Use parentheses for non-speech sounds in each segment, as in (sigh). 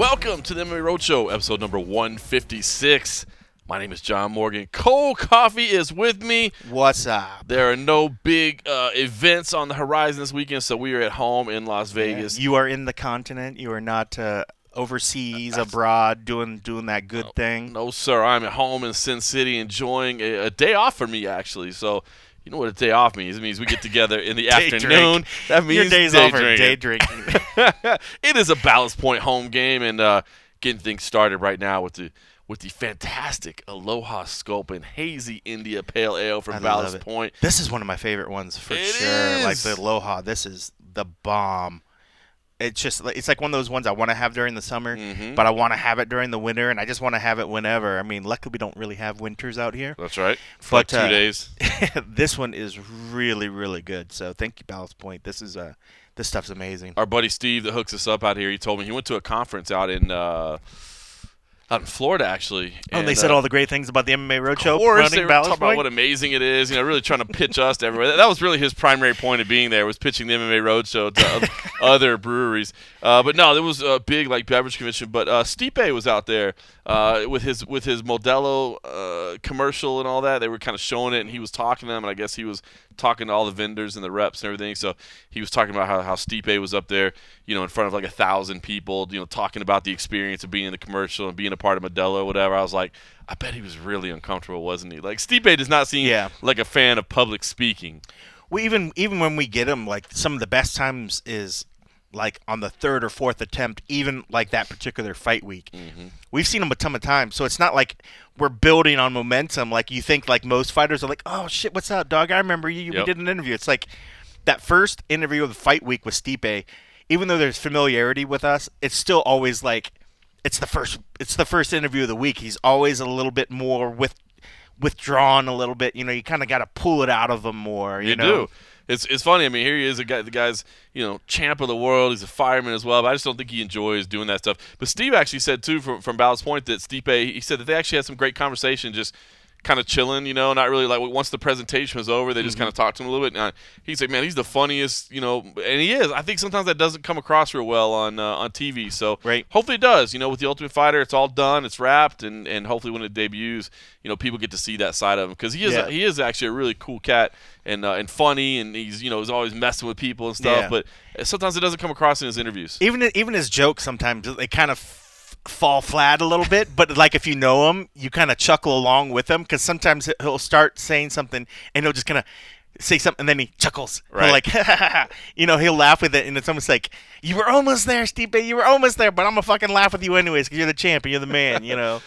Welcome to the MMA Roadshow, episode number 156. My name is John Morgan. Cold Coffee is with me. What's up? There are no big uh, events on the horizon this weekend, so we are at home in Las Vegas. You are in the continent. You are not uh, overseas, abroad, doing doing that good thing. No, sir. I'm at home in Sin City enjoying a, a day off for me, actually. So, you know what a day off means? It means we get together in the (laughs) afternoon. drink. That means Your days day off are drinking. day drinking. (laughs) it is a Ballast Point home game, and uh, getting things started right now with the with the fantastic Aloha Sculpin Hazy India Pale Ale from I Ballast. Point. this is one of my favorite ones for It sure. Like the Aloha, this is the bomb. It's just like- it's like one of those ones I want to have during the summer, Mhm. but I want to have it during the winter, and I just want to have it whenever. I mean, luckily we don't really have winters out here. That's right. For like two uh, days. (laughs) this one is really, really good. So thank you, Ballast Point. This is uh, this stuff's amazing. Our buddy Steve that hooks us up out here, he told me he went to a conference out in uh, out in Florida actually. Oh, and they said uh, all the great things about the MMA Roadshow. Of course, running they were talking about what amazing it is. You know, really trying to pitch us to everywhere. That, that was really his primary point of being there was pitching the MMA Roadshow to (laughs) other breweries. Uh, but no, there was a big like beverage convention. But uh, Stipe was out there uh, with his with his Modelo uh, commercial and all that. They were kind of showing it, and he was talking to them. And I guess he was talking to all the vendors and the reps and everything. So he was talking about how how Stipe was up there, you know, in front of like a thousand people, you know, talking about the experience of being in the commercial and being a part of Modelo, or whatever. I was like. I bet he was really uncomfortable, wasn't he? Like Stipe does not seem Yeah. like a fan of public speaking. We even even when we get him, like some of the best times is like on the third or fourth attempt, even like that particular fight week. Mm-hmm. We've seen them a ton of times, so it's not like we're building on momentum. Like you think, like most fighters are like, "Oh shit, what's up, dog? I remember you. We did an interview." It's like that first interview of the fight week with Stipe. Even though there's familiarity with us, it's still always like it's the first it's the first interview of the week. He's always a little bit more with withdrawn a little bit. You know, you kind of got to pull it out of him more. You, You, know? do. It's it's funny. I mean, here he is, a guy. The guy's you know champ of the world. He's a fireman as well. But I just don't think he enjoys doing that stuff. But Steve actually said too from from Ballast Point that Stipe. He said that they actually had some great conversation, just kind of chilling. You know, not really like once the presentation was over, they just Mm-hmm. kind of talked to him a little bit. And uh, he's like, man, he's the funniest. You know, and he is. I think sometimes that doesn't come across real well on uh, on TV. So Right. hopefully it does. You know, with the Ultimate Fighter, it's all done, it's wrapped, and, and hopefully when it debuts, you know, people get to see that side of him because he is Yeah. he is actually a really cool cat and uh, and funny, and he's you know he's always messing with people and stuff. Yeah. But sometimes it doesn't come across in his interviews. even even his jokes sometimes they kind of fall flat a little bit but like if you know him you kind of chuckle along with him because sometimes he'll start saying something and he'll just kind of say something and then he chuckles He'll Right. like (laughs) you know he'll laugh with it and it's almost like you were almost there steve you were almost there but i'm gonna fucking laugh with you anyways because you're the champ and you're the man you know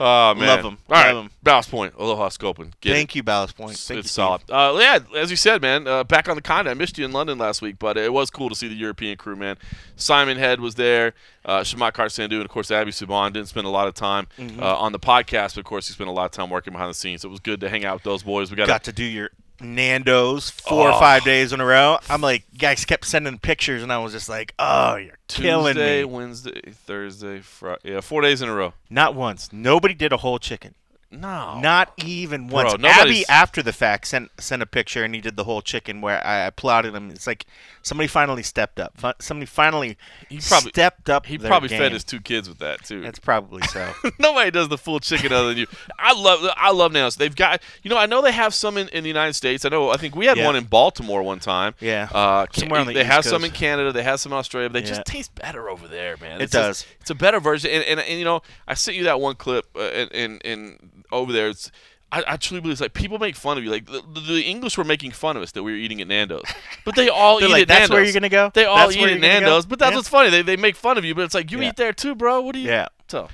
Oh man, Love them. All right, Love him. Ballast Point, Aloha Sculpin. Get thank it. you ballast point It's, thank it's you, solid. Uh, yeah, as you said, man, uh, back on the continent. I missed you in London last week, but it was cool to see the European crew, man. Simon Head was there, uh, Shamak Sandu, and of course Abby Subban didn't spend a lot of time Mm-hmm. uh, on the podcast, but of course he spent a lot of time working behind the scenes. It was good to hang out with those boys. We got, got to do your nando's four Oh. or five days in a row i'm like guys kept sending pictures and i was just like oh you're killing Tuesday, me Wednesday, Thursday, Friday. Yeah, four days in a row. Not once. Nobody did a whole chicken. No, Not even once. Bro, Abby, after the fact, sent sent a picture and he did the whole chicken where I applauded him. It's like somebody finally stepped up. Somebody finally He probably- stepped up. he their probably game. fed his two kids with that too. That's probably so. (laughs) Nobody does the full chicken other than you. I love I love nails. They've got you know I know they have some in, in the United States. I know I think we had Yeah. one in Baltimore one time. Yeah. uh, ca- Somewhere on the they East have some in Canada. They have some in Australia. But they Yeah. just taste better over there, man. It It's just- does. it's a better version. And, and, and you know I sent you that one clip uh, and, and and over there. It's I, I truly believe it's like people make fun of you. Like the, the English were making fun of us that we were eating at Nando's, but they all eat like, at "That's Nando's. where you're gonna go? They all That's eat at you're go?" Nando's, but that's Yeah. what's funny. They, they make fun of you, but it's like you Yeah. eat there too, bro. What do you? Yeah. So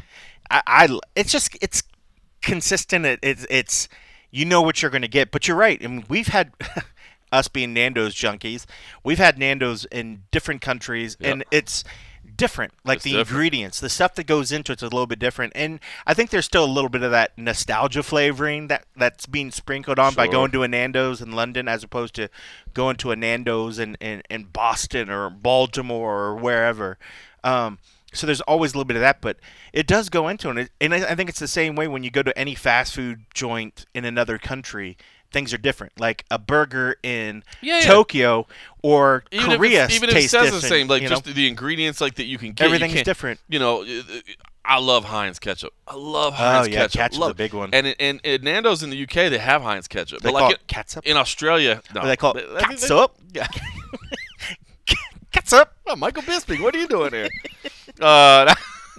I, I it's just it's consistent. It, it's it's you know what you're going to get. But you're right. I mean, we've had (laughs) us being Nando's junkies. We've had Nando's in different countries, Yep. and it's different. Like It's the different. ingredients, the stuff that goes into it's a little bit different. And I think there's still a little bit of that nostalgia flavoring that that's being sprinkled on by going to a Nando's in London as opposed to going to a Nando's in in, in Boston or Baltimore or wherever. Um, so there's always a little bit of that, but it does go into it. And I I think it's the same way when you go to any fast food joint in another country. Things are different. Like a burger in Yeah, yeah. Tokyo or even if Korea it's, even if it says the same, like just know? the ingredients like that you can get. everything's different. You know, uh, uh, I love Heinz ketchup. I love Heinz ketchup. Oh yeah, ketchup. ketchup's Love- a big one. And in, in Nando's in the UK, they have Heinz ketchup. they but call like it catsup. in, Australia, no, they call it catsup. Yeah. catsup. Oh, Michael Bisping, what are you doing here? (laughs) uh,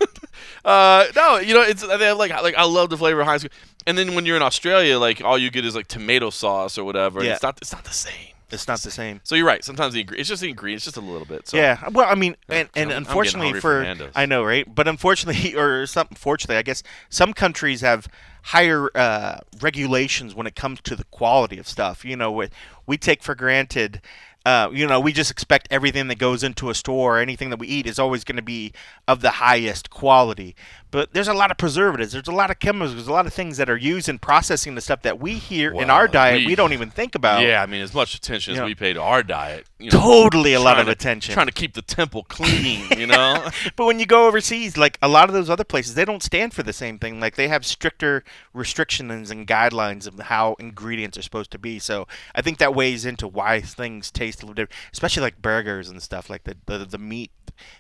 (laughs) uh, no, you know, it's they have like like I love the flavor of Heinz. And then when you're in Australia, like all you get is like tomato sauce or whatever. Yeah. it's not it's not the same. It's not the same. So you're right. Sometimes the it's just the ingredients, just a little bit. So. Yeah, well, I mean, and, I'm- and I'm unfortunately for for, I know, right? But unfortunately, (laughs) or something, fortunately, I guess some countries have higher uh, regulations when it comes to the quality of stuff. You know, we, we take for granted. Uh, you know, we just expect everything that goes into a store or anything that we eat is always going to be of the highest quality. But there's a lot of preservatives. There's a lot of chemicals. There's a lot of things that are used in processing the stuff that we here in our diet we- we, don't even think about. Yeah, I mean, as much attention as know, we pay to our diet, you know, Totally a lot of to- attention. trying to keep the temple clean. You know, (laughs) But when you go overseas, like a lot of those other places, they don't stand for the same thing. Like they have stricter restrictions and guidelines of how ingredients are supposed to be. So I think that weighs into why things taste a little different, especially like burgers and stuff. Like the the, the meat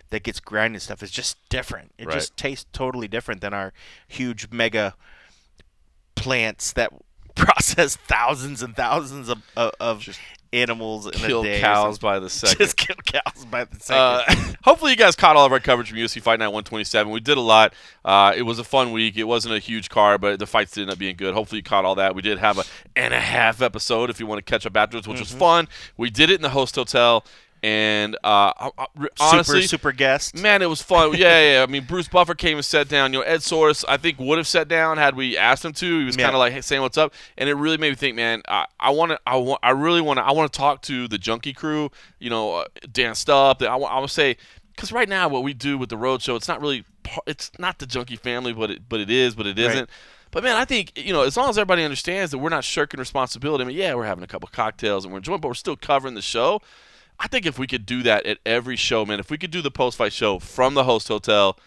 that gets grinded and stuff is just different. It Right. just tastes totally different than our huge mega plants that (laughs) process thousands and thousands of of, of animals in kill a day. cows by the (laughs) second. Just kill cows by the second. Uh, (laughs) hopefully, you guys caught all of our coverage from UFC Fight Night 127. We did a lot. Uh, it was a fun week. It wasn't a huge card, but the fights did end up being good. Hopefully, you caught all that. We did have a and a half episode if you want to catch up afterwards, which was Mm-hmm. fun. We did it in the host hotel, and uh, I- I- honestly, super super guest. Man, it was fun. Yeah, yeah. I mean, Bruce Buffer came and sat down. You know, Ed Soares, I think would have sat down had we asked him to. He was Yeah. kind of like hey, saying what's up, and it really made me think, man. I, I want to, I want, I really want to, I want to talk to the Junkie crew. You know, uh, Dan Stupp. I want, I to say, because right now what we do with the road show, it's not really, it's not the Junkie family, but it, but it is, but it Right. isn't. But man, I think you know, as long as everybody understands that we're not shirking responsibility. I mean, yeah, we're having a couple cocktails and we're enjoying, but we're still covering the show. I think if we could do that at every show, man, if we could do the post-fight show from the host hotel,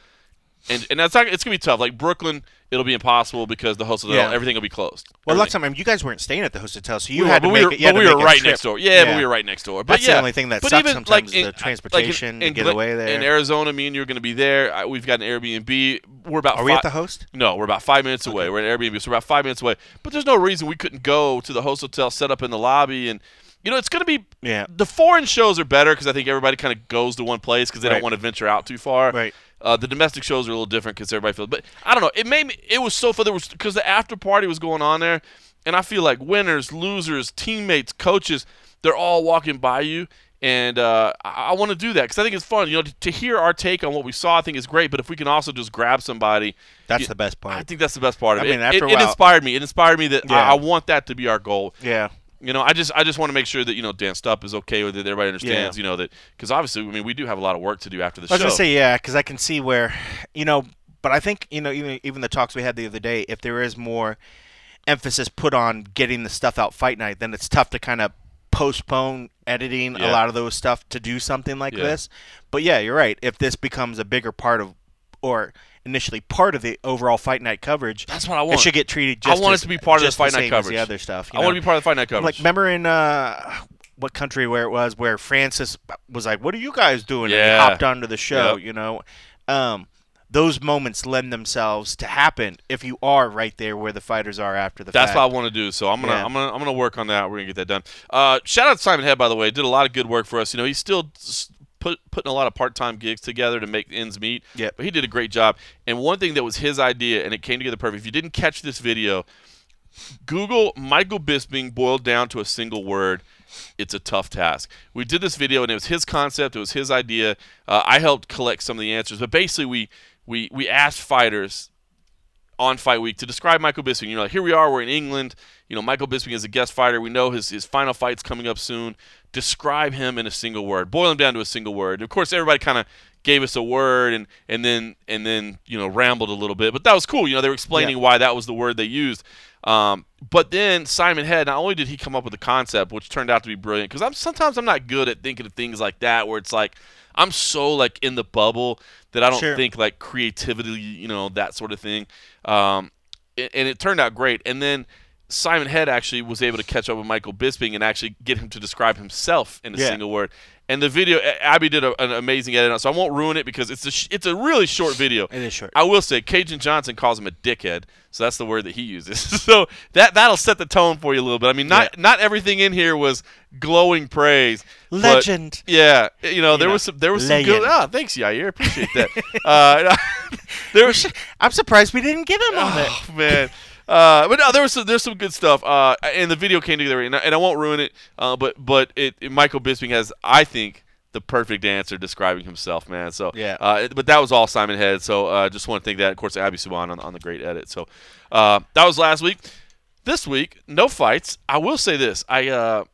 and and that's not, it's gonna be tough. Like Brooklyn, it'll be impossible because the host hotel, Yeah. everything will be closed. Well, last Everything. time you guys weren't staying at the host hotel, so you we had to we make were, it. You but we were right next door. Yeah, but we were right next door. But That's the only thing that but sucks even, sometimes like, is in- the like in- transportation in get away there. In Arizona, me and you're going to be there. I, we've got an Airbnb. We're about. Are we at the host? No, we're about five minutes away. We're at Airbnb, so we're about five minutes away. But there's no reason we couldn't go to the host hotel, set up in the lobby, and you know it's going to be. Yeah. The foreign shows are better because I think everybody kind of goes to one place because they Right. don't want to venture out too far. Right. Uh, the domestic shows are a little different because everybody feels. But I don't know. It made me. It was so fun. There was because the after party was going on there, and I feel like winners, losers, teammates, coaches, they're all walking by you. And uh, I, I want to do that because I think it's fun. You know, to, to hear our take on what we saw, I think is great. But if we can also just grab somebody, That's you- the best part. I think that's the best part of I it. mean, It- after it, a it while- inspired me. It inspired me that I, I want that to be our goal. Yeah. You know, I just I just want to make sure that you know Dan Stupp is okay with it. Everybody understands. Yeah. You know that because obviously, I mean, we do have a lot of work to do after the show. I was gonna say yeah, because I can see where, you know, but I think you know even even the talks we had the other day, if there is more emphasis put on getting the stuff out fight night, then it's tough to kind of postpone editing Yeah. a lot of those stuff to do something like Yeah. this. But yeah, you're right. If this becomes a bigger part of, or initially part of the overall fight night coverage, That's what I want. it should get treated. I Just want it to be part of the fight night coverage. The other stuff. I want to be part of the fight night coverage. Like remember in uh, what country where it was where Francis was like, "What are you guys doing?" And Yeah. he hopped onto the show. Yep. You know, um, those moments lend themselves to happen if you are right there where the fighters are after the That's fact. what I want to do. So I'm gonna Yeah. I'm gonna I'm gonna work on that. We're gonna get that done. Uh, shout out to Simon Head by the way. Did a lot of good work for us. You know, he's still put putting a lot of part time gigs together to make ends meet. Yeah. But he did a great job. And one thing that was his idea, and it came together perfect. If you didn't catch this video, Google Michael Bisping boiled down to a single word. It's a tough task. We did this video, and it was his concept. It was his idea. Uh, I helped collect some of the answers, but basically, we we we asked fighters on fight week to describe Michael Bisping. You know, like here we are, we're in England. You know, Michael Bisping is a guest fighter. We know his his final fight's coming up soon. Describe him in a single word. Boil him down to a single word. Of course, everybody kind of gave us a word and and then and then you know rambled a little bit, but that was cool. You know, they were explaining why that was the word they used. Um, but then Simon Head, not only did he come up with the concept, which turned out to be brilliant, because I'm sometimes I'm not good at thinking of things like that, where it's like I'm so like in the bubble that I don't Sure. think like creativity, you know, that sort of thing. Um, and it turned out great. And then Simon Head actually was able to catch up with Michael Bisping and actually get him to describe himself in a Yeah. single word. And the video, Abby did a, an amazing edit, on so I won't ruin it because it's a sh- it's a really short video. It is short. I will say, Kajan Johnson calls him a dickhead, so that's the word that he uses. (laughs) so that that'll set the tone for you a little bit. I mean, not Yeah. not everything in here was glowing praise. Legend. yeah, you know, there know, was some there was some good. legend. Ah, thanks, Yair. Appreciate that. (laughs) uh, (laughs) there was I'm surprised we didn't get him on it. Oh man. Uh, but no, there was some, there's some good stuff. Uh, and the video came together, and I, and I won't ruin it. Uh, but but it, it- Michael Bisping has, I think, the perfect answer describing himself, man. So Yeah. Uh, but that was all Simon Head. So uh, just want to thank that, of course, Abby Suban on, on the great edit. So uh, that was last week. This week, no fights. I will say this. I uh,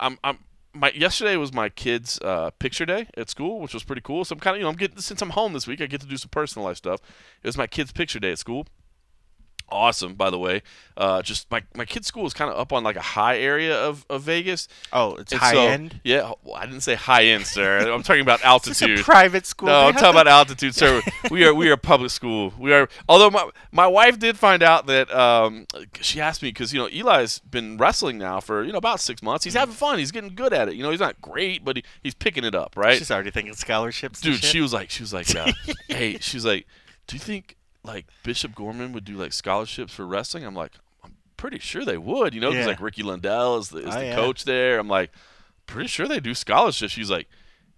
I'm I'm. My, yesterday was my kids' uh, picture day at school, which was pretty cool. So I'm kind of, you know, I'm getting since I'm home this week, I get to do some personal life stuff. It was my kids' picture day at school awesome by the way uh, just my, my kid's school is kind of up on like a high area of, of vegas Oh, it's And high so- end. yeah well, i didn't say high end sir (laughs) i'm talking about It's a altitude private school. no, I'm talking about altitude, sir. (laughs) we are we are public school. We are. Although my my wife did find out that um, she asked me because you know Eli's been wrestling now for you know about six months. He's having fun. He's getting good at it. You know, he's not great, but he, he's picking it up, right? She's already thinking scholarships. dude she was like she was like uh, (laughs) hey she was like do you think like bishop gorman would do like scholarships for wrestling i'm like i'm pretty sure they would you know because Yeah. like ricky lundell is the, is Oh, the yeah. coach there i'm like pretty sure they do scholarships she's like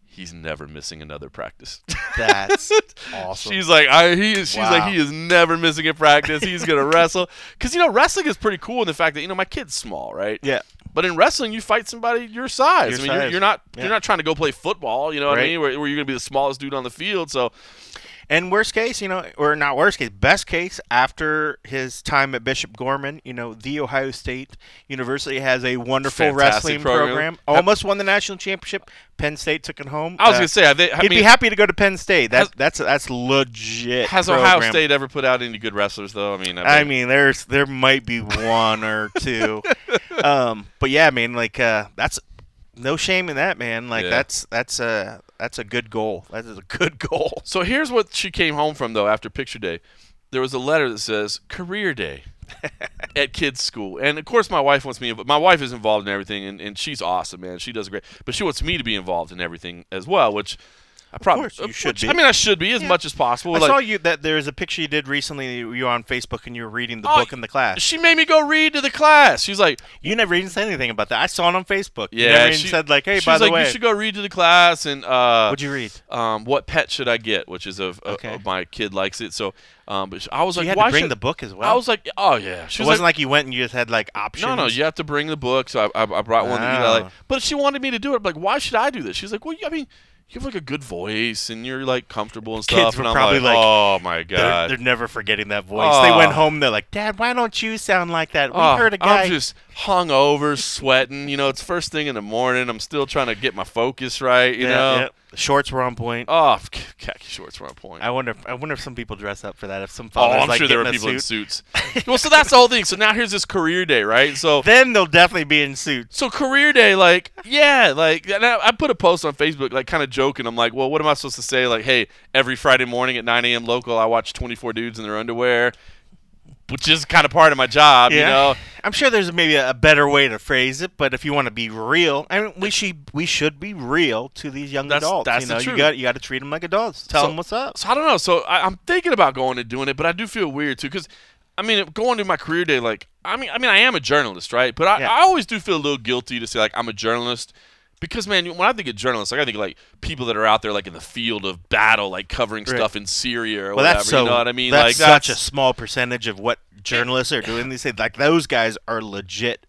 he's never missing another practice That's (laughs) awesome. She's like, I he is. She's like, he is never missing a practice. He's gonna (laughs) wrestle because you know wrestling is pretty cool in the fact that you know my kid's small, right? yeah. But in wrestling, you fight somebody your size. Your I mean, You're, you're not Yeah. you're not trying to go play football. You know what I mean? Where, where you're gonna be the smallest dude on the field. So And worst case, you know, or not worst case, best case, after his time at Bishop Gorman, you know, the Ohio State University has a wonderful Fantastic wrestling program. program. Almost won the national championship. Penn State took it home. I was Uh, gonna say, I, they, I he'd mean, be happy to go to Penn State. That, Has- that's that's legit. has Ohio. State ever put out any good wrestlers though? I mean, I mean, there's there might be one or (laughs) two, um, but yeah, I mean, like uh, that's no shame in that, man. Like Yeah. that's that's a that's a good goal. That is a good (laughs) goal. So here's what she came home from though after picture day. There was a letter that says career day (laughs) at kids school. And of course my wife wants me my wife is involved in everything and, and she's awesome, man. She does great. But she wants me to be involved in everything as well, which I probably course, you should which- be. I mean I should be as Yeah. much as possible. I Like, saw you that there's a picture you did recently. You were on Facebook and you were reading the Oh, book in the class. she made me go read to the class. She's like, You never even said anything about that. I saw it on Facebook. you Yeah, never even she- said like, hey, by the like, way, you should go read to the class and uh what'd you read? um, what pet should I get? Which is of, of- Okay. of my kid likes it. So, um, but I was So like, you had why to bring should the book as well. I was like, oh yeah. She it was wasn't like, like, you went and you just had like options. no, no, you have to bring the book. So I, I, I brought one. That, you know, like, but she wanted me to do it. I'm like, why should I do this? She's like, well, I mean, you have like a good voice and you're like comfortable and stuff. Kids were and I'm probably like, like, oh my They're, god. they're never forgetting that voice. they ah. went Oh. home. They're like, Dad, why don't you sound like that? We Oh, heard a guy. I'm just hung over, sweating. You know, it's first thing in the morning. I'm still trying to get my focus right. You Yeah, know. yeah. The shorts were on point. Oh, khaki shorts were on point. I wonder. If, I wonder if some people dress up for that. If some fathers, Oh, I'm like sure there are people in suits. well, so that's the whole thing. So now here's this career day, right? So (laughs) Then they'll definitely be in suits. so career day, like yeah, like and I, I put a post on Facebook, like kind of joking. I'm like, well, what am I supposed to say? Like, hey, every Friday morning at 9 a.m. local, I watch 24 dudes in their underwear, which is kind of part of my job, you know. I'm sure there's maybe a, better way to phrase it, but if you want to be real, I mean, we should we should be real to these young That's- adults. that's you know, you got you got to treat them like adults. Tell So- them what's up. So I don't know. So I, I'm thinking about going and doing it, but I do feel weird too because. I mean, going to my career day, like I mean, I mean, I am a journalist, right? But I, Yeah. I always do feel a little guilty to say like I'm a journalist because man, when I think of journalists, like I think of like people that are out there like in the field of battle, like covering Right. stuff in Syria or Well, whatever. that's so. you know what I mean? That's like such that's a small percentage of what journalists are doing. They say like those guys are legit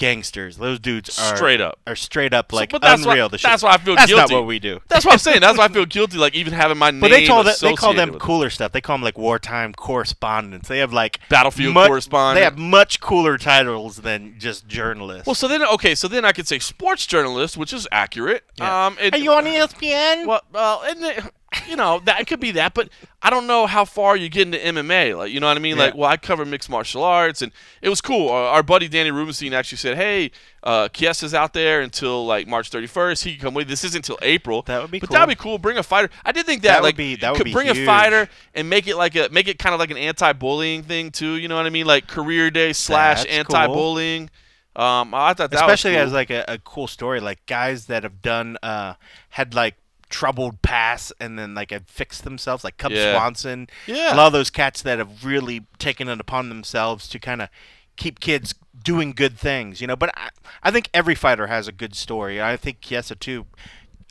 gangsters. Those dudes are Straight up. are straight up like but that's unreal. why- the shit. that's why I feel That's guilty. not what we do. That's what I'm saying. That's why I feel guilty, like even having my name. (laughs) But they call that they call them it. cooler stuff. They call them like wartime correspondents. They have like Battlefield much- correspondent. They have much cooler titles than just journalists. Well, so then okay, so then I could say sports journalist, which is accurate. Yeah. Um, it, are you on ESPN? Well, well, and you know, that could be that, but I don't know how far you get into MMA. Like, you know what I mean? Yeah. Like, well, I cover mixed martial arts, and it was cool. Our, our buddy Danny Rubenstein actually said, "Hey, uh, Chiesa's out there until like March 31st. He can come with. This isn't until April. That would be cool. but cool. that'd be cool. Bring a fighter. I did think that, That would like, be- that would could bring a fighter and make it like a make it kind of like an anti-bullying thing too. You know what I mean? Like career day slash That's anti-bullying. Um, I thought that especially cool. as like a, a cool story like guys that have done uh had like troubled pass and then like have fixed themselves like Cub Yeah. Swanson Yeah. a lot of those cats that have really taken it upon themselves to kind of keep kids doing good things you know but I, I think every fighter has a good story I think Chiesa too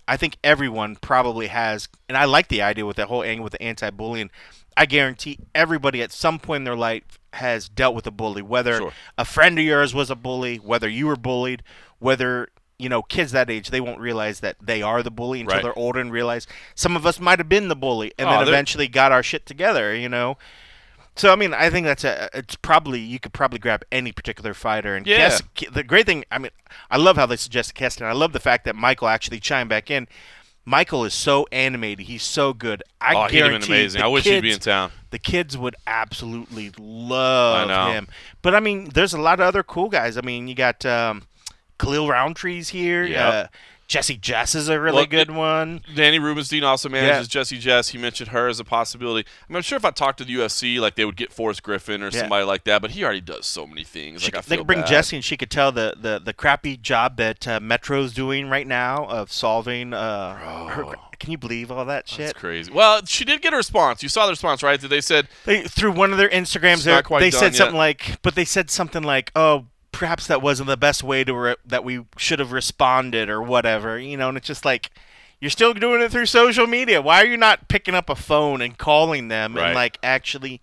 I think everyone probably has, and I like the idea with that whole angle with the anti-bullying. I guarantee everybody at some point in their life has dealt with a bully, whether Sure. a friend of yours was a bully, whether you were bullied, whether you know kids that age they won't realize that they are the bully until Right. they're older and realize some of us might have been the bully, and Oh, then they're- eventually got our shit together. You know. So I mean, I think that's a. It's probably you could probably grab any particular fighter and Yeah. Kes- the great thing. I mean, I love how they suggested Keston. I love the fact that Michael actually chimed back in. Michael is so animated. He's so good. I oh, he'd have been guarantee amazing. I wish he'd be in town. The kids would absolutely love him. But I mean, there's a lot of other cool guys. I mean, you got um, Khalil Rountree's here. Yep. Uh, Jesse Jess is a really Well, good one. Danny Rubenstein also manages Yeah. Jesse Jess. He mentioned her as a possibility. I mean, I'm sure if I talked to the UFC, like they would get Forrest Griffin or Yeah. somebody like that. But he already does so many things. Like I could, they could bring bad. Jesse, and she could tell the, the, the crappy job that uh, Metro's doing right now of solving. Uh, her, can you believe all that That's shit? crazy. Well, she did get a response. You saw the response, right? That they said, They through one of their Instagrams, they, they said yet. something like, but they said something like, "Oh, perhaps that wasn't the best way to re- that we should have responded or whatever," you know. And it's just like, you're still doing it through social media. Why are you not picking up a phone and calling them Right. and like actually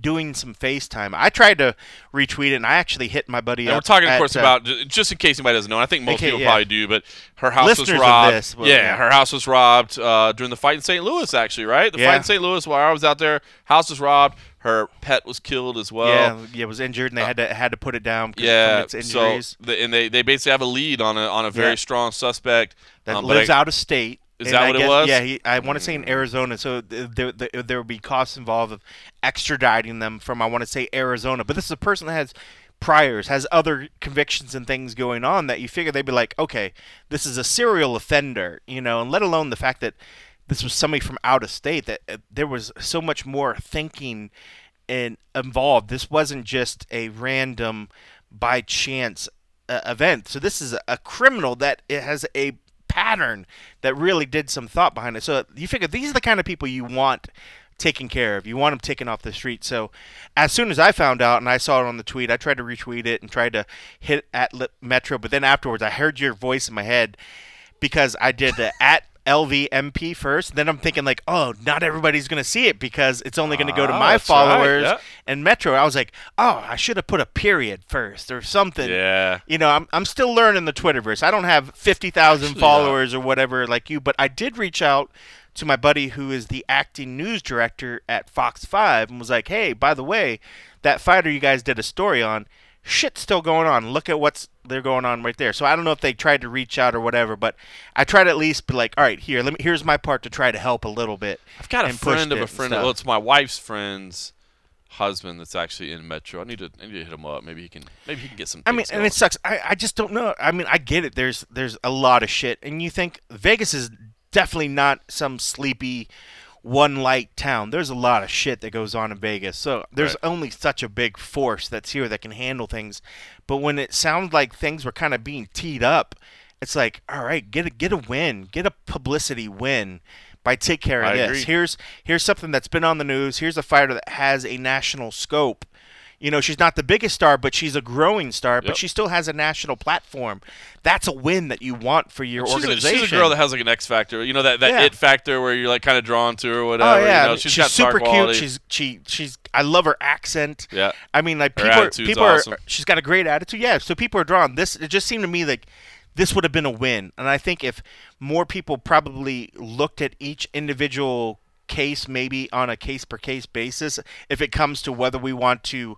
doing some FaceTime? I tried to retweet it, and I actually hit my buddy. and we're talking, of course, uh, about just in case anybody doesn't know. I think most Okay, people yeah. probably do, but her house was Listeners of robbed. this will, yeah, yeah. her house was robbed uh, during the fight in St. Louis. Actually, right? The Yeah. fight in St. Louis, while I was out there, house was robbed. Her pet was killed as well. yeah, yeah, was injured, and they had to had to put it down. Yeah, so the, and they, they basically have a lead on a on a very Yeah. strong suspect that um, lives I- out of state. Is And that I what it was? Yeah, he, I want to say in Arizona. So there, there, there would be costs involved of extraditing them from, I want to say, Arizona. But this is a person that has priors, has other convictions and things going on that you figure they'd be like, okay, this is a serial offender, you know, and let alone the fact that this was somebody from out of state, that uh, there was so much more thinking and involved. This wasn't just a random, by chance uh, event. So this is a, a criminal that it has a pattern that really did some thought behind it. So you figure these are the kind of people you want taken care of. You want them taken off the street. So as soon as I found out and I saw it on the tweet, I tried to retweet it and tried to hit at Metro. But then afterwards, I heard your voice in my head because I did the (laughs) at LVMP first. Then I'm thinking like, oh, not everybody's gonna see it because it's only gonna go to Ah, my right, followers yeah. and Metro. I was like, oh, I should have put a period first or something. Yeah. You know, I'm I'm still learning the Twitterverse. I don't have fifty thousand followers or whatever like you, but I did reach out to my buddy who is the acting news director at Fox Five and was like, hey, by the way, that fighter you guys did a story on, shit's still going on. Look at what's they're going on right there. So I don't know if they tried to reach out or whatever, but I tried to at least be like, all right, here, let me. Here's my part to try to help a little bit. I've got a friend of a friend. Well, it's my wife's friend's husband that's actually in Metro. I need to I need to hit him up. Maybe he can maybe he can get some. I mean, things and it sucks. I, I just don't know. I mean, I get it. There's there's a lot of shit, and you think Vegas is definitely not some sleepy one light town. There's a lot of shit that goes on in Vegas. So there's Right. only such a big force that's here that can handle things. But when it sounds like things were kind of being teed up, it's like, all right, get a get a win, get a publicity win by take care of I this. agree. Here's here's something that's been on the news. Here's a fighter that has a national scope. You know, she's not the biggest star, but she's a growing star, Yep. but she still has a national platform. That's a win that you want for your She's a, organization. she's a girl that has like an X factor. You know that, that Yeah. it factor where you're like kind of drawn to her or whatever. Oh yeah, You know, she's she's, got star super quality. cute. She's she she's. I love her accent. yeah. I mean, like people, are, people awesome. are. She's got a great attitude. Yeah, so people are drawn. This it just seemed to me like this would have been a win, and I think if more people probably looked at each individual case, maybe on a case per case basis, if it comes to whether we want to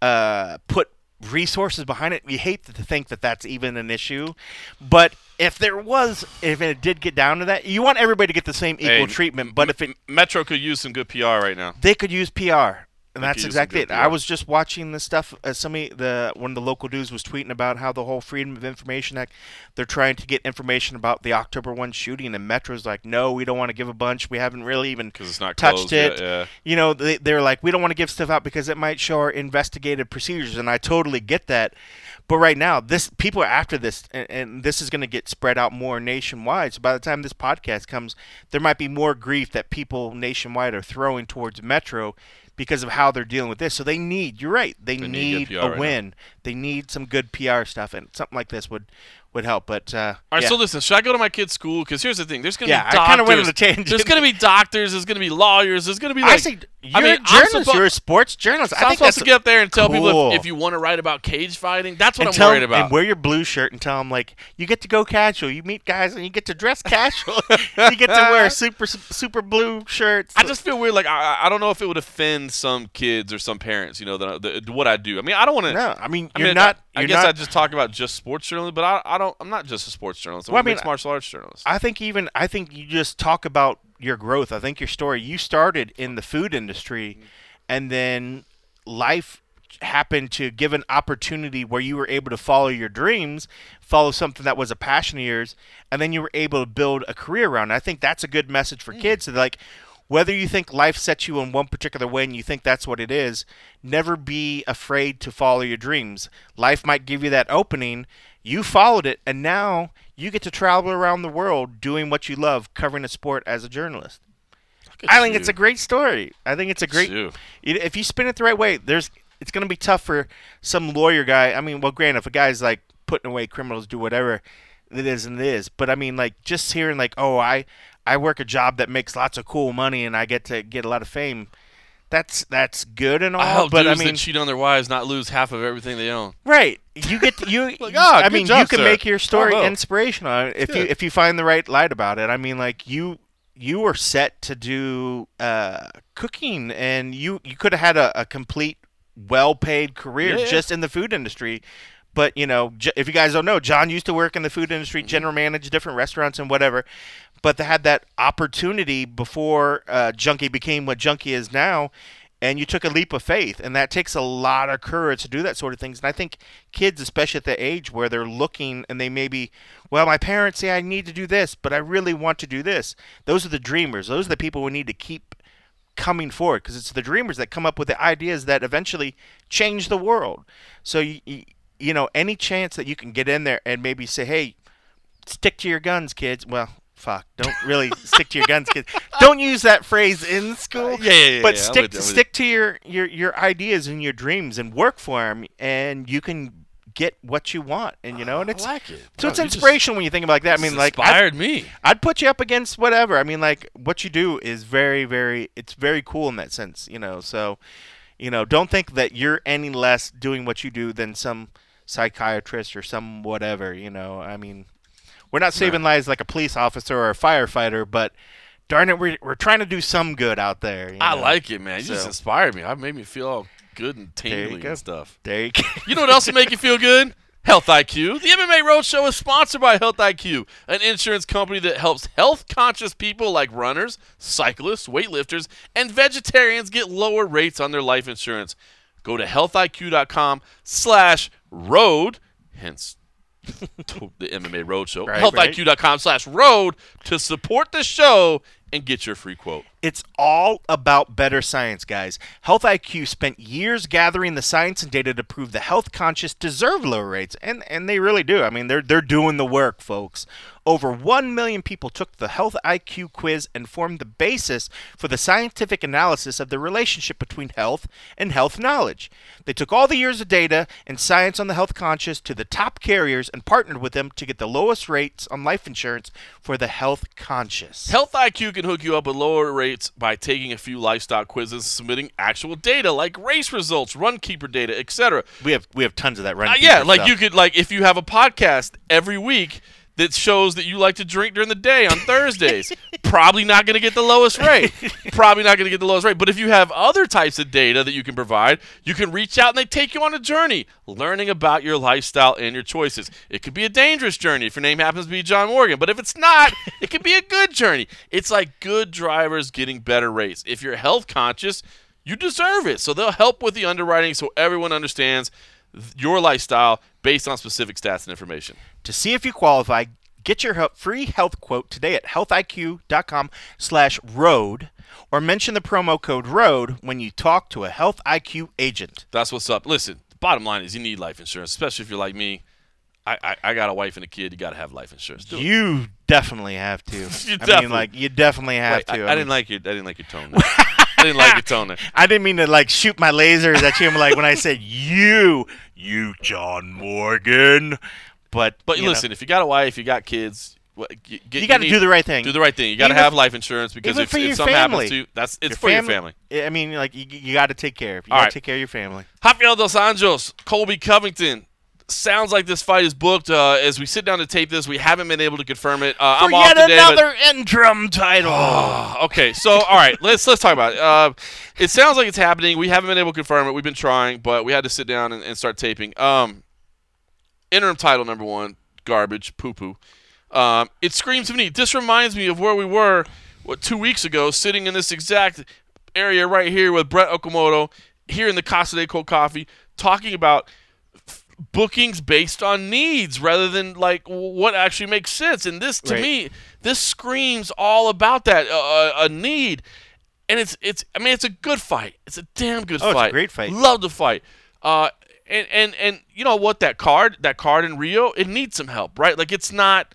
uh, put resources behind it. We hate to think that that's even an issue, but if there was, if it did get down to that, you want everybody to get the same equal Hey, treatment. But if it, Metro could use some good PR right now. they could use PR. And that's exactly it. I was just watching the stuff. Uh, somebody, the one of the local dudes was tweeting about how the whole Freedom of Information Act. They're trying to get information about the October one shooting, and Metro's like, no, we don't want to give a bunch. We haven't really even 'Cause it's not touched it. yet, yeah. You know, they, they're like, we don't want to give stuff out because it might show our investigative procedures, and I totally get that. But right now, this people are after this, and, and this is going to get spread out more nationwide. So by the time this podcast comes, there might be more grief that people nationwide are throwing towards Metro because of how they're dealing with this. So they need, you're right, they, They need need, a right now. win. They need some good PR stuff, and something like this would would help. But uh, All right, yeah. so listen, should I go to my kid's school? Because here's the thing: there's gonna Yeah, be I doctors. kinda went on a tangent. There's gonna be doctors. There's gonna be lawyers. There's gonna be I like. say you're I mean, a I'm suppo- you're a sports journalist. I I'm think supposed that's to get up there and tell people if, if you want to write about cage fighting. That's what and I'm tell worried about. and wear your blue shirt and tell them like you get to go casual. You meet guys and you get to dress casual. (laughs) you get to wear (laughs) super super blue shirts. I just feel weird. Like I, I don't know if it would offend some kids or some parents. You know that I- the, what I do. I mean, I don't want to. no. I mean, I you're mean, not. I, guess not, I just talk about just sports journalism, but I, I don't. I'm not just a sports journalist. I'm Well, a I mean, mixed martial arts journalist. I think even I think you just talk about your growth. I think your story. You started in the food industry, mm-hmm. and then life happened to give an opportunity where you were able to follow your dreams, follow something that was a passion of yours, and then you were able to build a career around. it. I think that's a good message for mm. kids. That like whether you think life sets you in one particular way and you think that's what it is, never be afraid to follow your dreams. Life might give you that opening. You followed it, and now you get to travel around the world doing what you love, covering a sport as a journalist. I think you. it's a great story. I think it's a great. you. If you spin it the right way, there's it's going to be tough for some lawyer guy. I mean, well, granted, if a guy's like putting away criminals, do whatever it is and it is. But I mean, like just hearing like, oh, I I work a job that makes lots of cool money and I get to get a lot of fame. That's that's good and all. I help but I mean, that cheat on their wives not lose half of everything they own. Right. You get to, you. (laughs) Like, ah, I good mean, job, you can sir. make your story Bravo. inspirational if you Good. if you find the right light about it. I mean, like you you were set to do uh, cooking, and you you could have had a, a complete well paid career Yeah, just in the food industry. But you know, J- if you guys don't know, John used to work in the food Mm-hmm. industry, general manage different restaurants and whatever. But they had that opportunity before uh, Junkie became what Junkie is now, and you took a leap of faith, and that takes a lot of courage to do that sort of things. And I think kids, especially at the age where they're looking and they maybe, well, my parents say I need to do this, but I really want to do this. Those are the dreamers. Those are the people we need to keep coming forward because it's the dreamers that come up with the ideas that eventually change the world. So you, you know, any chance that you can get in there and maybe say, hey, stick to your guns, kids. Well, fuck, don't really stick to your guns, kids. Don't use that phrase in school. Yeah, yeah, yeah, But yeah, stick you, stick to your, your your ideas and your dreams and work for them, and you can get what you want. And you know, and it's I like it. so Bro, it's you just- inspirational when you think about like that. I mean, like inspired me. I'd put you up against whatever. I mean, like what you do is very, very. It's very cool in that sense, you know. So, you know, don't think that you're any less doing what you do than some psychiatrist or some whatever. You know, I mean, we're not saving lives like a police officer or a firefighter, but darn it, we're we're trying to do some good out there. I know. like it, man. You just So- inspired me. I made me feel all good and tingly and stuff. There you go. You know what else will make you feel good? Health IQ. The MMA Roadshow is sponsored by Health IQ, an insurance company that helps health conscious people like runners, cyclists, weightlifters, and vegetarians get lower rates on their life insurance. Go to healthiq.com slash road, hence (laughs) the MMA Roadshow. Right, healthiq.com slash road to support the show and get your free quote. It's all about better science, guys. Health IQ spent years gathering the science and data to prove the health conscious deserve lower rates, and and they really do. I mean, they're they're doing the work, folks. Over 1 million people took the Health IQ quiz and formed the basis for the scientific analysis of the relationship between health and health knowledge. They took all the years of data and science on the health conscious to the top carriers and partnered with them to get the lowest rates on life insurance for the health conscious. Health IQ can hook you up with lower rates by taking a few lifestyle quizzes, submitting actual data like race results, RunKeeper data, etc. We have we have tons of that run. Uh, yeah, like stuff. you could like if you have a podcast every week, that shows that you like to drink during the day on Thursdays. (laughs) Probably not going to get the lowest rate. Probably not going to get the lowest rate. But if you have other types of data that you can provide, you can reach out and they take you on a journey learning about your lifestyle and your choices. It could be a dangerous journey if your name happens to be John Morgan, but if it's not, it could be a good journey. It's like good drivers getting better rates. If you're health conscious, you deserve it. So they'll help with the underwriting so everyone understands your lifestyle based on specific stats and information. To see if you qualify, get your free health quote today at healthiq.com slash road or mention the promo code ROAD when you talk to a Health IQ agent. That's what's up. Listen, the bottom line is you need life insurance, especially if you're like me. I, I, I got a wife and a kid. You got to have life insurance. Do it. You definitely have to. (laughs) You I mean, like you definitely have Wait, I, to. I didn't like your I didn't like your tone. (laughs) Didn't like your tone there. I didn't mean to like shoot my lasers at you. I'm like when I said (laughs) you, you John Morgan. But But you know, listen, if you got a wife, you got kids, you, you got to do the right thing. do the right thing. You got to have life insurance because if, if something family. happens to you, that's it's Your for your family. I mean, like you, you got to take care of. You got to right. take care of your family. Rafael dos Anjos, Colby Covington. Sounds like this fight is booked. Uh, as we sit down to tape this, we haven't been able to confirm it. Uh, I'm For off yet today, but- another interim title. Ah, okay, so all right, let's let's talk about it. Uh, it sounds like it's happening. We haven't been able to confirm it. We've been trying, but we had to sit down and, and start taping. Um, interim title number one, garbage, poo poo. Um, it screams to me. This reminds me of where we were, what two weeks ago, sitting in this exact area right here with Brett Okamoto here in the Casa de Cold Coffee, talking about bookings based on needs rather than like what actually makes sense. And this, to Right. me, this screams all about that uh, a need. And it's it's I mean it's a good fight. It's a damn good Oh, it's a fight. great fight. Love the fight. Uh, and and and you know what? That card, that card in Rio, it needs some help, right? Like it's not.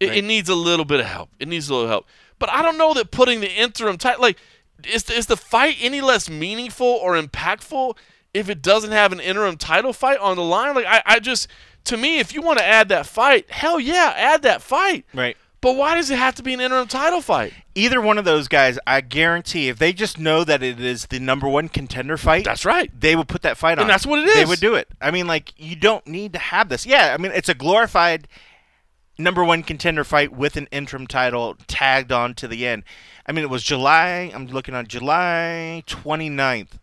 It, it needs a little bit of help. It needs a little help. But I don't know that putting the interim title, like, is is the fight any less meaningful or impactful if it doesn't have an interim title fight on the line? Like, I, I just, to me, if you want to add that fight, hell yeah, add that fight. Right. But why does it have to be an interim title fight? Either one of those guys, I guarantee, if they just know that it is the number one contender fight, That's right. they would put that fight on. And that's what it is. They would do it. I mean, like you don't need to have this. Yeah, I mean, it's a glorified number one contender fight with an interim title tagged on to the end. I mean, it was July. I'm looking on July 29th,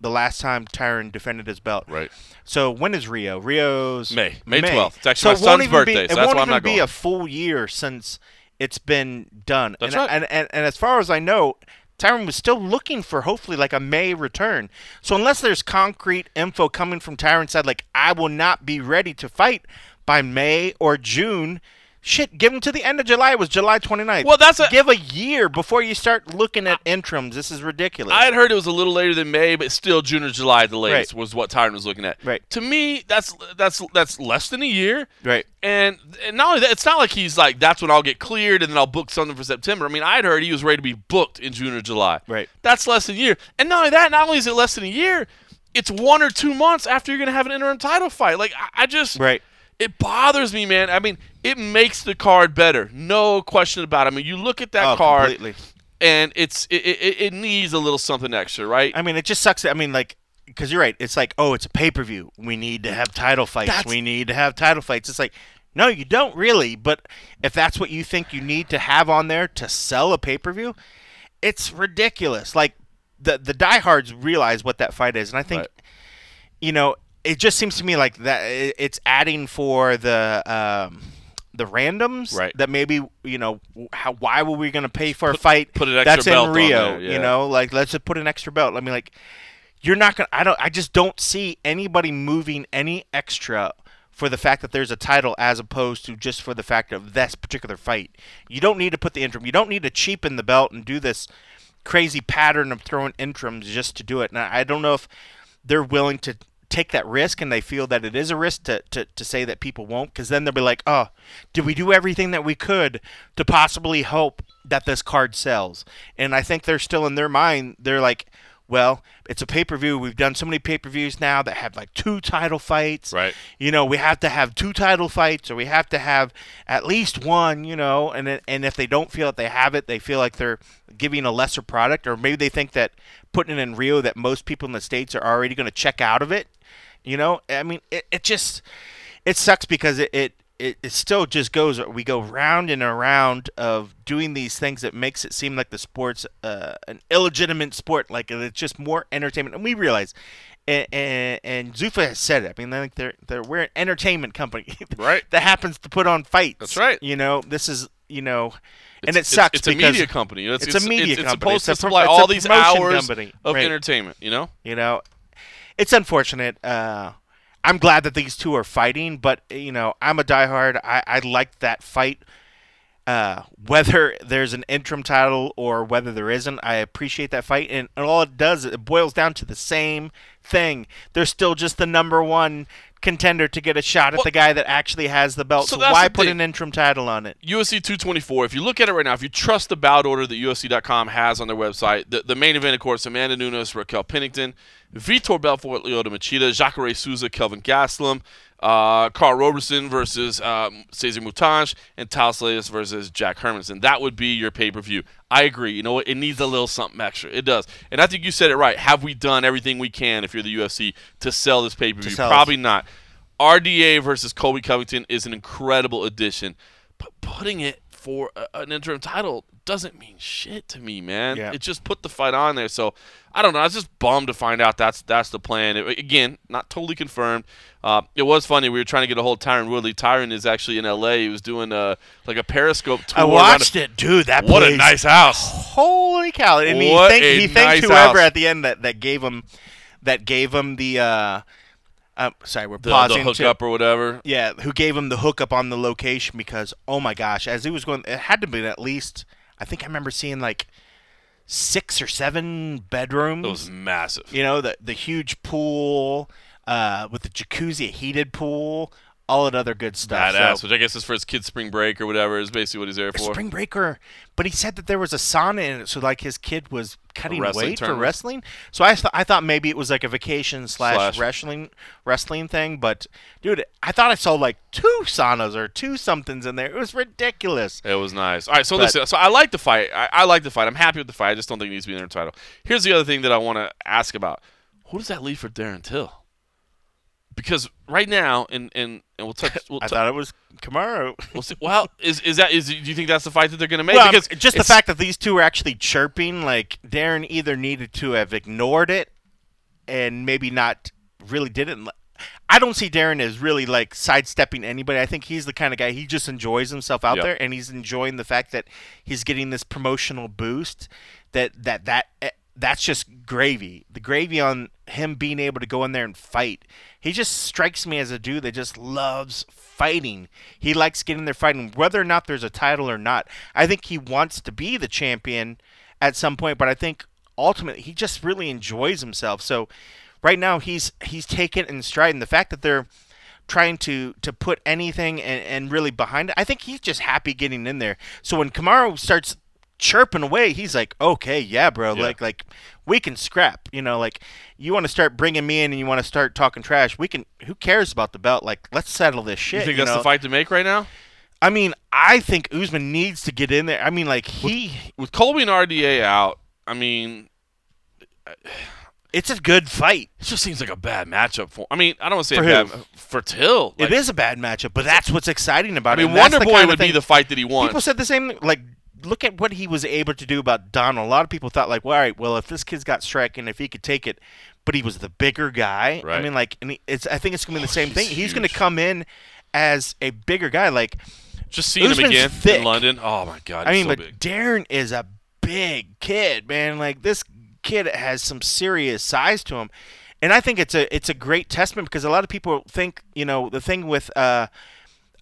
the last time Tyron defended his belt. Right. So when is Rio? Rio's May. May 12th. It's actually my son's birthday, Be, so it that's won't why I'm not be a full year since it's been done. That's and, right. and, and and as far as I know, Tyron was still looking for hopefully like a May return. So unless there's concrete info coming from Tyron's side, like I will not be ready to fight by May or June. Shit, give him to the end of July. It was July 29th. Well, that's a- give a year before you start looking at interims. This is ridiculous. I had heard it was a little later than May, but still June or July at the latest Right. was what Tyron was looking at. Right. To me, that's that's that's less than a year. right. And, and not only that, it's not like he's like that's when I'll get cleared and then I'll book something for September. I mean, I'd heard he was ready to be booked in June or July. Right. That's less than a year. And not only that, not only is it less than a year, it's one or two months after you're gonna have an interim title fight. Like I, I just Right. It bothers me, man. I mean, it makes the card better, no question about it. I mean, you look at that Oh, card, completely. and it's it, it, it needs a little something extra, right? I mean, it just sucks. I mean, like, because you're right. It's like, oh, it's a pay per view. We need to have title fights. That's- we need to have title fights. It's like, no, you don't really. But if that's what you think you need to have on there to sell a pay per view, it's ridiculous. Like, the the diehards realize what that fight is, and I think, Right. you know, it just seems to me like that it's adding for the. Um, the randoms Right. that maybe you know how why were we going to pay for a fight put an extra that's belt in Rio there, yeah. you know like let's just put an extra belt I mean like you're not gonna. I don't. I just don't see anybody moving any extra for the fact that there's a title as opposed to just for the fact of this particular fight. You don't need to put the interim. You don't need to cheapen the belt and do this crazy pattern of throwing interims just to do it. And I don't know if they're willing to take that risk and they feel that it is a risk to, to, to say that people won't because then they'll be like oh did we do everything that we could to possibly hope that this card sells? And i think they're still in their mind they're like well it's a pay-per-view. We've done so many pay-per-views now that have like two title fights. Right. you know we have to have two title fights or we have to have at least one you know? And it- and if they don't feel that they have it they feel like they're giving a lesser product or maybe they think that putting it in rio that most people in the states are already going to check out of it you know i mean it, it just it sucks because it, it it, it still just goes. We go round and around of doing these things that makes it seem like the sport's uh, an illegitimate sport. Like it's just more entertainment, and we realize. And, and, and Zuffa has said it. I mean, like they're they're we're an entertainment company, (laughs) Right. that happens to put on fights. That's right. You know, this is you know, and It's- it sucks It's, it's a media company. It's, it's a media it's, company. It's supposed to supply all these hours company. of Right. entertainment. You know. you know, it's unfortunate. Uh, I'm glad that these two are fighting, but you know, I'm a diehard. I, I like that fight. Uh, whether there's an interim title or whether there isn't, I appreciate that fight. And, and all it does, it boils down to the same thing. They're still just the number one contender to get a shot at Well- the guy that actually has the belt. So So, why put thing. an interim title on it? UFC 224. If you look at it right now, if you trust the bout order that UFC.com has on their website, the, the main event, of course, Amanda Nunes, Raquel Pennington, Vitor Belfort, Lyoto Machida, Jacare Souza, Kelvin Gastelum, uh, Karl Roberson versus um, Cezar Mutante, and Thales versus Jack Hermansson. That would be your pay per view. I agree. You know what? It needs a little something extra. It does. And I think you said it right. Have we done everything we can, if you're the UFC, to sell this pay per view? Probably not. RDA versus Colby Covington is an incredible addition, but putting it for a, an interim title doesn't mean shit to me, man. Yeah. It just put the fight on there. So I don't know. I was just bummed to find out that's that's the plan. It- again, not totally confirmed. Uh, it was funny. We were trying to get a hold of Tyron Woodley. Tyron is actually in LA. He was doing a like a Periscope tour. I watched a- it, dude. That What a nice house. Holy cow! And he, What thanked, a he thanked nice whoever house. at the end that, that gave him that gave him the. Uh, uh, sorry, we're The, pausing. the to- hookup or whatever. yeah, who gave him the hookup on the location? Because oh my gosh, as he was going, it had to be at least. I think I remember seeing like six or seven bedrooms. It was massive. you know the the huge pool uh, with the jacuzzi, a heated pool, all that other good stuff. Badass, So- which I guess is for his kid's spring break or whatever. Is basically what he's there for. Spring Breaker, but he said that there was a sauna in it, so like his kid was cutting weight for wrestling. So I thought I thought maybe it was like a vacation slash, Slash. wrestling wrestling thing. But dude, I thought I saw like two saunas or two somethings in there. It was ridiculous. It was nice. All right, so But- listen. So I like the fight. I, I like the fight. I'm happy with the fight. I just don't think it needs to be an interim title. Here's the other thing that I want to ask about. Who does that leave for Darren Till? Because right now, and and, and we'll touch. (laughs) We'll, I thought it was Kamaru. we'll see. Well, is is that is? Do you think that's the fight that they're going to make? Well, because just the fact that these two are actually chirping, like Darren either needed to have ignored it and maybe not really didn't. I don't see Darren as really like sidestepping anybody. I think he's the kind of guy he just enjoys himself out Yep. there, and he's enjoying the fact that he's getting this promotional boost. That that that eh, that's just gravy. The gravy on him being able to go in there and fight. He just strikes me as a dude that just loves fighting. He likes getting there fighting, whether or not there's a title or not. I think he wants to be the champion at some point, but I think ultimately he just really enjoys himself. So right now he's he's taken in stride, and the fact that they're trying to to put anything and, and really behind it, I think he's just happy getting in there. So when Kamaru starts chirping away, he's like, okay, yeah, bro, Yeah. like like we can scrap. You know, like you want to start bringing me in and you want to start talking trash. We can. Who cares about the belt? Like let's settle this shit. You think that's know? the fight to make right now? I mean, I think Usman needs to get in there. I mean, like he, With Colby and RDA out, I mean, it's a good fight. it just seems like a bad matchup for. I mean, I don't want to say For a bad for Till. Like, it is a bad matchup, but that's what's exciting about it. I mean, that's Wonder Boy would be the fight that he wants. People said the same. Like, look at what he was able to do about Donald. A lot of people thought, like, well, all right, well, if this kid's got striking, if he could take it, but he was the bigger guy. I mean, like, and it's. I think it's going to be the Oh, same he's thing. He's going to come in as a bigger guy. Like, Just seeing him again thick. in London. Oh my God, I mean, so but big. Darren is a big kid, man. Like this kid has some serious size to him, and I think it's a it's a great testament because a lot of people think you know the thing with uh,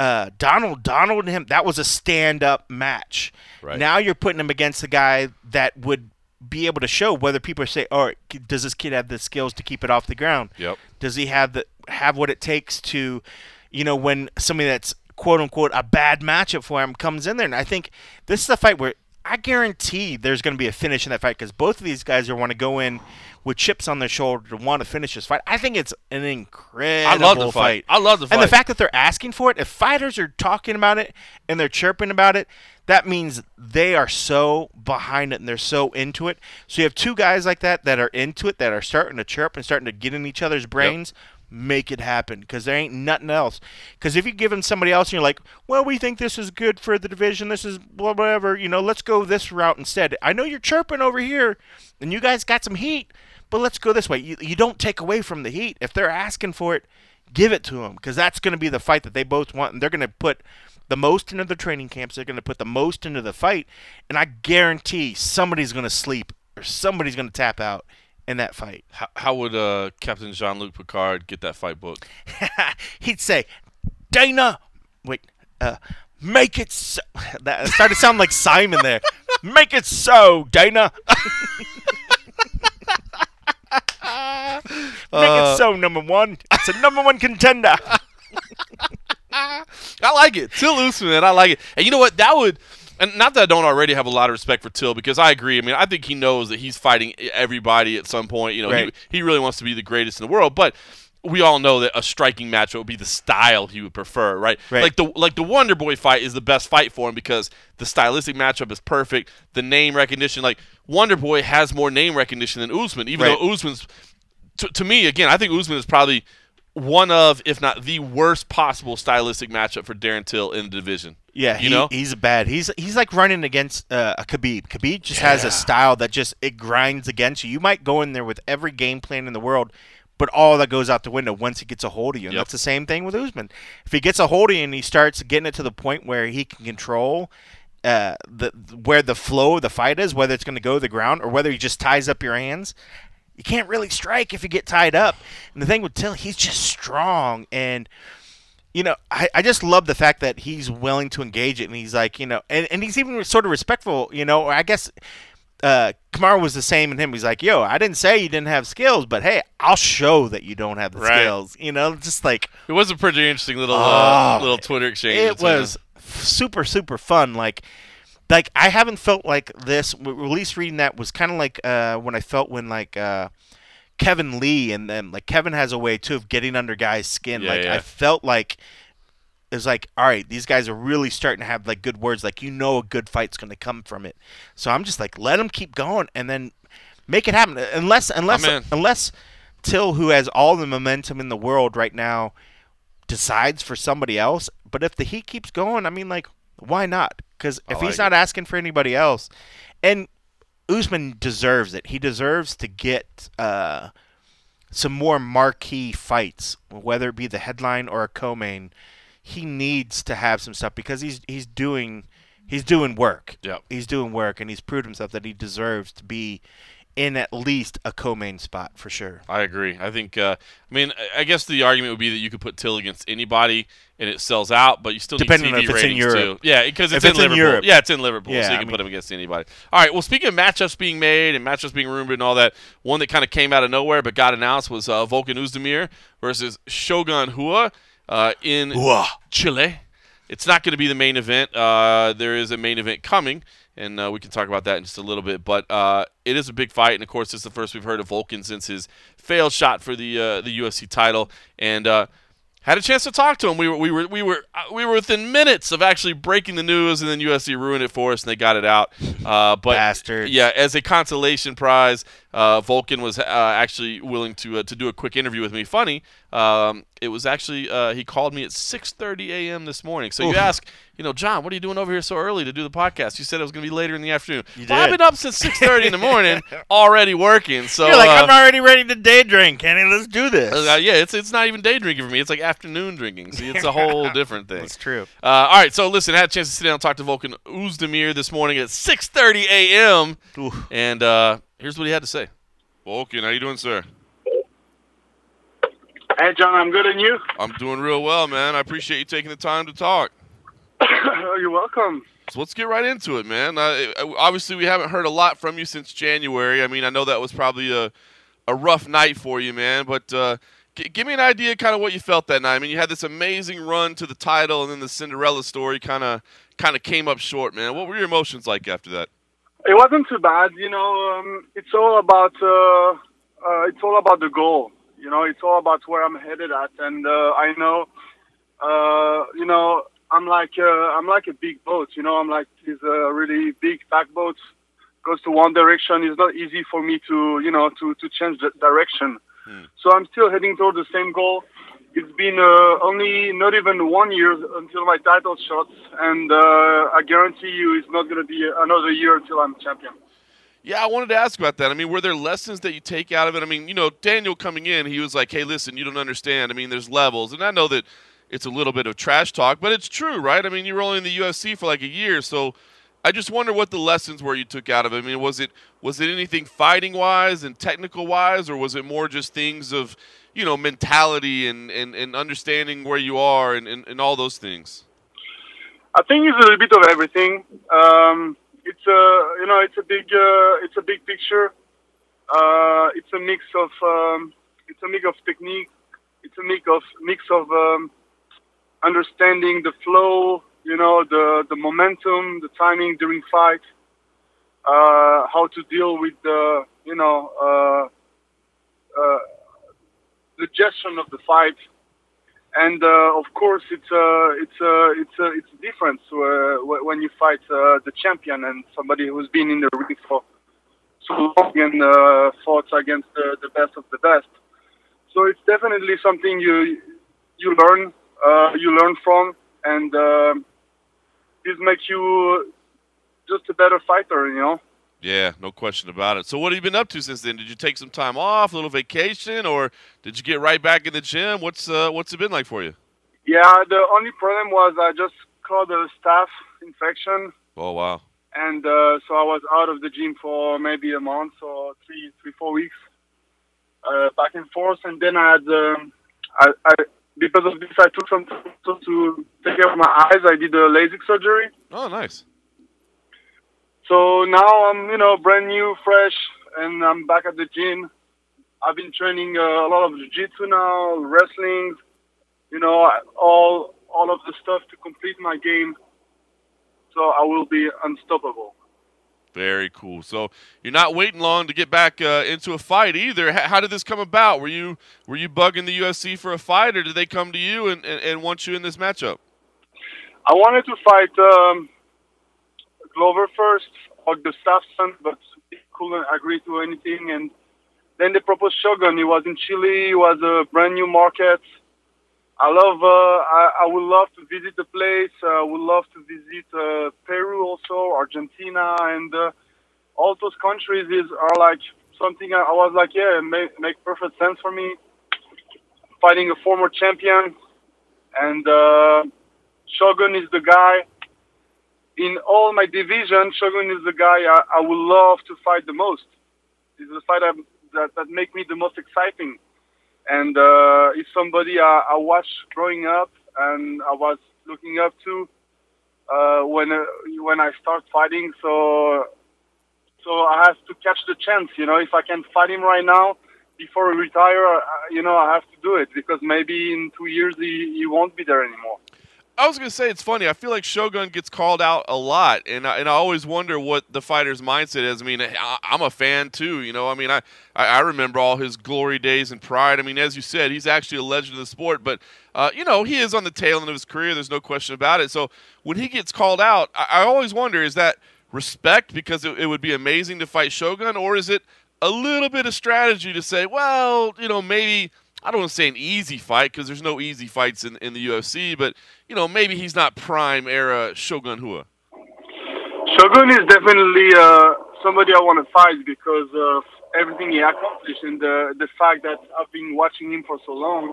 uh, Donald Donald and him that was a stand up match. Right. Now you're putting him against the guy that would be able to show whether people say, "Oh, does this kid have the skills to keep it off the ground?" Yep. Does he have the have what it takes to, you know, when somebody that's quote unquote a bad matchup for him comes in there? And I think this is a fight where I guarantee there's going to be a finish in that fight because both of these guys are want to go in with chips on their shoulder to want to finish this fight. I think it's an incredible I love the fight. I love the fight. And the fact that they're asking for it, if fighters are talking about it and they're chirping about it, that means they are so behind it and they're so into it. So you have two guys like that that are into it, that are starting to chirp and starting to get in each other's brains. Make it happen because there ain't nothing else. Because if you give him somebody else and you're like, well, we think this is good for the division, this is whatever, you know, let's go this route instead. I know you're chirping over here and you guys got some heat, but let's go this way. You, you don't take away from the heat. If they're asking for it, give it to them because that's going to be the fight that they both want. And they're going to put the most into the training camps. They're going to put the most into the fight. And I guarantee somebody's going to sleep or somebody's going to tap out in that fight. How, how would uh, Captain Jean Luc Picard get that fight book? (laughs) He'd say, Dana, wait, uh, make it so. (laughs) That started to sound like Simon there. (laughs) Make it so, Dana. Make Uh, it so, number one. It's a number one contender. I like it. Till Usman, I like it. And you know what? That would, and not that I don't already have a lot of respect for Till, because I agree. I mean, I think he knows that he's fighting everybody at some point. You know, Right. he, he really wants to be the greatest in the world, but. We all know that a striking match would be the style he would prefer, right? Right. Like the like the Wonder Boy fight is the best fight for him because the stylistic matchup is perfect. The name recognition, like Wonder Boy, has more name recognition than Usman, even Right. though Usman's to, to me, again, I think Usman is probably one of, if not the worst possible stylistic matchup for Darren Till in the division. Yeah, You he, know? he's bad. He's he's like running against uh, a Khabib. Khabib just has a style that just it grinds against you. You might go in there with every game plan in the world, but all that goes out the window once he gets a hold of you. And Yep. that's the same thing with Usman. If he gets a hold of you and he starts getting it to the point where he can control uh, the where the flow of the fight is, whether it's going to go to the ground or whether he just ties up your hands, you can't really strike if you get tied up. And the thing with Till, he's just strong and you know, I, I just love the fact that he's willing to engage it and he's like, you know, and, and he's even sort of respectful, you know, or I guess uh, Kamaru was the same in him. He's like, yo, I didn't say you didn't have skills, but hey, I'll show that you don't have the Right. skills. You know, just like It was a pretty interesting little uh, Oh, little Twitter exchange. it was super, super fun. Like, like I haven't felt like this. At least reading that was kind of like uh, when I felt when like uh, Kevin Lee and then like Kevin has a way too of getting under guys' skin. Yeah, like yeah. I felt like it was like, all right, these guys are really starting to have like good words. Like you know, a good fight's going to come from it. So I'm just like, let them keep going and then make it happen. Unless, unless, unless Till, who has all the momentum in the world right now, decides for somebody else. But if the heat keeps going, I mean, like, why not? Because if I he's like not asking for anybody else, and Usman deserves it, he deserves to get uh, some more marquee fights, whether it be the headline or a co-main. He needs to have some stuff because he's he's doing he's doing work. Yep. He's doing work, and he's proved himself that he deserves to be in at least a co-main spot for sure. I agree. I think. Uh, I mean, I- I guess the argument would be that you could put Till against anybody and it sells out, but you still Depending need on TV if it's in Europe. too. Yeah, because it's, it's in in Liverpool. Europe. Yeah, it's in Liverpool, Yeah, so you I can mean- put him against anybody. All right. Well, speaking of matchups being made and matchups being rumored and all that, one that kind of came out of nowhere but got announced was uh, Volkan Oezdemir versus Shogun Rua uh, in Rua. Chile. It's not going to be the main event. Uh, there is a main event coming, and uh, we can talk about that in just a little bit. But uh, it is a big fight, and of course, it's the first we've heard of Volkan since his failed shot for the uh, the UFC title. And uh, had a chance to talk to him. We were we were we were uh, we were within minutes of actually breaking the news, and then USC ruined it for us, and they got it out. Uh, but Bastards. yeah, as a consolation prize, uh, Volkan was uh, actually willing to uh, to do a quick interview with me. Funny, um, it was actually uh, he called me at 6:30 a.m. this morning. So you ask, you know, John, what are you doing over here so early to do the podcast? You said it was going to be later in the afternoon. You well, I've did. been up since 6:30 in the morning, (laughs) already working. So You're like, uh, I'm already ready to day drink, Kenny. Let's do this. uh, yeah, it's it's not even day drinking for me. It's like afternoon drinking. See, it's a (laughs) whole different thing. That's true. Uh, all right, so listen, I had a chance to sit down and talk to Volkan Oezdemir this morning at 6:30 a.m. And uh, here's what he had to say. Volkan, how you doing, sir? Hey, John, I'm good, and you? I'm doing real well, man. I appreciate you taking the time to talk. (coughs) You're welcome. So let's get right into it, man. Uh, obviously, we haven't heard a lot from you since January. I mean, I know that was probably a a rough night for you, man. But uh, g- give me an idea, kind of what you felt that night. I mean, you had this amazing run to the title, and then the Cinderella story kind of kind of came up short, man. What were your emotions like after that? It wasn't too bad, you know. Um, it's all about uh, uh, it's all about the goal. You know, it's all about where I'm headed at, and uh, I know, uh, you know, I'm like uh, I'm like a big boat. You know, I'm like these uh, really big back boats goes to one direction. It's not easy for me to you know to to change the direction. Hmm. So I'm still heading toward the same goal. It's been uh, only not even one year until my title shots, and uh, I guarantee you it's not going to be another year until I'm champion. Yeah, I wanted to ask about that. I mean, were there lessons that you take out of it? I mean, you know, Daniel coming in, he was like, "Hey, listen, you don't understand. I mean, there's levels." And I know that it's a little bit of trash talk, but it's true, right? I mean, you were only in the UFC for like a year, so I just wonder what the lessons were you took out of it. I mean, was it was it anything fighting wise and technical wise, or was it more just things of you know mentality and, and, and understanding where you are and, and, and all those things? I think it's a little bit of everything. Um, it's a you know it's a big uh, it's a big picture. Uh, it's a mix of um, it's a mix of technique. It's a mix of mix of um, understanding the flow, you know, the the momentum, the timing during fight, uh, how to deal with the you know uh, uh, the gestion of the fight, and uh, of course it's a it's a it's a it's a difference uh, when you fight uh, the champion and somebody who's been in the ring for so long and uh, fought against the, the best of the best. So it's definitely something you you learn uh, you learn from, and uh, this makes you just a better fighter, you know. Yeah, no question about it. So, what have you been up to since then? Did you take some time off, a little vacation, or did you get right back in the gym? What's uh, what's it been like for you? Yeah, the only problem was I just caught a staph infection, Oh wow. and uh, so I was out of the gym for maybe a month or three, three, four weeks, uh, back and forth. And then I had, um, I, I, because of this, I took some time to- to take care of my eyes. I did a LASIK surgery. Oh, nice. So now I'm, you know, brand new, fresh, and I'm back at the gym. I've been training uh, a lot of jiu-jitsu now, wrestling, you know, all all of the stuff to complete my game. So I will be unstoppable. Very cool. So you're not waiting long to get back uh, into a fight either. H- how did this come about? Were you were you bugging the UFC for a fight, or did they come to you and, and, and want you in this matchup? I wanted to fight um, Glover first, or Gustafsson, but he couldn't agree to anything. And then they proposed Shogun. It was in Chile. It was a brand new market. I love. Uh, I, I would love to visit the place. I would love to visit uh, Peru also, Argentina, and uh, all those countries is are like something. I, I was like, yeah, it make, make perfect sense for me. Fighting a former champion, and uh, Shogun is the guy. In all my division, Shogun is the guy I, I would love to fight the most. He's the fight that that, that make me the most exciting and uh, it's somebody I, I watched growing up and I was looking up to uh, when uh, when I start fighting. So so I have to catch the chance. You know, if I can fight him right now before I retire, uh, you know, I have to do it because maybe in two years he, he won't be there anymore. I was gonna say it's funny. I feel like Shogun gets called out a lot, and I, and I always wonder what the fighter's mindset is. I mean, I, I'm a fan too. You know, I mean, I, I I remember all his glory days and pride. I mean, as you said, he's actually a legend of the sport. But uh, you know, he is on the tail end of his career. There's no question about it. So when he gets called out, I, I always wonder: is that respect because it, it would be amazing to fight Shogun, or is it a little bit of strategy to say, well, you know, maybe I don't want to say an easy fight because there's no easy fights in, in the UFC, but you know maybe he's not prime era Shogun Rua. Shogun is definitely uh, somebody I want to fight because of everything he accomplished and the the fact that I've been watching him for so long.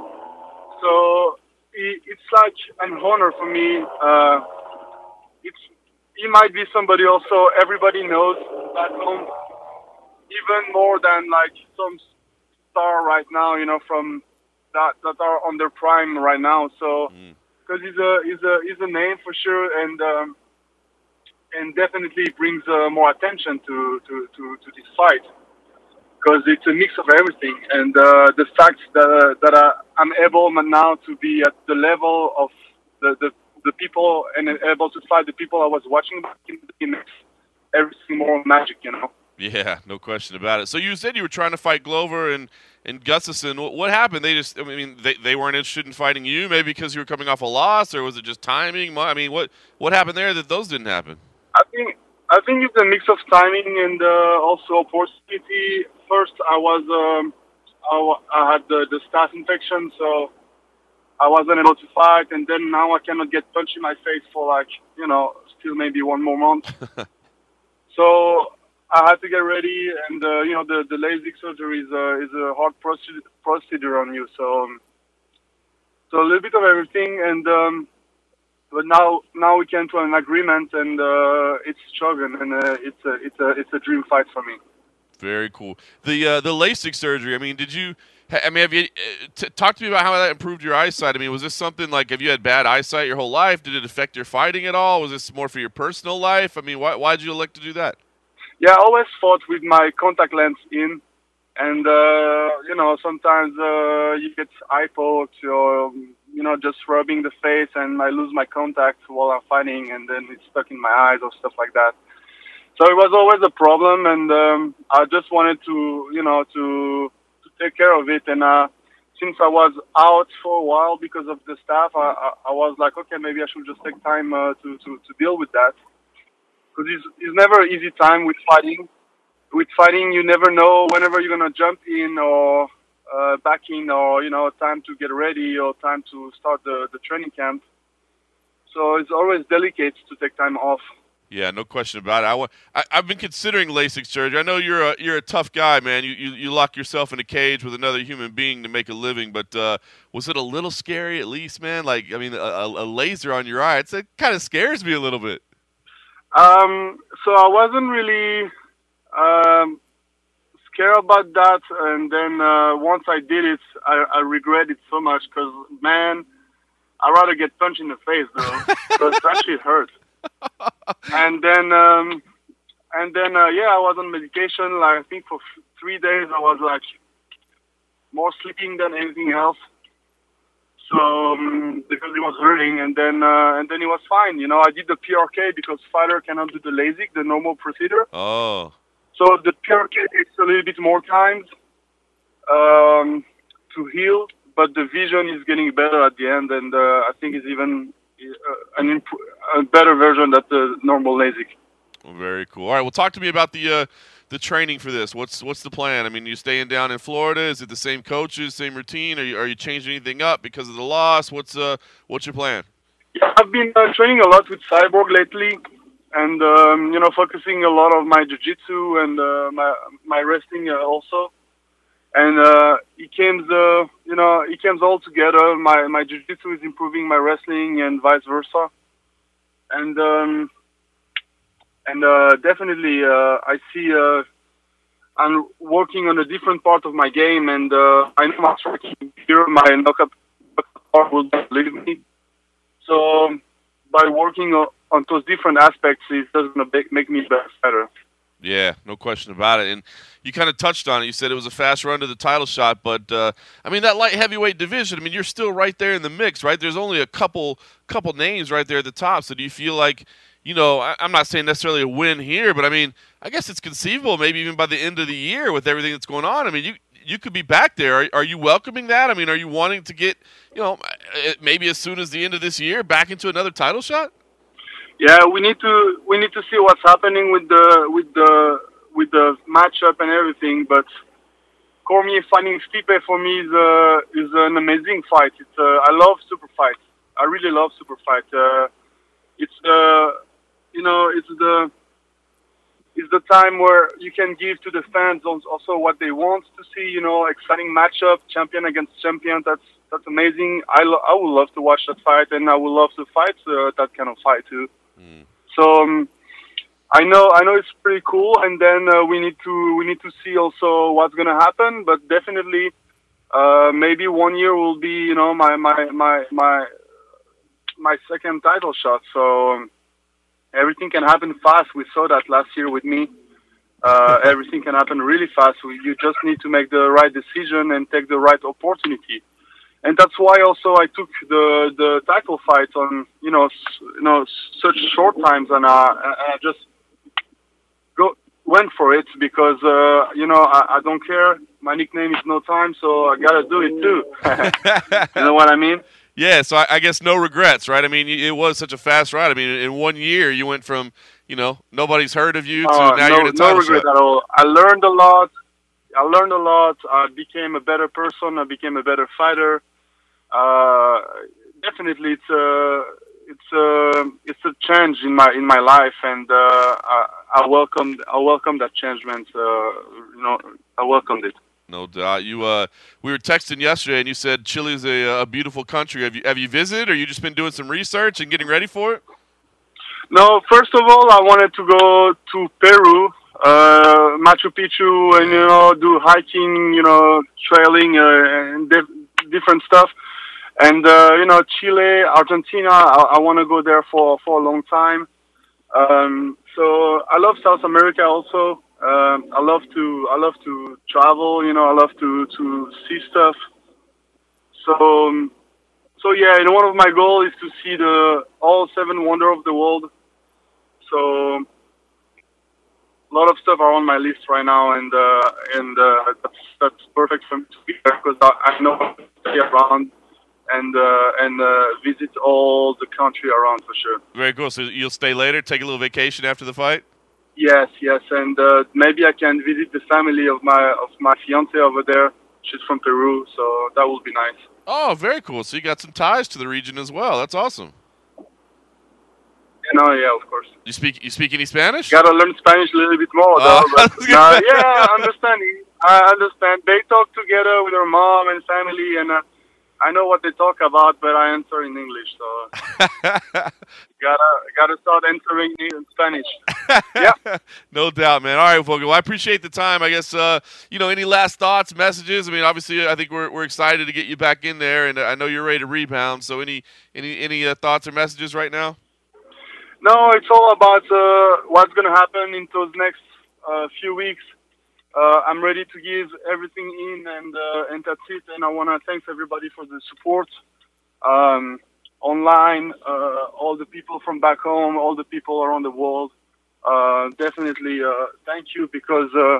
So it, it's like an honor for me. Uh, it's he might be somebody also everybody knows back home, even more than like some star right now. You know, from that that are on their prime right now. So because he's a he's a he's a name for sure and. Um, and definitely brings uh, more attention to, to, to, to this fight because it's a mix of everything. And uh, the fact that, that I, I'm able now to be at the level of the, the, the people and able to fight the people I was watching it makes everything more magic, you know. Yeah, no question about it. So you said you were trying to fight Glover and and Gustafsson. What, happened? They just, I mean, they, they weren't interested in fighting you, maybe because you were coming off a loss, or was it just timing? I mean, what what happened there that those didn't happen? I think I think it's a mix of timing and uh, also opportunity. First, I was um, I, I had the, the staph infection, so I wasn't able to fight. And then now I cannot get punched in my face for like you know still maybe one more month. (laughs) so I had to get ready, and uh, you know the the LASIK surgery is a is a hard procedure procedure on you. So um, so a little bit of everything, and um, but now now we came to an agreement, and uh, it's Shogun, and uh, it's a it's a it's a dream fight for me. Very cool. The uh, the LASIK surgery. I mean, did you? I mean, have you uh, t- talk to me about how that improved your eyesight? I mean, was this something like have you had bad eyesight your whole life? Did it affect your fighting at all? Was this more for your personal life? I mean, why why did you elect to do that? Yeah, I always fought with my contact lens in, and uh, you know sometimes uh, you get eye poked or you know just rubbing the face, and I lose my contact while I'm fighting, and then it's stuck in my eyes or stuff like that. So it was always a problem, and um, I just wanted to you know to to take care of it, and uh, since I was out for a while because of the staph, I, I, I was like, okay, maybe I should just take time uh, to, to to deal with that because it's, it's never an easy time with fighting. With fighting, you never know whenever you're gonna jump in or uh, back in, or you know, time to get ready or time to start the, the training camp. So it's always delicate to take time off. Yeah, no question about it. I, I've been considering LASIK surgery. I know you're a you're a tough guy, man. You, you you lock yourself in a cage with another human being to make a living. But uh, was it a little scary at least, man? Like I mean, a, a laser on your eye, it kind of scares me a little bit. Um, so I wasn't really um, scared about that, and then uh, once I did it, I, I regret it so much because man, I'd rather get punched in the face though, (laughs) because that shit hurts. And then, um, and then, uh, yeah, I was on medication. Like I think for f- three days, I was like more sleeping than anything else. So um, because it was hurting, and then uh, and then it was fine. You know, I did the PRK because fighter cannot do the LASIK, the normal procedure. Oh, So the PRK takes a little bit more time um, to heal, but the vision is getting better at the end, and uh, I think it's even uh, an imp- a better version than the normal LASIK. very cool. All right, well, talk to me about the uh, the training for this. What's what's the plan? I mean, you staying down in Florida? Is it the same coaches, same routine? Are you are you changing anything up because of the loss? What's uh what's your plan? Yeah, I've been uh, training a lot with Cyborg lately, and um, you know, focusing a lot of my jiu-jitsu and uh, my my wrestling uh, also. And uh, it comes, uh, you know, it comes all together. My my jiu-jitsu is improving my wrestling, and vice versa. And um, and uh, definitely, uh, I see uh, I'm working on a different part of my game, and uh, I know my striking here, my knockup part will leave me. So by working on those different aspects, gonna make, make me better. Yeah, no question about it. And you kind of touched on it. You said it was a fast run to the title shot, but uh, I mean that light heavyweight division. I mean you're still right there in the mix, right? There's only a couple couple names right there at the top. So do you feel like, you know, I, I'm not saying necessarily a win here, but I mean I guess it's conceivable maybe even by the end of the year with everything that's going on. I mean you you could be back there. Are, are you welcoming that? I mean, are you wanting to get, you know, uh, maybe as soon as the end of this year back into another title shot? Yeah, we need to we need to see what's happening with the with the with the matchup and everything. But Cormier fighting Stipe for me is uh, is an amazing fight. It's uh, I love super fights. I really love super fights. Uh, it's the you know it's the it's the time where you can give to the fans also what they want to see. You know, exciting matchup, champion against champion. That's that's amazing. I lo- I would love to watch that fight, and I would love to fight uh, that kind of fight too. So um, I know I know it's pretty cool, and then uh, we need to we need to see also what's gonna happen. But definitely, uh, maybe one year will be you know my my my my my second title shot. So um, everything can happen fast. We saw that last year with me. Uh, (laughs) everything can happen really fast. You just need to make the right decision and take the right opportunity. And that's why also I took the the title fight on you know s- you know such short times and uh, and I just go went for it because uh, you know I, I don't care. My nickname is No Time, so I gotta do it too. (laughs) you know what I mean? Yeah, so I, I guess no regrets, right? I mean, it was such a fast ride. I mean, in one year, you went from you know nobody's heard of you to Uh, now no, you're in a no title regret shot. at all. I learned a lot. I learned a lot. I became a better person. I became a better fighter. Uh, definitely, it's a it's a it's a change in my in my life, and uh, I, I welcomed I welcomed that changement. Uh, you know, I welcomed it. No doubt. You uh, we were texting yesterday, and you said Chile is a, a beautiful country. Have you have you visited, or you just been doing some research and getting ready for it? No, first of all, I wanted to go to Peru, uh, Machu Picchu, and you know, do hiking, you know, trailing uh, and dif- different stuff. And uh, you know, Chile, Argentina, I, I want to go there for for a long time. Um, so I love South America also. Um, I love to I love to travel. You know, I love to to see stuff. So um, so yeah, and one of my goals is to see the all seven wonder of the world. So a lot of stuff are on my list right now, and uh, and uh, that's that's perfect for me to be there because I, I know stay around and uh, and uh, visit all the country around for sure. Very cool. So you'll stay later, take a little vacation after the fight. Yes, yes, and uh, maybe I can visit the family of my of my fiance over there. She's from Peru, so that would be nice. Oh, very cool. So you got some ties to the region as well. That's awesome. Know, yeah, of course. You speak you speak any Spanish? Gotta learn Spanish a little bit more, Uh, though. (laughs) I But, uh, yeah, I understand. I understand. They talk together with their mom and family, and uh, I know what they talk about, but I answer in English. So (laughs) gotta gotta start answering in Spanish. (laughs) Yeah. no doubt, man. All right, Volkan. Well, I appreciate the time. I guess uh, you know any last thoughts, messages. I mean, obviously, I think we're, we're excited to get you back in there, and I know you're ready to rebound. So, any any any uh, thoughts or messages right now? No, it's all about uh, what's gonna happen in those next uh, few weeks. Uh, I'm ready to give everything in, and uh, and that's it. And I want to thank everybody for the support um, online, uh, all the people from back home, all the people around the world. Uh, definitely, uh, thank you because uh,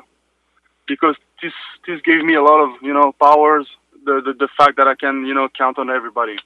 because this this gave me a lot of you know powers. The, the the fact that I can you know count on everybody.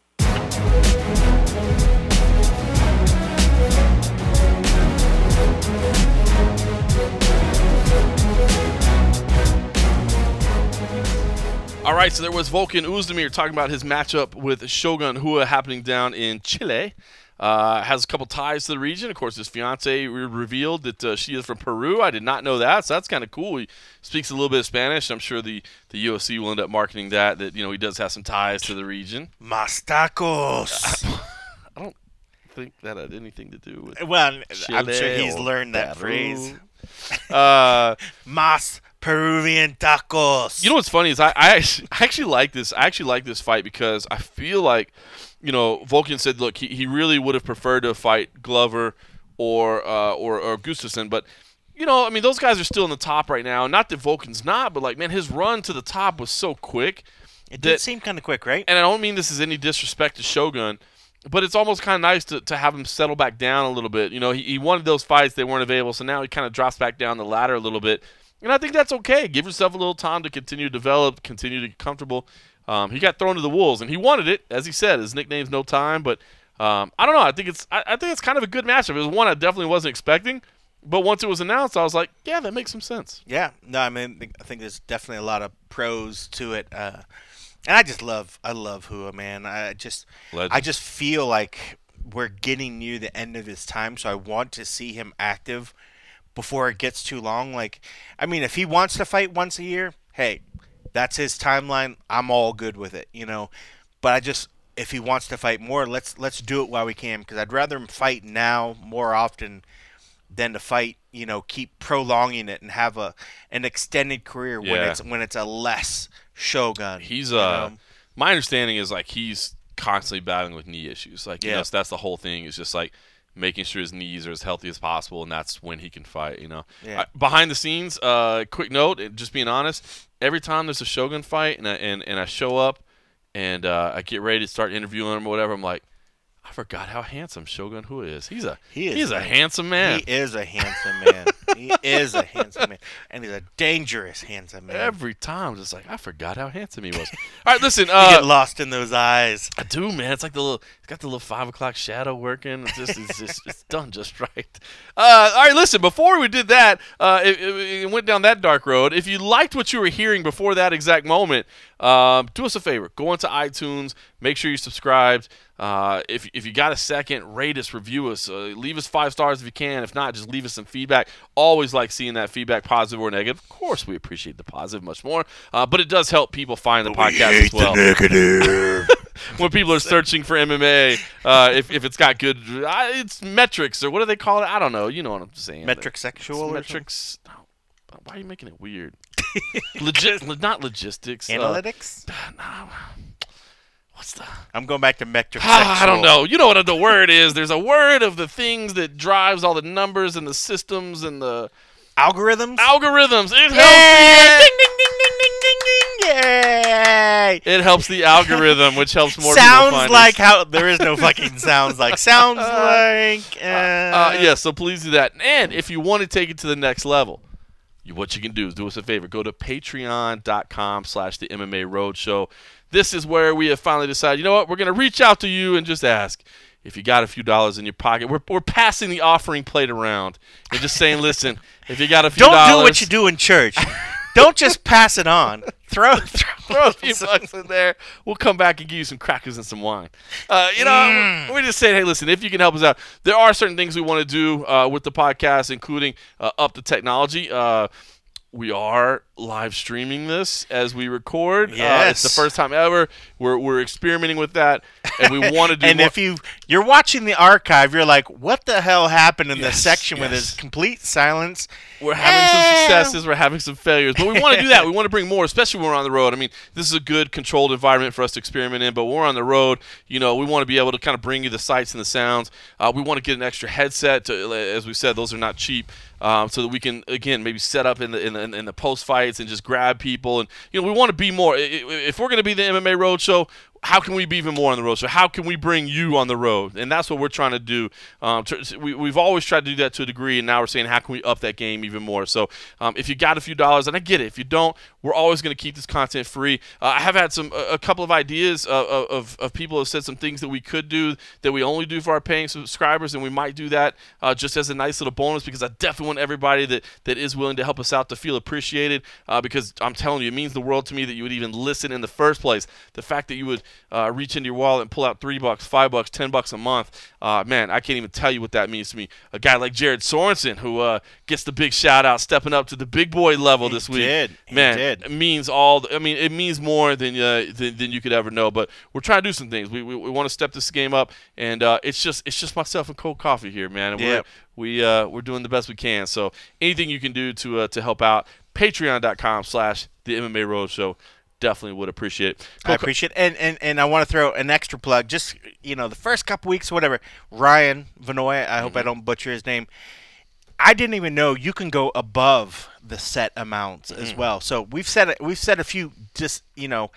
All right, so there was Volkan Oezdemir talking about his matchup with Shogun Rua happening down in Chile. Uh, has a couple ties to the region. Of course, his fiance re- revealed that uh, she is from Peru. I did not know that, so that's kind of cool. He speaks a little bit of Spanish. I'm sure the, the UFC will end up marketing that that you know he does have some ties to the region. Mas tacos. (laughs) I don't think that had anything to do with. well, I'm sure he's learned that Peru. phrase. Uh, (laughs) Mas Peruvian tacos. You know what's funny is I, I actually, (laughs) I actually like this. I actually like this fight because I feel like, you know, Volkan said, look, he, he really would have preferred to fight Glover or uh, or or Gustafsson, but you know, I mean, those guys are still in the top right now. Not that Volkan's not, but like, man, his run to the top was so quick. it that- did seem kind of quick, right? and I don't mean this is any disrespect to Shogun, but it's almost kind of nice to, to have him settle back down a little bit. You know, he, he wanted those fights, they weren't available, so now he kind of drops back down the ladder a little bit. And I think that's okay. Give yourself a little time to continue to develop, continue to get comfortable. Um, he got thrown to the wolves, and he wanted it, as he said. His nickname's No Time, but um, I don't know. I think it's I, I think it's kind of a good matchup. It was one I definitely wasn't expecting, but once it was announced, I was like, yeah, that makes some sense. Yeah, no, I mean, I think there's definitely a lot of pros to it, uh, and I just love, I love Rua, man. I just, Legend. I just feel like we're getting near the end of his time, so I want to see him active before it gets too long. Like, I mean, if he wants to fight once a year, hey, that's his timeline. I'm all good with it, you know. But I just, if he wants to fight more, let's let's do it while we can, because I'd rather him fight now more often than to fight, you know, keep prolonging it and have a an extended career when it's when it's a less shogun. He's uh, know? my understanding is like he's constantly battling with knee issues. Like, you know, so that's the whole thing. Is just like making sure his knees are as healthy as possible, and that's when he can fight. You know, Yeah. I- behind the scenes, uh, quick note, just being honest, every time there's a Shogun fight, and I, and and I show up, and uh, I get ready to start interviewing him or whatever, I'm like. I forgot how handsome Shogun Rua is. He's a He is he's a nice. handsome man. He is a (laughs) handsome man. he is a handsome man, and he's a dangerous handsome man. Every time, just like I forgot how handsome he was. All right, listen. (laughs) you Uh, get lost in those eyes. I do, man. It's like the little, it's got the little five o'clock shadow working. It's just, it's just, it's (laughs) done just right. Uh, all right, listen. Before we did that, uh, it, it, it went down that dark road. If you liked what you were hearing before that exact moment, um, do us a favor. Go into iTunes. Make sure you subscribed. Uh, if if you got a second, rate us, review us, uh, leave us five stars if you can. If not, just leave us some feedback. Always like seeing that feedback, positive or negative. Of course, we appreciate the positive much more, uh, but it does help people find the podcast as well negative. (laughs) when people are searching for MMA, uh, if, if it's got good, uh, it's metrics or what do they call it? I don't know. You know what I'm saying? Metric sexual. metrics. No, why are you making it weird? (laughs) (laughs) Not logistics. uh, Analytics. (sighs) no. What's the? I'm going back to metric. (sighs) I don't know. You know what the word is? There's a word of the things that drives all the numbers and the systems and the Algorithms. algorithms. It helps. Ding ding ding ding ding ding ding! Yay! It helps the algorithm, which helps more. people sounds find us. like how there is no fucking sounds like (laughs) sounds like. Uh, Uh, yeah, so please do that. And if you want to take it to the next level, what you can do is do us a favor. Go to patreon.com slash the MMA Roadshow. This is where we have finally decided, you know what, we're going to reach out to you and just ask if you got a few dollars in your pocket. We're, we're passing the offering plate around and just saying, listen, if you got a few dollars, Don't do what you do in church. (laughs) Don't just pass it on. Throw, throw, (laughs) Throw a few bucks in there. We'll come back and give you some crackers and some wine. Uh, you know, we just say, hey, listen, if you can help us out, there are certain things we want to do uh, with the podcast, including uh, up the technology. We are live streaming this as we record. Uh, it's the first time ever. We're, we're experimenting with that, and we want to (laughs) do and more. if you you're watching the archive, you're like, "What the hell happened in Yes, this section with this complete silence?" We're having some successes. We're having some failures, but we want to do that. We (laughs) want to bring more, especially when we're on the road. I mean, this is a good controlled environment for us to experiment in. But when we're on the road, you know, we want to be able to kind of bring you the sights and the sounds. Uh, we want to get an extra headset. To, as we said, those are not cheap, um, so that we can again maybe set up in the in the, in the post fights and just grab people. And you know, we want to be more. If we're going to be the MMA Roadshow, how can we be even more on the road? So how can we bring you on the road? And that's what we're trying to do. Um, we, we've always tried to do that to a degree, and now we're saying how can we up that game even more? So um, if you got a few dollars, and I get it, if you don't, we're always going to keep this content free. Uh, I have had some a, a couple of ideas of, of, of people have said some things that we could do that we only do for our paying subscribers, and we might do that uh, just as a nice little bonus because I definitely want everybody that, that is willing to help us out to feel appreciated. Uh, because I'm telling you, it means the world to me that you would even listen in the first place. The fact that you would uh, reach into your wallet and pull out three bucks, five bucks, ten bucks a month, uh, man, I can't even tell you what that means to me. A guy like Jared Sorensen, who uh, gets the big shout out, stepping up to the big boy level this week, did. He man, did. it means all. the- I mean, it means more than, uh, than than you could ever know. But we're trying to do some things. We, we, we want to step this game up, and uh, it's just it's just myself and cold coffee here, man. And Yep. we're we uh, we're doing the best we can. So anything you can do to uh, to help out, Patreon.com/slash The MMA Roadshow. Definitely would appreciate. it. I appreciate it. And, and and I want to throw an extra plug. Just you know, the first couple weeks, whatever. Ryan Vanoy, I hope I mm-hmm. don't butcher his name. I didn't even know you can go above the set amounts as mm-hmm. well. So we've set we've set a few just you know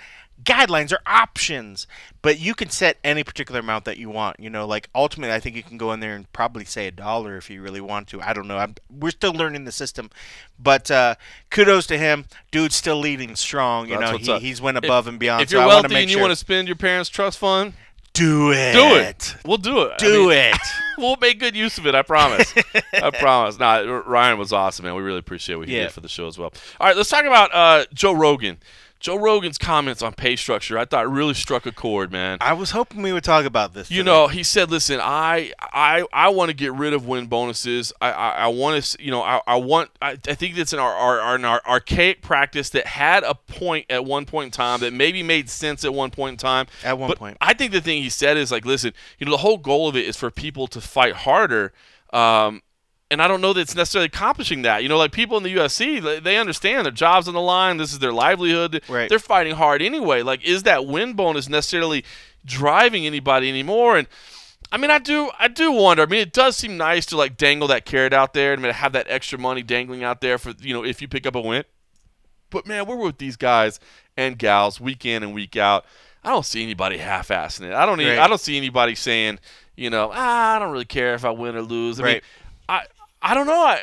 guidelines or options, but you can set any particular amount that you want. You know, like ultimately, I think you can go in there and probably say a dollar if you really want to. I don't know. I'm, we're still learning the system, but uh, kudos to him. Dude's still leading strong. You That's know, he, up. he's went If- above and beyond. If you're I wanna wealthy and you sure- want to spend your parents' trust fund, do it, do it. We'll do it. I do mean, it. (laughs) we'll make good use of it. I promise. I (laughs) promise. Nah, Ryan was awesome, man. We really appreciate what he Yeah. did for the show as well. All right, let's talk about uh, Joe Rogan. Joe Rogan's comments on pay structure, I thought really struck a chord, man. I was hoping we would talk about this. You today. know, he said, "Listen, I, I, I want to get rid of win bonuses. I, I, I want to, you know, I, I want. I, I think that's an, our, our, an ar- archaic practice that had a point at one point in time that maybe made sense at one point in time. At one but point. I think the thing he said is like, listen, you know, the whole goal of it is for people to fight harder. Um, and I don't know that it's necessarily accomplishing that. You know, like people in the UFC, they- understand their jobs on the line. This is their livelihood. Right. They're fighting hard anyway. Like, is that win bonus necessarily driving anybody anymore? And I mean, I do, I do wonder. I mean, it does seem nice to like dangle that carrot out there and have that extra money dangling out there for you know if you pick up a win. But man, we're with these guys and gals week in and week out. I don't see anybody half-assing it. I don't. Even, Right. I don't see anybody saying, you know, ah, I don't really care if I win or lose. I mean, I I don't know. I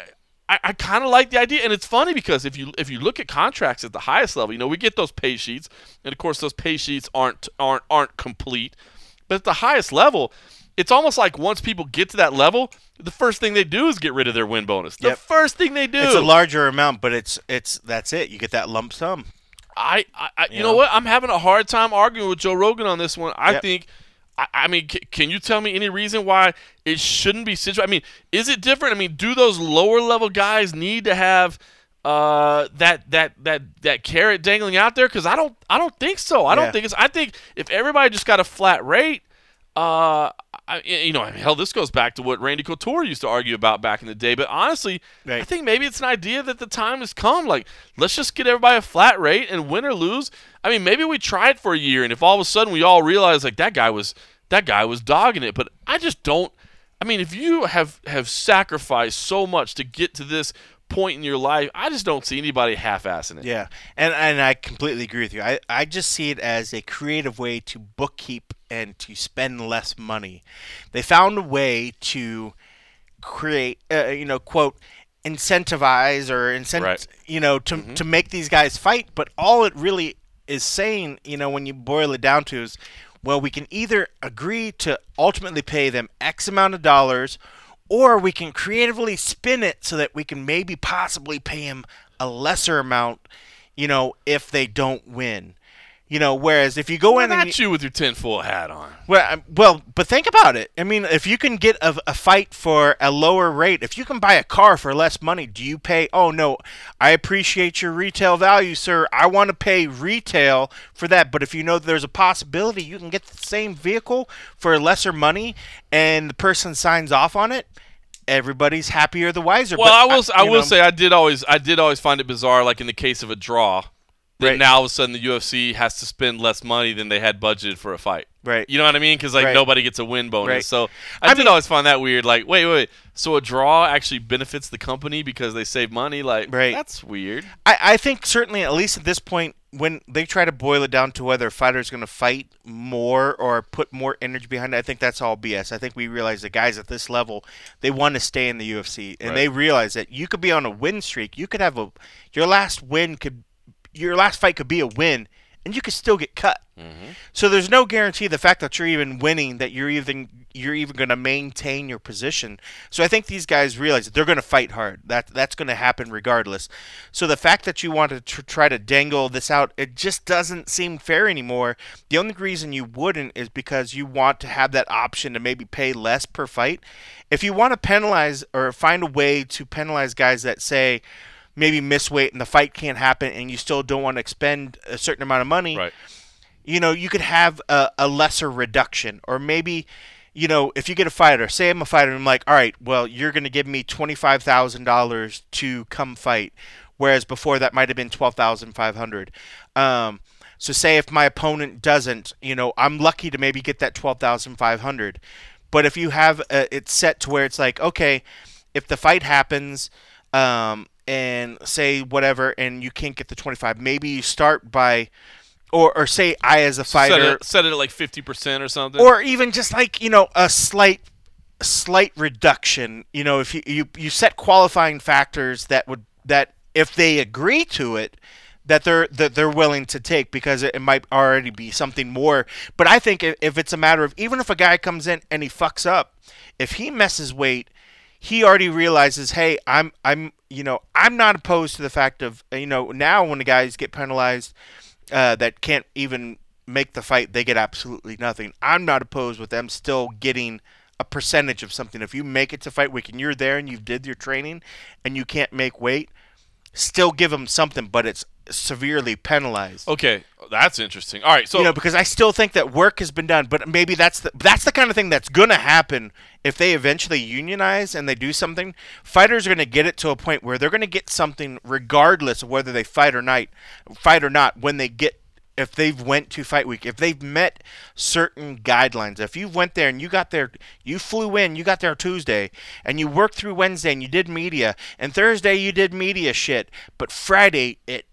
I, I kind of like the idea, and it's funny because if you if you look at contracts at the highest level, you know, we get those pay sheets, and of course those pay sheets aren't aren't aren't complete, but at the highest level. It's almost like once people get to that level, the first thing they do is get rid of their win bonus. The Yep. first thing they do. It's a larger amount, but it's it's that's it. You get that lump sum. I, I, I you You know know? what? I'm having a hard time arguing with Joe Rogan on this one. I Yep. think, I, I mean, c- can you tell me any reason why it shouldn't be situated? I mean, is it different? I mean, do those lower level guys need to have uh, that that that that carrot dangling out there? Because I don't, I don't think so. I don't think it's. I think if everybody just got a flat rate. Uh, I, you know, hell, this goes back to what Randy Couture used to argue about back in the day. But honestly, I think maybe it's an idea that the time has come. Like, let's just get everybody a flat rate and win or lose. I mean, maybe we try it for a year, and if all of a sudden we all realize like that guy was that guy was dogging it, but I just don't. I mean, if you have have sacrificed so much to get to this point in your life, I just don't see anybody half-assing it. Yeah, and and I completely agree with you. I I just see it as a creative way to bookkeep and to spend less money. They found a way to create, uh, you know, quote incentivize or incent, Right. you know, to to make these guys fight. But all it really is saying, you know, when you boil it down to is, well, we can either agree to ultimately pay them X amount of dollars, or we can creatively spin it so that we can maybe possibly pay him a lesser amount, you know, if they don't win. You know, whereas if you go in and not you with your tinfoil hat on? well, um, well, but think about it. I mean, if you can get a, a fight for a lower rate, if you can buy a car for less money, do you pay? Oh no, I appreciate your retail value, sir. I want to pay retail for that. But if you know there's a possibility you can get the same vehicle for lesser money, and the person signs off on it, everybody's happier the wiser. Well, But I will. I you will know, say I did always. I did always find it bizarre, like in the case of a draw. That Right. now all of a sudden the UFC has to spend less money than they had budgeted for a fight. Right. You know what I mean? Because like Right. nobody gets a win bonus. Right. So I, I did mean- always find that weird. Like, wait, wait. So a draw actually benefits the company because they save money. Like, Right. that's weird. I, I think certainly at least at this point when they try to boil it down to whether a fighter is going to fight more or put more energy behind it, I think that's all BS. I think we realize the guys at this level they want to stay in the UFC and Right. they realize that you could be on a win streak. You could have a your last win could your last fight could be a win and you could still get cut. Mm-hmm. So there's no guarantee the fact that you're even winning that you're even you're even going to maintain your position. So I think these guys realize that they're going to fight hard. That that's going to happen regardless. So the fact that you want to tr- try to dangle this out, it just doesn't seem fair anymore. The only reason you wouldn't is because you want to have that option to maybe pay less per fight. If you want to penalize or find a way to penalize guys that say maybe miss weight and the fight can't happen and you still don't want to expend a certain amount of money Right. you know, you could have a, a lesser reduction, or maybe, you know, if you get a fighter, say I'm a fighter, and I'm like, all right, well, you're going to give me twenty five thousand dollars to come fight, whereas before that might have been twelve thousand five hundred. Um, so say if my opponent doesn't, you know, I'm lucky to maybe get that twelve thousand five hundred. But if you have uh it set to where it's like, okay, if the fight happens, um, and say whatever, and you can't get the twenty five, maybe you start by or or say I as a Set fighter, it, set it at like fifty percent or something. or even just like you know a slight slight reduction. You know, if you, you you set qualifying factors that would that if they agree to it. That they're that they're willing to take because it, it might already be something more. But I think if, if it's a matter of even if a guy comes in and he fucks up, if he messes weight, he already realizes, hey, I'm I'm you know I'm not opposed to the fact of you know now when the guys get penalized uh, that can't even make the fight, they get absolutely nothing. I'm not opposed with them still getting a percentage of something. If you make it to fight week and you're there and you did your training and you can't make weight, still give them something, but it's severely penalized. okay, that's interesting. All right, so you know, because I still think that work has been done, but maybe that's the that's the kind of thing that's gonna happen if they eventually unionize and they do something. Fighters are gonna get it to a point where they're gonna get something regardless of whether they fight or not, fight or not. When they get if they've went to fight week, if they've met certain guidelines, if you went there and you got there, you flew in, you got there Tuesday, and you worked through Wednesday and you did media, and Thursday you did media shit, but Friday it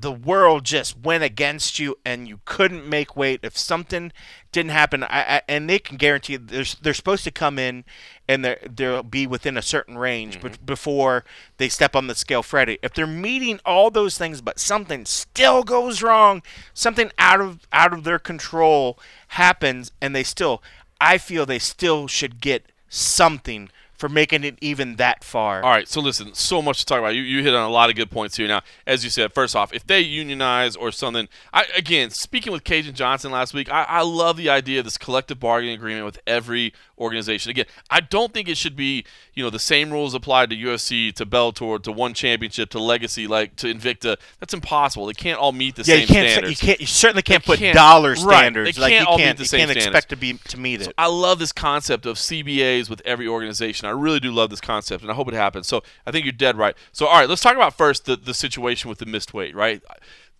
the world just went against you and you couldn't make weight, if something didn't happen, I, I and they can guarantee they're, they're supposed to come in and they're, they'll be within a certain range Mm-hmm. but before they step on the scale Friday. If they're meeting all those things, but something still goes wrong, something out of out of their control happens, and they still, I feel they still should get something for making it even that far. All right, so listen, so much to talk about. You, you hit on a lot of good points here. Now, as you said, first off, if they unionize or something, I again speaking with Kajan Johnson last week, I, I love the idea of this collective bargaining agreement with every organization. Again, I don't think it should be you know the same rules applied to UFC, to Bellator, to One Championship, to Legacy, like to Invicta. That's impossible. They can't all meet the yeah, same you can't. standards. You can't. You certainly can't They put can't- dollar right, standards. they like can't you all meet can't. the you same can't standards. expect to be to meet it. I love this concept of CBAs with every organization. I really do love this concept, and I hope it happens. So I think you're dead right. So all right, let's talk about first the, the situation with the missed weight. Right,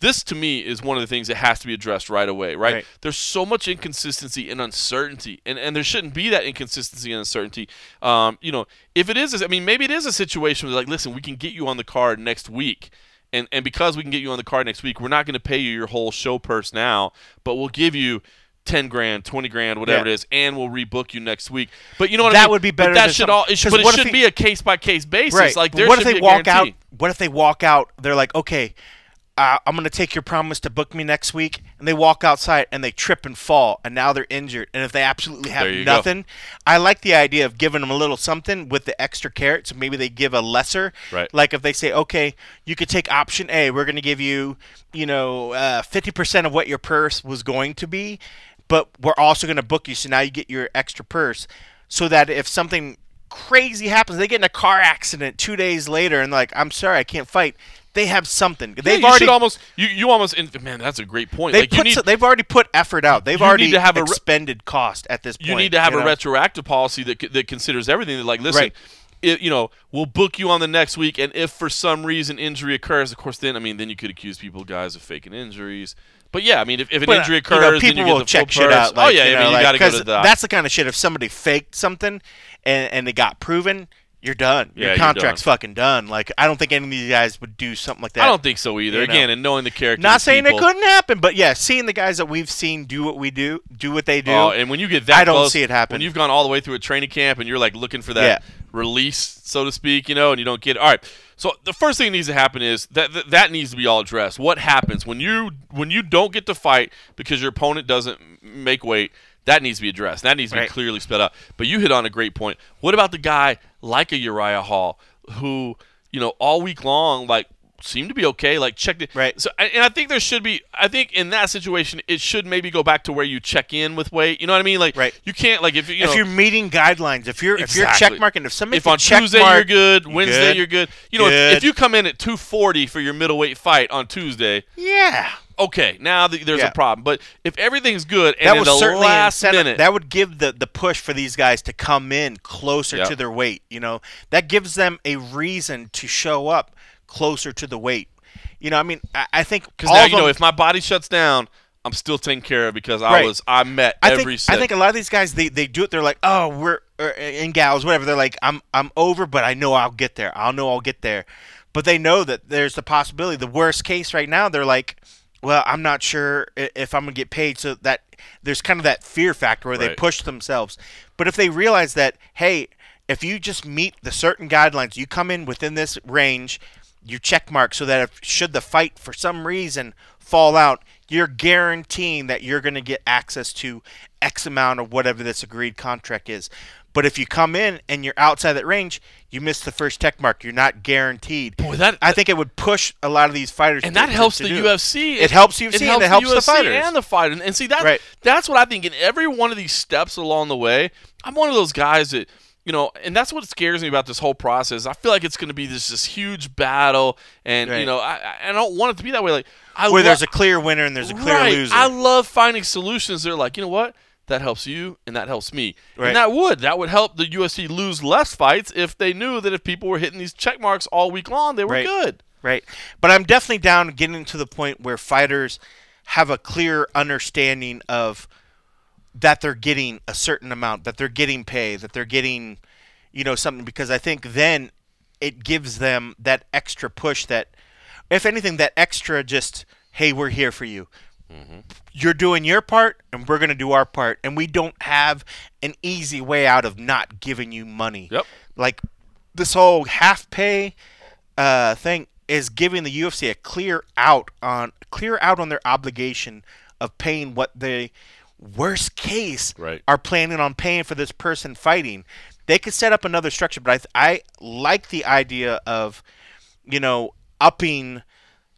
this to me is one of the things that has to be addressed right away. Right, Right. there's so much inconsistency and uncertainty, and and there shouldn't be that inconsistency and uncertainty. Um, you know, if it is, I mean, maybe it is a situation where like, listen, we can get you on the card next week. And, and because we can get you on the card next week, we're not going to pay you your whole show purse now, but we'll give you 10 grand, 20 grand, whatever Yeah. it is, and we'll rebook you next week. But you know what I That mean? would be But better that than should some- all, it should, but it should he- be a case by case basis. right. Like what if they walk guarantee. out? What if they walk out? They're like, okay, uh, I'm going to take your promise to book me next week, and they walk outside and they trip and fall, and now they're injured. And if they absolutely have you go. nothing, I like the idea of giving them a little something with the extra carrot. So maybe they give a lesser. Right. Like if they say, okay, you could take option A, we're going to give you, you know, uh, 50% of what your purse was going to be, but we're also going to book you, so now you get your extra purse, so that if something crazy happens, they get in a car accident two days later, and like, I'm sorry, I can't fight. They have something. They've you already almost you, you almost man that's a great point. they like you put need so- they've already put effort out. They've you already to have a expended cost at this point. you need to have a know? retroactive policy that that considers everything. That like listen. Right. It, you know, we'll book you on the next week, and if for some reason injury occurs, of course, then I mean, then you could accuse people, guys, of faking injuries. But yeah, I mean, if, if an But, injury uh, occurs, you know, then people you get will the check shit purse. out. Like, oh yeah, you I know, mean, you like, got to go to the That's the kind of shit. If somebody faked something and and it got proven, you're done. Yeah, Your contract's done. fucking done. Like I don't think any of these guys would do something like that. I don't think so either. you know. Again, and knowing the character. Not saying it couldn't happen, but yeah, seeing the guys that we've seen do what we do, do what they do. Oh, and when you get that I don't close, see it happen. When you've gone all the way through a training camp and you're like looking for that Yeah. release, so to speak, you know, and you don't get it. All right. So the first thing that needs to happen is that that, that needs to be all addressed. What happens when you when you don't get to fight because your opponent doesn't make weight? That needs to be addressed. That needs to be Right. clearly spelled out. But you hit on a great point. What about the guy like a Uriah Hall who, you know, all week long like seemed to be okay, like checked it. Right. So and I think there should be I think in that situation it should maybe go back to where you check in with weight. You know what I mean? Like Right. you can't like if you, you if know, you're meeting guidelines, if you're if you're Exactly. check marking, if somebody if on Tuesday mark, you're good, Wednesday good? you're good. You know, if, if you come in at 240 for your middleweight fight on Tuesday, yeah, okay, now th- there's Yeah. a problem. But if everything's good and that in was the last incentive- minute, That would give the the push for these guys to come in closer to their weight. You know, that gives them a reason to show up closer to the weight. You know, I mean, I, I think because now you know if my body shuts down, I'm still taken care of because I Right. was I met I every think. I think a lot of these guys they, they do it. They're like, oh, we're er, er, in gals, whatever. They're like, I'm I'm over, but I know I'll get there. I'll know I'll get there. But they know that there's the possibility. The worst case right now, they're like, well, I'm not sure if I'm gonna get paid. So that there's kind of that fear factor where they push themselves. But if they realize that, hey, if you just meet the certain guidelines, you come in within this range, you check mark so that if should the fight for some reason fall out, you're guaranteeing that you're going to get access to X amount of whatever this agreed contract is. But if you come in and you're outside that range, you miss the first check mark. You're not guaranteed. Boy, that- I think it would push a lot of these fighters, and that helps the do it. UFC. It helps UFC and it helps the UFC fighters. and the fighter. And see that Right. that's what I think. In every one of these steps along the way, I'm one of those guys that you know, and that's what scares me about this whole process. I feel like it's going to be this this huge battle, and you know, I, I- don't want it to be that way. Like I Where lo- there's a clear winner and there's a clear right. loser. I love finding solutions. They're like, you know what? That helps you, and that helps me. Right. And that would that would help the UFC lose less fights if they knew that if people were hitting these check marks all week long, they were Right. good. Right. But I'm definitely down getting to the point where fighters have a clear understanding of that they're getting a certain amount, that they're getting pay, that they're getting, you know, something because I think then it gives them that extra push that if anything, that extra just hey, we're here for you. Mm-hmm. You're doing your part, and we're gonna do our part, and we don't have an easy way out of not giving you money. Yep. Like this whole half pay uh, thing is giving the UFC a clear out on clear out on their obligation of paying what they worst case Right. are planning on paying for this person fighting. They could set up another structure, but I th- I like the idea of you know upping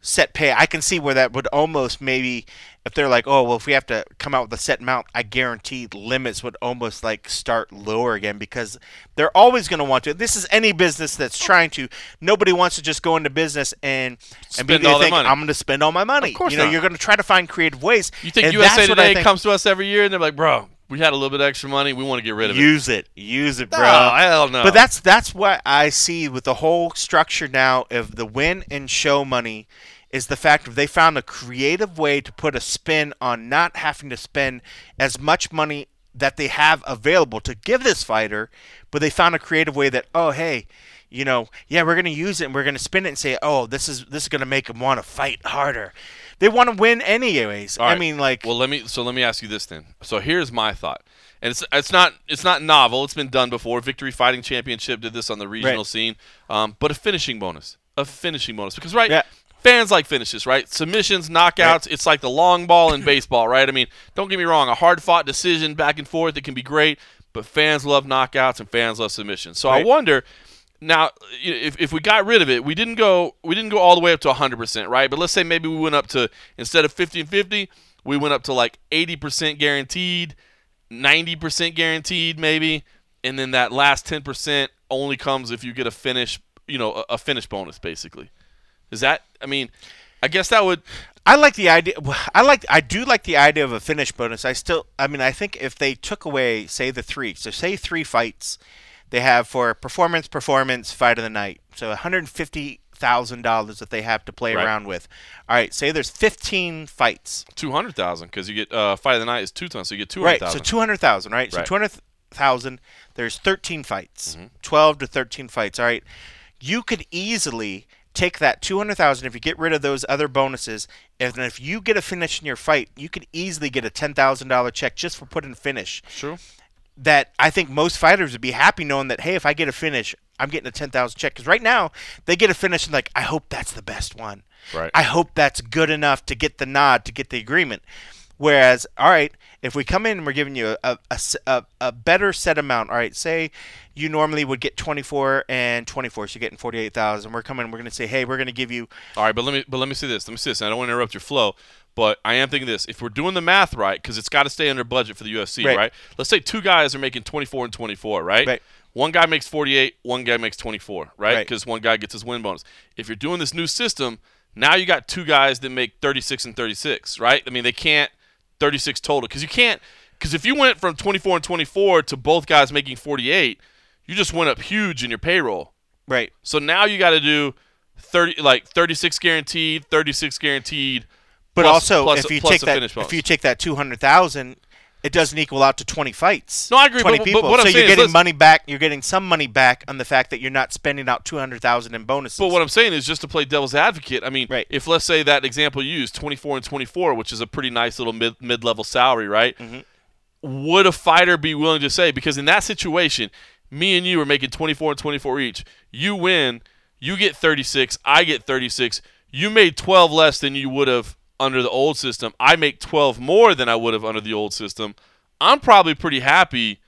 set pay. I can see where that would almost maybe if they're like, oh well, if we have to come out with a set amount, I guarantee limits would almost like start lower again because they're always going to want to. This is any business that's trying to. Nobody wants to just go into business and and Spend their think money. I'm going to spend all my money. Of course you know, not. you're going to try to find creative ways. You think and USA Today think- comes to us every year and they're like, bro, we had a little bit extra money. We want to get rid of it. Use it, use it, bro. No, hell no. But that's that's what I see with the whole structure now of the win and show money is the fact that they found a creative way to put a spin on not having to spend as much money that they have available to give this fighter, but they found a creative way that oh hey, you know yeah we're gonna use it and we're gonna spin it and say oh this is this is gonna make them want to fight harder. They want to win anyways. All I mean like well, let me so let me ask you this then. So here's my thought, and it's it's not it's not novel. It's been done before. Victory Fighting Championship did this on the regional Right. scene, um, but a finishing bonus, a finishing bonus, because right. Yeah. Fans like finishes, right? Submissions, knockouts. It's like the long ball in baseball, right? I mean, don't get me wrong. A hard fought decision back and forth, it can be great, but fans love knockouts and fans love submissions. So I wonder now if, if we got rid of it we didn't go we didn't go all the way up to 100% right but let's say maybe we went up to instead of 50 and 50 we went up to like 80% guaranteed 90% guaranteed maybe and then that last 10% only comes if you get a finish you know a, a finish bonus basically is that i mean i guess that would I like the idea. (sighs) I like. I do like the idea of a finish bonus. I still. I mean, I think if they took away, say, the three. So say three fights, they have for performance, performance, fight of the night. So one hundred fifty thousand dollars that they have to play Right. around with. All right. Say there's fifteen fights. 200000 because you get uh fight of the night is two tons so you get Right. So two hundred thousand. Right. So Right. two hundred thousand. There's thirteen fights. Mm-hmm. Twelve to thirteen fights. All right. You could easily take that two hundred thousand if you get rid of those other bonuses, and if you get a finish in your fight, you could easily get a ten thousand dollar check just for putting a finish. True. That I think most fighters would be happy knowing that hey, if I get a finish, I'm getting a ten thousand check. Because right now they get a finish and like I hope that's the best one. Right. I hope that's good enough to get the nod to get the agreement. Whereas, all right, if we come in and we're giving you a a a better set amount, all right, say you normally would get 24 and 24, so you're getting 48,000. We're coming, we're going to say, hey, we're going to give you, All right, but let me but let me see this. Let me see this. I don't want to interrupt your flow, but I am thinking this. If we're doing the math right, because it's got to stay under budget for the UFC, Right. right. Let's say two guys are making 24 and 24, right? Right. One guy makes 48, one guy makes 24, right? Right. Because one guy gets his win bonus. If you're doing this new system, now you got two guys that make 36 and 36, right? I mean, they can't 36 total because you can't because if you went from 24 and 24 to both guys making 48, you just went up huge in your payroll. right, So now you got to do 30 like 36 guaranteed, 36 guaranteed. but plus- also plus- if you take that, if you take that 200,000, it doesn't equal out to 20 fights. No, I agree, 20 but- but people. what I'm so you're getting let's- money back. You're getting some money back on the fact that you're not spending out 200,000 in bonuses. But what I'm saying is just to play devil's advocate. I mean, Right. if let's say that example you used 24 and 24, which is a pretty nice little mid mid level salary, right? Mm-hmm. Would a fighter be willing to say because in that situation, me and you are making 24 and 24 each. You win, you get 36, I get 36. You made 12 less than you would have under the old system. I make 12 more than I would have under the old system. I'm probably pretty happy.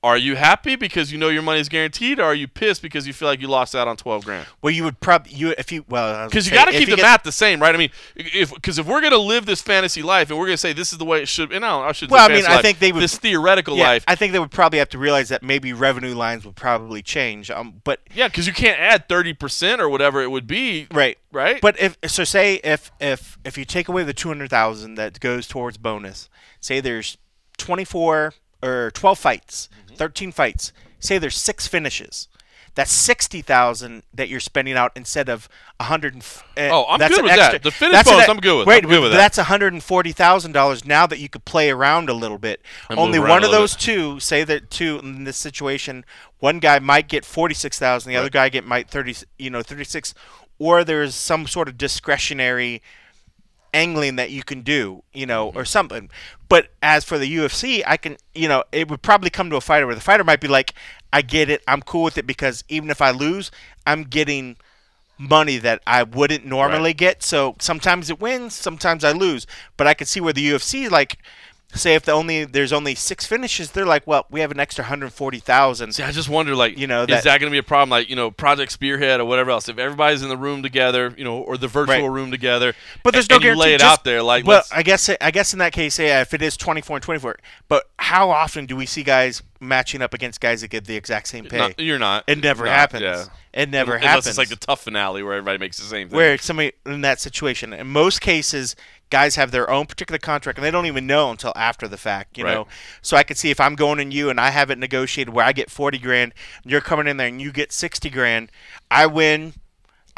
Are you happy because you know your money is guaranteed, or are you pissed because you feel like you lost out on 12 grand? well, you would probably you if you well Because you got to keep the math the same, right? I mean, if because if we're gonna live this fantasy life and we're gonna say this is the way it should, and I, I should. Well, I mean, I life, think they would- this theoretical Yeah, life. I think they would probably have to realize that maybe revenue lines would probably change. Um, but yeah, because you can't add thirty percent or whatever it would be, right, right? But if so, say if if if you take away the two hundred thousand that goes towards bonus, say there's twenty four or twelve fights, Mm-hmm. thirteen fights. Say there's six finishes. That's sixty thousand that you're spending out instead of a hundred. Uh, Oh, I'm that's good an with that. The finish an bonus, I'm good with. Wait, I'm good with that. that's hundred and forty thousand dollars now that you could play around a little bit. And Only one of those two. Say that two in this situation, one guy might get forty six thousand, the other guy get might thirty. You know, thirty six. or there's some sort of discretionary angling that you can do, you know, mm-hmm. or something. But as for the UFC, I can, you know, it would probably come to a fighter where the fighter might be like, I get it, I'm cool with it because even if I lose, I'm getting money that I wouldn't normally Right. get. So sometimes it wins, sometimes I lose. But I could see where the UFC like say if the only there's only six finishes, they're like, well, we have an extra hundred forty thousand. See, I just wonder, like, You know, is that- that going to be a problem? Like, you know, Project Spearhead or whatever else. If everybody's in the room together, you know, or the virtual Right. room together, But there's and no you guarantee. lay it just- out there, like, well, I guess I guess in that case, yeah, if it is 24 and 24. But how often do we see guys matching up against guys that get the exact same pay? not- you're not. it never Not, happens. Yeah. It never happens. Unless happens. it's like the tough finale where everybody makes the same thing. where somebody in that situation, in most cases, guys have their own particular contract and they don't even know until after the fact, you Right. know. So I could see if I'm going in you and I have it negotiated where I get 40 grand, and you're coming in there and you get 60 grand, I win.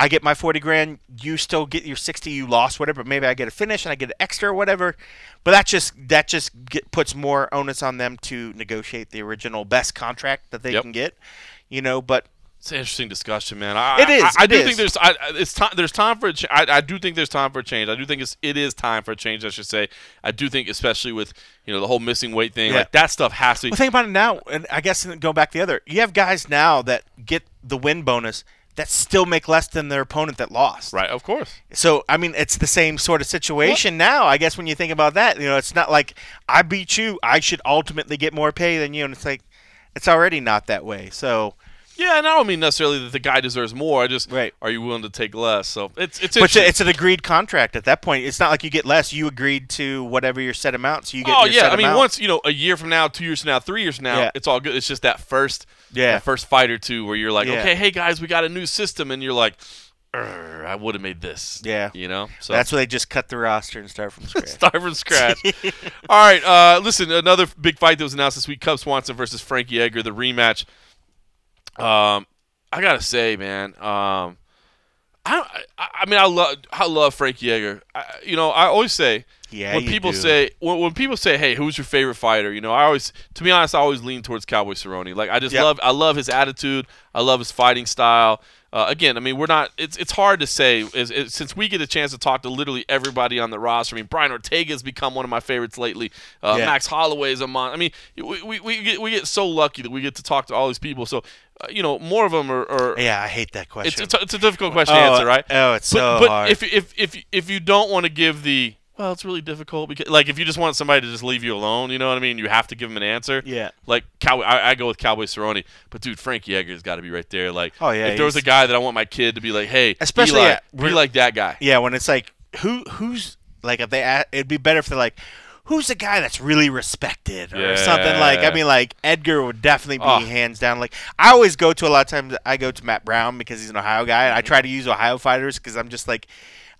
I get my 40 grand, you still get your 60, you lost whatever, but maybe I get a finish and I get an extra or whatever. But that just that just get, puts more onus on them to negotiate the original best contract that they Yep. can get, you know, but It's an interesting discussion, man. I, It is, I, I do is. think there's. I, it's time. There's time for a. Ch- I, I do think there's time for a change. I do think it's. It is time for a change. I should say. I do think, especially with you know the whole missing weight thing, Yeah. like that stuff has to. Well, think about it now, and I guess going back the other. You have guys now that get the win bonus that still make less than their opponent that lost. right. Of course. So I mean, it's the same sort of situation now. I guess when you think about that, you know, it's not like I beat you, I should ultimately get more pay than you, and it's like it's already not that way. So, Yeah, and I don't mean necessarily that the guy deserves more. I just. Right. Are you willing to take less? So it's it's. but it's, an agreed contract at that point. It's not like you get less. You agreed to whatever your set amount, so you get. Oh yeah, I mean, amount. once you know, a year from now, two years from now, three years from now, Yeah. it's all good. It's just that first, Yeah. that first fight or two where you're like, Yeah. okay, hey guys, we got a new system, and you're like, I would have made this. Yeah. you know. So That's where they just cut the roster and start from (laughs) scratch. start from scratch. (laughs) all right, uh, listen, another big fight that was announced this week: Cub Swanson versus Frankie Edgar, the rematch. Um, I gotta say, man, um, I, I, I mean, I love, I love Frankie Edgar. I, you know, I always say Yeah, when people do. say when, when people say, "Hey, who's your favorite fighter?" You know, I always, to be honest, I always lean towards Cowboy Cerrone. Like, I just Yeah. love, I love his attitude. I love his fighting style. Uh, again, I mean, we're not. It's it's hard to say is, is, since we get a chance to talk to literally everybody on the roster. I mean, Brian Ortega has become one of my favorites lately. Uh, Yeah. Max Holloway is a mon. I mean, we, we, we get we get so lucky that we get to talk to all these people. So, Uh, you know, more of them are. are Yeah, I hate that question. it's, it's, a, it's a difficult question to oh, answer, right? Oh, it's but, so but hard. if if if if you don't want to give the well, it's really difficult because like if you just want somebody to just leave you alone, you know what I mean? You have to give them an answer. Yeah. Like Cowboy, I, I go with Cowboy Cerrone, but dude, Frankie Edgar's got to be right there. Like, Oh, yeah, if there was a guy that I want my kid to be like, hey, Especially Eli, at- be like that guy. Yeah, when it's like who who's like if they it'd be better if they're like who's the guy that's really respected or something? Like I mean like Edgar would definitely be Oh. hands down. Like I always go to a lot of times I go to Matt Brown because he's an Ohio guy and I mm-hmm. try to use Ohio fighters because I'm just like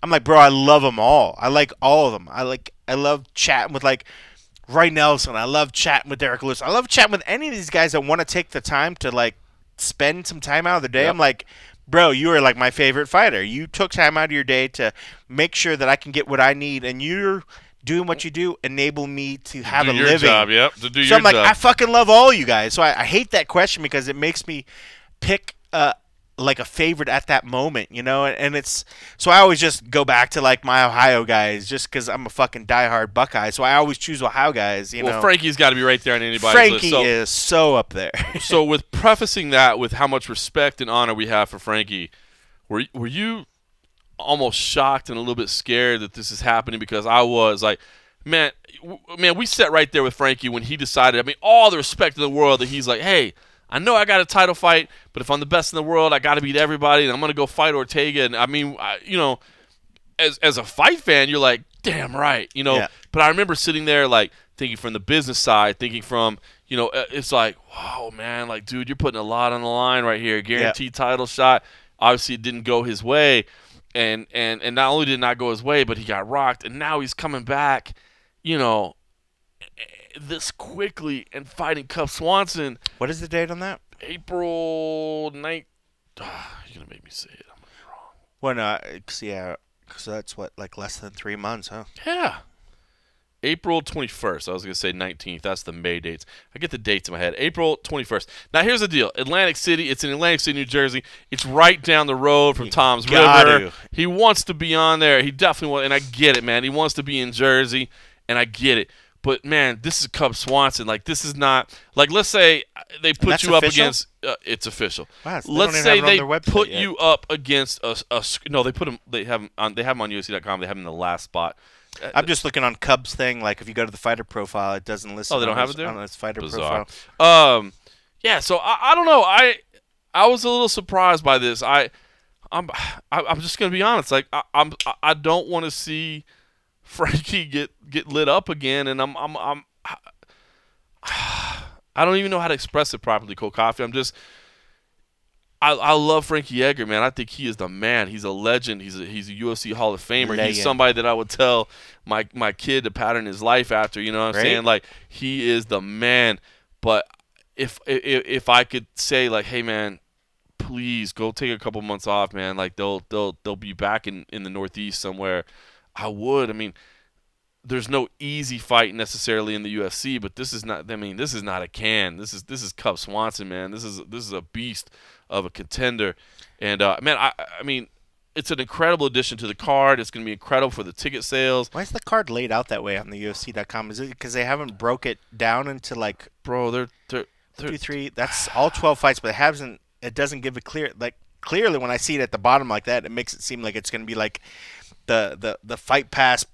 I'm like bro I love them all. I like all of them I like I love chatting with like Ray Nelson. I love chatting with Derek Lewis. I love chatting with any of these guys that want to take the time to like spend some time out of the day. Yep. I'm like bro, you are like my favorite fighter. You took time out of your day to make sure that I can get what I need, and you're doing what you do, enable me to have do a your living. job, yep. To do so your I'm like, job. I fucking love all you guys. So I, I hate that question because it makes me pick uh like a favorite at that moment, you know. And it's so I always just go back to like my Ohio guys, just because I'm a fucking diehard Buckeye. So I always choose Ohio guys. You well, know, Frankie's got to be right there on anybody's Frankie list. So, is so up there. so with prefacing that with how much respect and honor we have for Frankie, were were you almost shocked and a little bit scared that this is happening? Because I was like, man, w- man, we sat right there with Frankie when he decided. I mean, all the respect in the world that he's like, hey. I know I got a title fight, but if I'm the best in the world, I got to beat everybody, and I'm gonna go fight Ortega. And I mean, I, you know, as as a fight fan, you're like, damn right, you know. Yeah. But I remember sitting there like thinking from the business side, thinking from you know, uh, it's like, wow, man, like, dude, you're putting a lot on the line right here, guaranteed title shot. Obviously, it didn't go his way, and and and not only did it not go his way, but he got rocked, and now he's coming back, you know, this quickly and fighting Cub Swanson, what is the date on that? April 9th. (sighs) you're gonna make me say it. I'm gonna be wrong. Well, no, 'cause, yeah, because that's what like less than three months, huh? Yeah. April 21st. I was going to say 19th. That's the May dates. I get the dates in my head. April 21st. Now, here's the deal Atlantic City, it's in Atlantic City, New Jersey. It's right down the road from Tom's got River. to. He wants to be on there. He definitely wants, and I get it, man. He wants to be in Jersey, and I get it. But, man, this is Cub Swanson. Like, this is not, like, let's say they put you up official? against, uh, it's official. Wow, so let's say have it on they put yet. you up against a, a no, they put them, they have 'em on, they have them on UFC.com. They have them in the last spot. Uh, I'm just looking on Cubs thing. Like if you go to the fighter profile, it doesn't list. Oh, they don't on have it there? on its fighter bizarre. profile. Um, yeah. So I, I don't know. I I was a little surprised by this. I I'm (sighs) I, I'm just gonna be honest. Like I, I'm I- I don't want to see (laughs) Frankie get get lit up again, and I'm I'm I'm (sighs) (sighs) I don't even know how to express it properly, Cold Coffee. I'm just I, I love Frankie Edgar, man. I think he is the man. He's a legend. He's a, he's a UFC Hall of Famer. Legend. He's somebody that I would tell my my kid to pattern his life after. You know what I'm Right. saying? Like he is the man. But if if if I could say like, hey man, please go take a couple months off, man. Like they'll they'll they'll be back in in the Northeast somewhere. I would. I mean, there's no easy fight necessarily in the UFC, but this is not. I mean, this is not a can. This is this is Cub Swanson, man. This is this is a beast of a contender, and uh, man, I I mean, it's an incredible addition to the card. It's going to be incredible for the ticket sales, Why is the card laid out that way on the UFC.com? Is it because they haven't broke it down into like bro. They're they're, they're two, three? That's all 12 fights, but it hasn't. It doesn't give a clear like clearly when I see it at the bottom like that, it makes it seem like it's going to be like the the the fight pass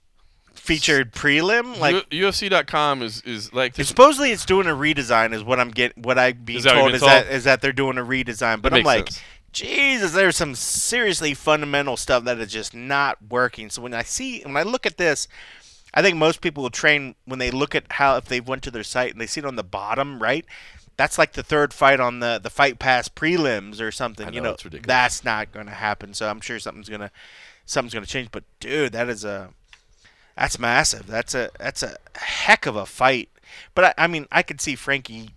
featured prelim. Like U- UFC.com is is like It's supposedly it's doing a redesign is what I'm getting what I being Is that what told is that is that they're doing a redesign. But That I'm like, sense. Jesus, there's some seriously fundamental stuff that is just not working. So when I see when I look at this, I think most people will train when they look at how if they went to their site and they see it on the bottom right. That's like the third fight on the the fight pass prelims or something. I you know, know, that's not going to happen. So I'm sure something's gonna something's gonna change. But dude, that is a that's massive. That's a that's a heck of a fight. But I, I mean, I could see Frankie.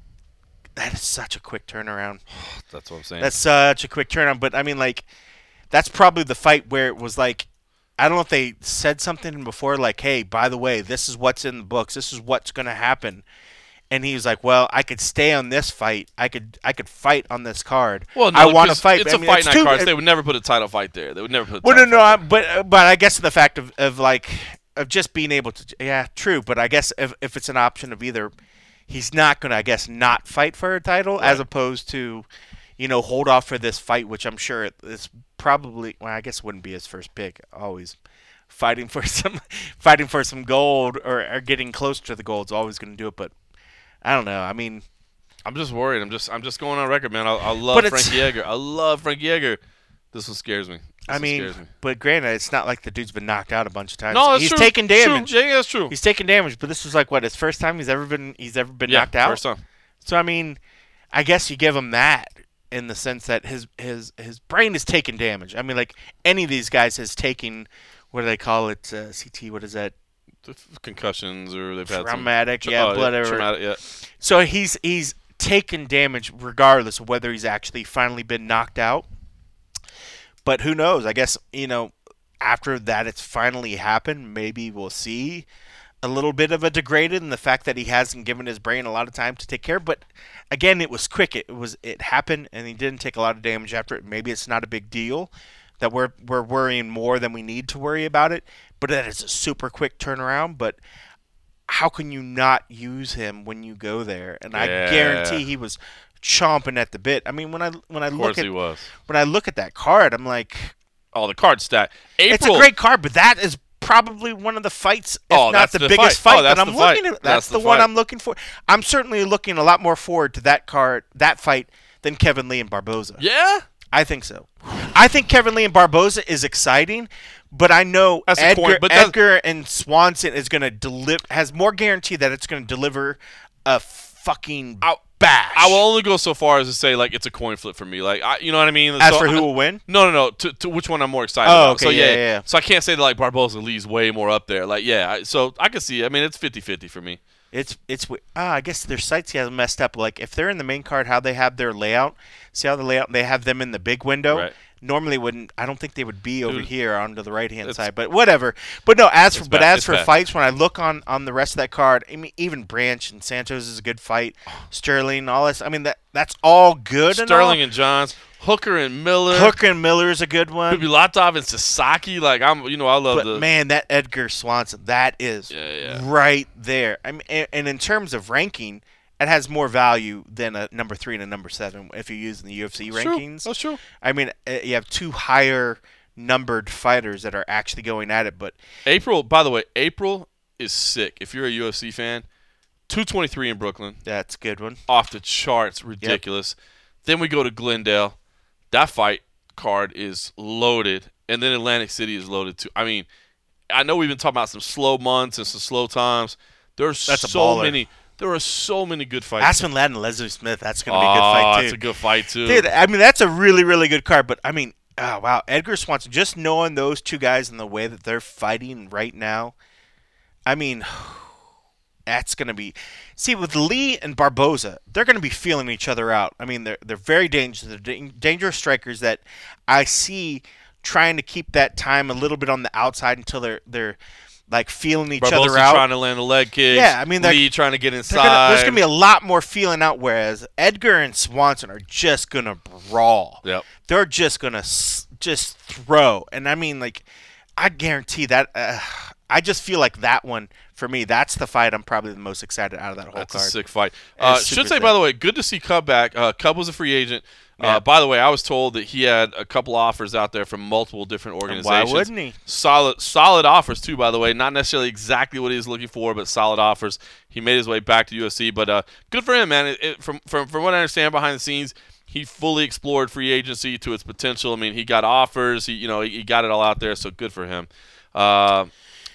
That is such a quick turnaround. (sighs) that's what I'm saying. That's such a quick turnaround. But I mean, like, that's probably the fight where it was like, I don't know if they said something before, like, hey, by the way, this is what's in the books. This is what's going to happen. And he was like, "Well, I could stay on this fight. I could, I could fight on this card. well, no, I want to fight. It's I a mean, fight night too- cards. They would never put a title fight there. They would never put. A well, no, no, I, but but I guess the fact of, of like of just being able to, yeah, true. But I guess if if it's an option of either, he's not going to, I guess, not fight for a title as opposed to, you know, hold off for this fight, which I'm sure it- it's probably. Well, I guess it wouldn't be his first pick. Always fighting for (laughs) some, fighting for some gold or, or getting close to the gold is always going to do it. But I don't know. I mean, I'm just worried. I'm just I'm just going on record, man. I, I (laughs) love Frankie Edgar. I love Frankie Edgar. This one scares me. This I mean, me. but granted, it's not like the dude's been knocked out a bunch of times. no, that's he's true. taking True. damage. Yeah, that's true. He's taking damage, but this was like what his first time he's ever been he's ever been yeah, knocked out. First time. So I mean, I guess you give him that in the sense that his his his brain is taking damage. I mean, like any of these guys has taken what do they call it? Uh, CT. What is that? The f- concussions or they've had Traumatic. some, yeah, oh, whatever. Traumatic, yeah. So he's he's taken damage regardless of whether he's actually finally been knocked out. But who knows? I guess you know after that it's finally happened. Maybe we'll see a little bit of a degraded in the fact that he hasn't given his brain a lot of time to take care. But again, it was quick. It was it happened, and he didn't take a lot of damage after it. Maybe it's not a big deal that we're we're worrying more than we need to worry about it. But that is a super quick turnaround. But how can you not use him when you go there? And I guarantee he was chomping at the bit. I mean, when I when I look at when I look at that card, I'm like, Oh, the card stack. April. it's a great card, but that is probably one of the fights, if Oh, not the, the biggest fight. Oh, fight, Oh, that's that I'm the fight. looking at. That's That's, the the, one. I'm looking for. I'm certainly looking a lot more forward to that card, that fight, than Kevin Lee and Barboza. Yeah. I think so. I think Kevin Lee and Barboza is exciting, but I know That's a Edgar, that's- Edgar and Swanson is going to deliver has more guarantee that it's going to deliver a fucking I- bash. I will only go so far as to say like it's a coin flip for me. Like I, you know what I mean. As So for I- who will win, No, no, no. To, to which one I'm more excited Oh, about. okay, So yeah, yeah, yeah. So I can't say that like Barboza leads way more up there. Like yeah. I, so I can see. I mean, it's 50-50 for me. it's it's ah, I guess their sites have messed up. Like if they're in the main card, how they have their layout. See how the layout they have them in the big window. Right. Normally wouldn't. I don't think they would be over Dude, here onto the right hand side, but whatever. But no, as for It's but as for bad. fights, when I look on on the rest of that card, I mean, even Branch and Santos is a good fight. (sighs) Sterling, all this. I mean, that that's all good. Sterling and, and Johns, Hooker and Miller. Hooker and Miller is a good one. Bilatov and Sasaki. Like I'm, you know, I love But the. man, that Edgar Swanson, that is Yeah, yeah. right there. I mean, and, and in terms of ranking, it has more value than a number three and a number seven if you use in the UFC That's true. rankings. That's true. I mean, uh, you have two higher numbered fighters that are actually going at it, but April, by the way, April is sick. If you're a UFC fan, 223 in Brooklyn, that's a good one. off the charts, ridiculous. Then we go to Glendale. That fight card is loaded, and then Atlantic City is loaded too. I mean, I know we've been talking about some slow months and some slow times. There's That's a so baller. many. There are so many good fights. Aspen Ladd and Leslie Smith, that's going to be a oh, good ah, fight too. That's a good fight too. Dude, I mean, that's a really, really good card. But I mean, oh wow, Edgar Swanson. Just knowing those two guys and the way that they're fighting right now, I mean, (sighs) that's gonna be. See, with Lee and Barboza, they're gonna be feeling each other out. I mean, they're they're very dangerous. They're dan- dangerous strikers that I see trying to keep that time a little bit on the outside until they're they're like feeling each Barboza other out. trying to land a leg kick. Yeah, I mean, they're- Lee trying to get inside. gonna, there's gonna be a lot more feeling out. Whereas Edgar and Swanson are just gonna brawl. Yep. They're just gonna s- just throw, and I mean, like, I guarantee that. Uh, I just feel like that one for me. That's the fight I'm probably the most excited out of that whole That's a card. sick fight. Uh, should say, sick. by the way, good to see Cub back. Uh, Cub was a free agent. Yeah. Uh, by the way, I was told that he had a couple offers out there from multiple different And organizations. why wouldn't he? Solid, solid offers too. By the way, not necessarily exactly what he was looking for, but solid offers. He made his way back to UFC, but uh, good for him, man. It, it, from from from what I understand behind the scenes, he fully explored free agency to its potential. I mean, he got offers. He you know he, he got it all out there, so good for him. Uh,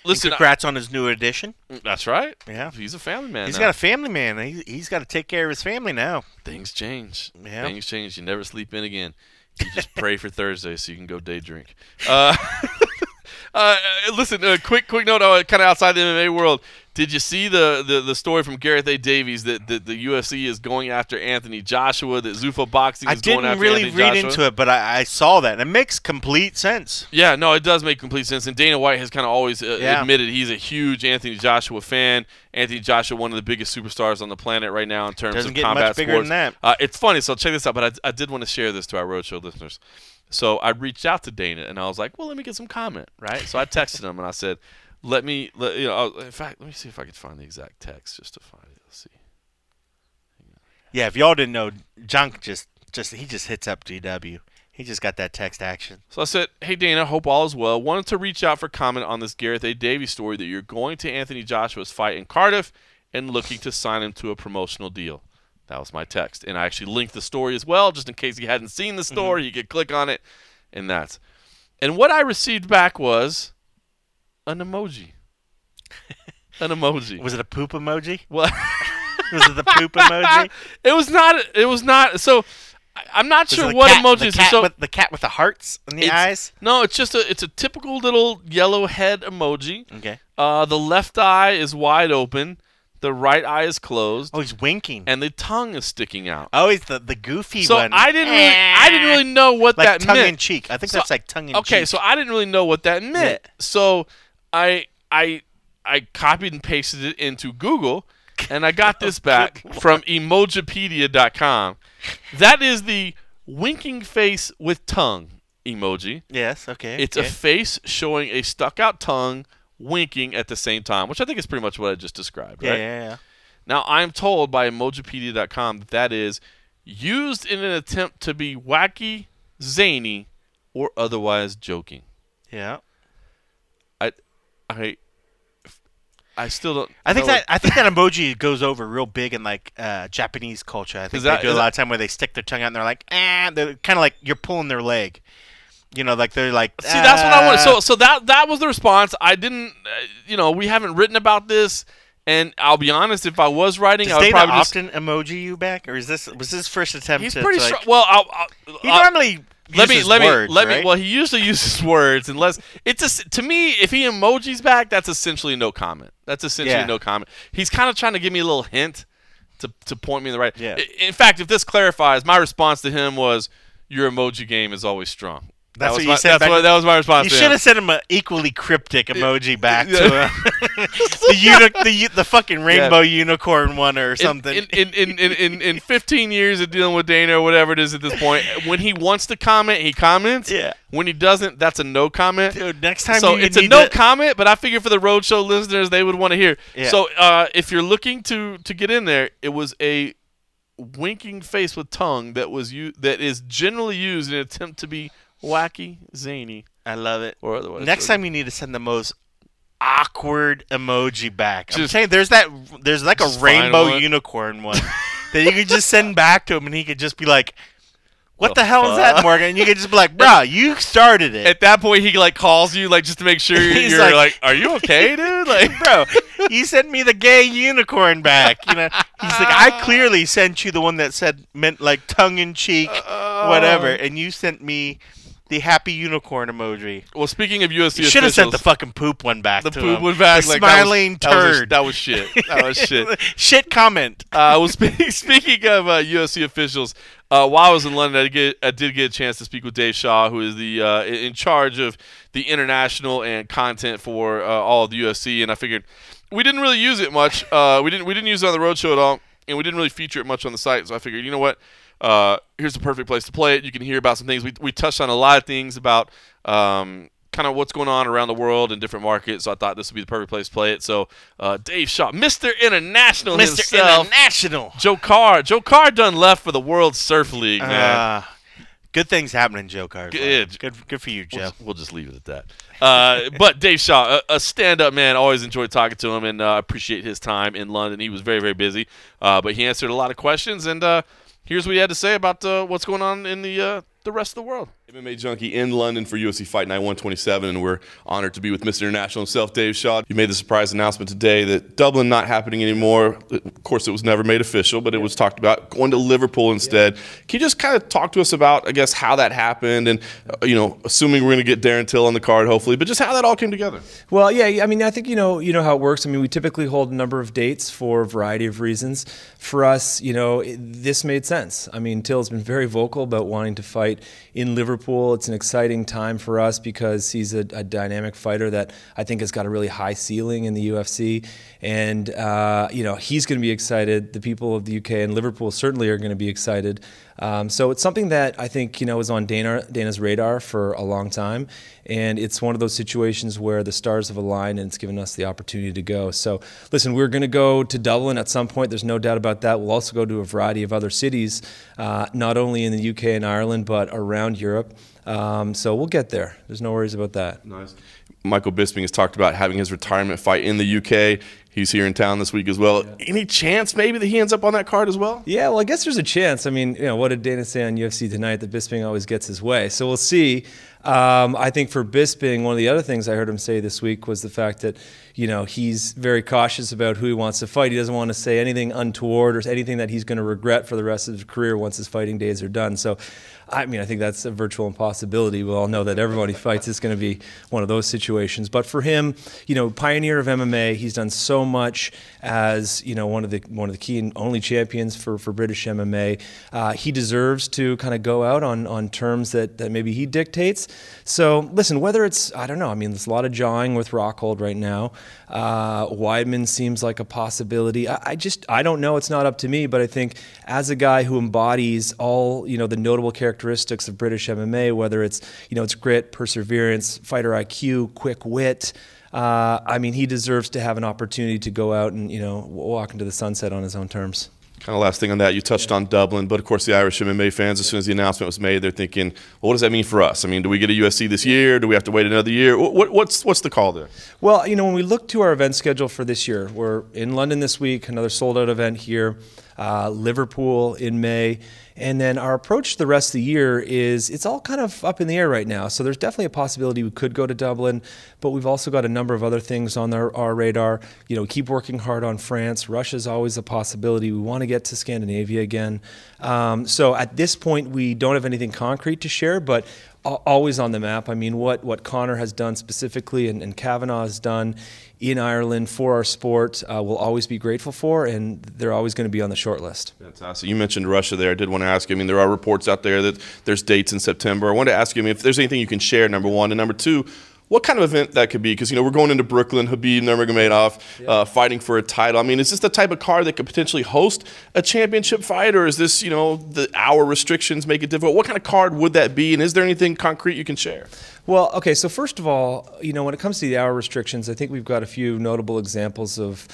listen, Congrats on his new addition. That's right. Yeah. He's a family man. He's now. got a family man. He, he's got to take care of his family now. things change. Yeah. Things change. You never sleep in again. You just pray for Thursday so you can go day drink. Uh, (laughs) uh, listen, uh, quick quick note, uh, kind of outside the MMA world. Did you see the, the, the story from Gareth A. Davies that, that the UFC is going after Anthony Joshua, that Zuffa Boxing I is going after Zuffa? I didn't really Anthony read Joshua? into it, but I, I saw that. and It makes complete sense. Yeah, no, it does make complete sense. And Dana White has kind of always uh, Yeah. admitted he's a huge Anthony Joshua fan. Anthony Joshua, one of the biggest superstars on the planet right now in terms Doesn't of get much combat bigger sports. than that. Uh, it's funny. So check this out. But I, I did want to share this to our roadshow listeners. So I reached out to Dana and I was like, well, let me get some comment, right? So I texted him and I said, let me, let, you know, in fact, let me see if I could find the exact text just to find it. Let's see. Yeah, if y'all didn't know, John just just he just hits up GW. He just got that text action. So I said, "Hey Dana, hope all is well. Wanted to reach out for comment on this Gareth A. Davies story that you're going to Anthony Joshua's fight in Cardiff and looking to sign him to a promotional deal." That was my text, and I actually linked the story as well, just in case he hadn't seen the story. Mm-hmm. You could click on it, and that's. And what I received back was an emoji. an emoji. Was it a poop emoji? Well, (laughs) Was it the poop emoji? (laughs) it was not. It was not. So I- I'm not Was it sure the what cat, emojis. The cat, so with, the cat with the hearts in the It's- eyes. No, it's just a it's a typical little yellow head emoji. Okay. Uh, the left eye is wide open, the right eye is closed, Oh, he's winking. and the tongue is sticking out. Oh, he's the the goofy so one. I didn't really I didn't really know what like that tongue meant. in cheek. I think So- that's like tongue in cheek. okay, so I didn't really know what that meant. So I I I copied and pasted it into Google, and I got this back (laughs) from Emojipedia.com. That is the winking face with tongue emoji. yes, okay. It's okay. a face showing a stuck out tongue winking at the same time, which I think is pretty much what I just described, yeah, right? yeah, yeah. Now, I'm told by Emojipedia.com that that is used in an attempt to be wacky, zany, or otherwise joking. Yeah. I, I, still don't. I think that I think that emoji goes over real big in like uh, Japanese culture. I think that- they do a lot that- of time where they stick their tongue out and they're like, ah, they're kind of like you're pulling their leg. You know, like they're like. See, that's what I want. "Ah." So, so that that was the response. I didn't, uh, you know, we haven't written about this, and I'll be honest. If I was writing, Does I would Dana probably just. often emoji you back, or is this was this first attempt? He's to, pretty to, like, strong. Well, I'll, I'll, He normally let me let me words, let right? me. Well, he usually uses words, unless it's a, to me. If he emojis back, that's essentially no comment. That's essentially Yeah. no comment. He's kind of trying to give me a little hint to to point me in the right. Yeah. In fact, if this clarifies, my response to him was, "Your emoji game is always strong." That That's was what my, you said that's back- what- that was my response. You should have sent him an equally cryptic emoji (laughs) back to him. (laughs) the, uni- the the fucking rainbow unicorn one or something. In, in, in, in, in, in 15 years of dealing with Dana or whatever it is at this point, when he wants to comment, he comments. Yeah. When he doesn't, that's a no comment. Dude, next time so you it's a no to- comment, but I figure for the roadshow listeners, they would want to hear. Yeah. So uh, if you're looking to to get in there, it was a winking face with tongue that was u- that is generally used in an attempt to be wacky, zany, I love it. or otherwise. Next time you need to send the most awkward emoji back. I'm Just- saying there's that there's like a Just find rainbow one. unicorn one (laughs) that you could just send back to him and he could just be like, What The the, hell is that, fuck?" Morgan? And you could just be like, Bruh, you started it. At that point, he like calls you like just to make sure you're, (laughs) He's you're like, like- "Are you okay, (laughs) dude?" Like, Bro, you sent me the gay unicorn back. You know, he's like, I clearly sent you the one that said meant like tongue in cheek, uh, whatever, and you sent me the happy unicorn emoji. well, speaking of UFC You should have sent the fucking poop one back. the poop him. went back. The like, that was- smiling that was, turd. that was shit. That was (laughs) shit. Shit comment. Uh, well, speaking (laughs) speaking of uh, UFC officials, uh, while I was in London, I did, get, I did get a chance to speak with Dave Shaw, who is the uh, in charge of the international and content for uh, all of the UFC. And I figured we didn't really use it much. Uh, we didn't we didn't use it on the roadshow at all, and we didn't really feature it much on the site. So I figured, you know what? Uh, here's the perfect place to play it. You can hear about some things. We, we touched on a lot of things about um, kind of what's going on around the world in different markets. So I thought this would be the perfect place to play it. So uh, Dave Shaw, Mr. International Mr. himself, International. Joe Carr. Joe Carr done left for the World Surf League, man. Uh, good things happening, Joe Carter. Good. Good, good for you, we'll, Joe. we'll just leave it at that. Uh, (laughs) but Dave Shaw, a, a stand-up man, always enjoyed talking to him, and uh, appreciate his time in London. He was very, very busy, uh, but he answered a lot of questions. And uh, here's what he had to say about uh, what's going on in the uh, the rest of the world. MMA Junkie in London for UFC Fight Night 127, and we're honored to be with Mr. International himself, Dave Shaw. You made the surprise announcement today that Dublin not happening anymore. Of course, it was never made official, but it was talked about going to Liverpool instead. Can you just kind of talk to us about, I guess, how that happened, and uh, you know, assuming we're going to get Darren Till on the card, hopefully, but just how that all came together. Well, yeah, I mean, I think you know, you know how it works. I mean, we typically hold a number of dates for a variety of reasons. For us, you know, it, this made sense. I mean, Till's been very vocal about wanting to fight in Liverpool. It's an exciting time for us because he's a, a dynamic fighter that I think has got a really high ceiling in the UFC, and uh, you know, he's going to be excited. The people of the UK and Liverpool certainly are going to be excited. Um, so it's something that I think you know is on Dana Dana's radar for a long time, and it's one of those situations where the stars have aligned and it's given us the opportunity to go. So listen, we're going to go to Dublin at some point. There's no doubt about that. We'll also go to a variety of other cities, uh, not only in the UK and Ireland but around Europe. Um, so we'll get there. There's no worries about that. Nice. Michael Bisping has talked about having his retirement fight in the UK. He's here in town this week as well. Any chance maybe that he ends up on that card as well? Yeah, well, I guess there's a chance. I mean, you know, what did Dana say on UFC tonight? That Bisping always gets his way. So we'll see. Um, I think for Bisping, one of the other things I heard him say this week was the fact that, you know, he's very cautious about who he wants to fight. He doesn't want to say anything untoward or anything that he's going to regret for the rest of his career once his fighting days are done. So, I mean, I think that's a virtual impossibility. We all know that everyone he fights is going to be one of those situations. But for him, you know, pioneer of MMA, he's done so much as you know one of the one of the key and only champions for, for British MMA. Uh, he deserves to kind of go out on on terms that, that maybe he dictates. So listen, whether it's I don't know. I mean, there's a lot of jawing with Rockhold right now. Uh, Weidman seems like a possibility. I, I just I don't know. It's not up to me. But I think as a guy who embodies all you know the notable characteristics of British MMA, whether it's you know it's grit, perseverance, fighter IQ, quick wit. Uh, I mean, he deserves to have an opportunity to go out and you know walk into the sunset on his own terms. Kind of last thing on that, you touched on Dublin, but of course the Irish MMA fans, as soon as the announcement was made, they're thinking, well, what does that mean for us? I mean, do we get a UFC this year? Do we have to wait another year? What, what's what's the call there? Well, you know, when we look to our event schedule for this year, we're in London this week, another sold out event here, uh, Liverpool in May. And then our approach to the rest of the year is it's all kind of up in the air right now. So there's definitely a possibility we could go to Dublin, but we've also got a number of other things on our, our radar. You know, keep working hard on France. Russia's always a possibility. We want to get to Scandinavia again. Um, so at this point, we don't have anything concrete to share, but always on the map. I mean, what, what Conor has done specifically and, and Kavanagh has done in Ireland for our sport, uh, we'll always be grateful for, and they're always going to be on the short list. Fantastic. You mentioned Russia there. I did want to ask you. I mean, there are reports out there that there's dates in September. I wanted to ask you I mean, if there's anything you can share, number one. And number two, what kind of event that could be? Because you know we're going into Brooklyn, Khabib Nurmagomedov, yeah. uh, fighting for a title. I mean, is this the type of card that could potentially host a championship fight, or is this you know the hour restrictions make it difficult? What kind of card would that be, and is there anything concrete you can share? Well, okay. So first of all, you know when it comes to the hour restrictions, I think we've got a few notable examples of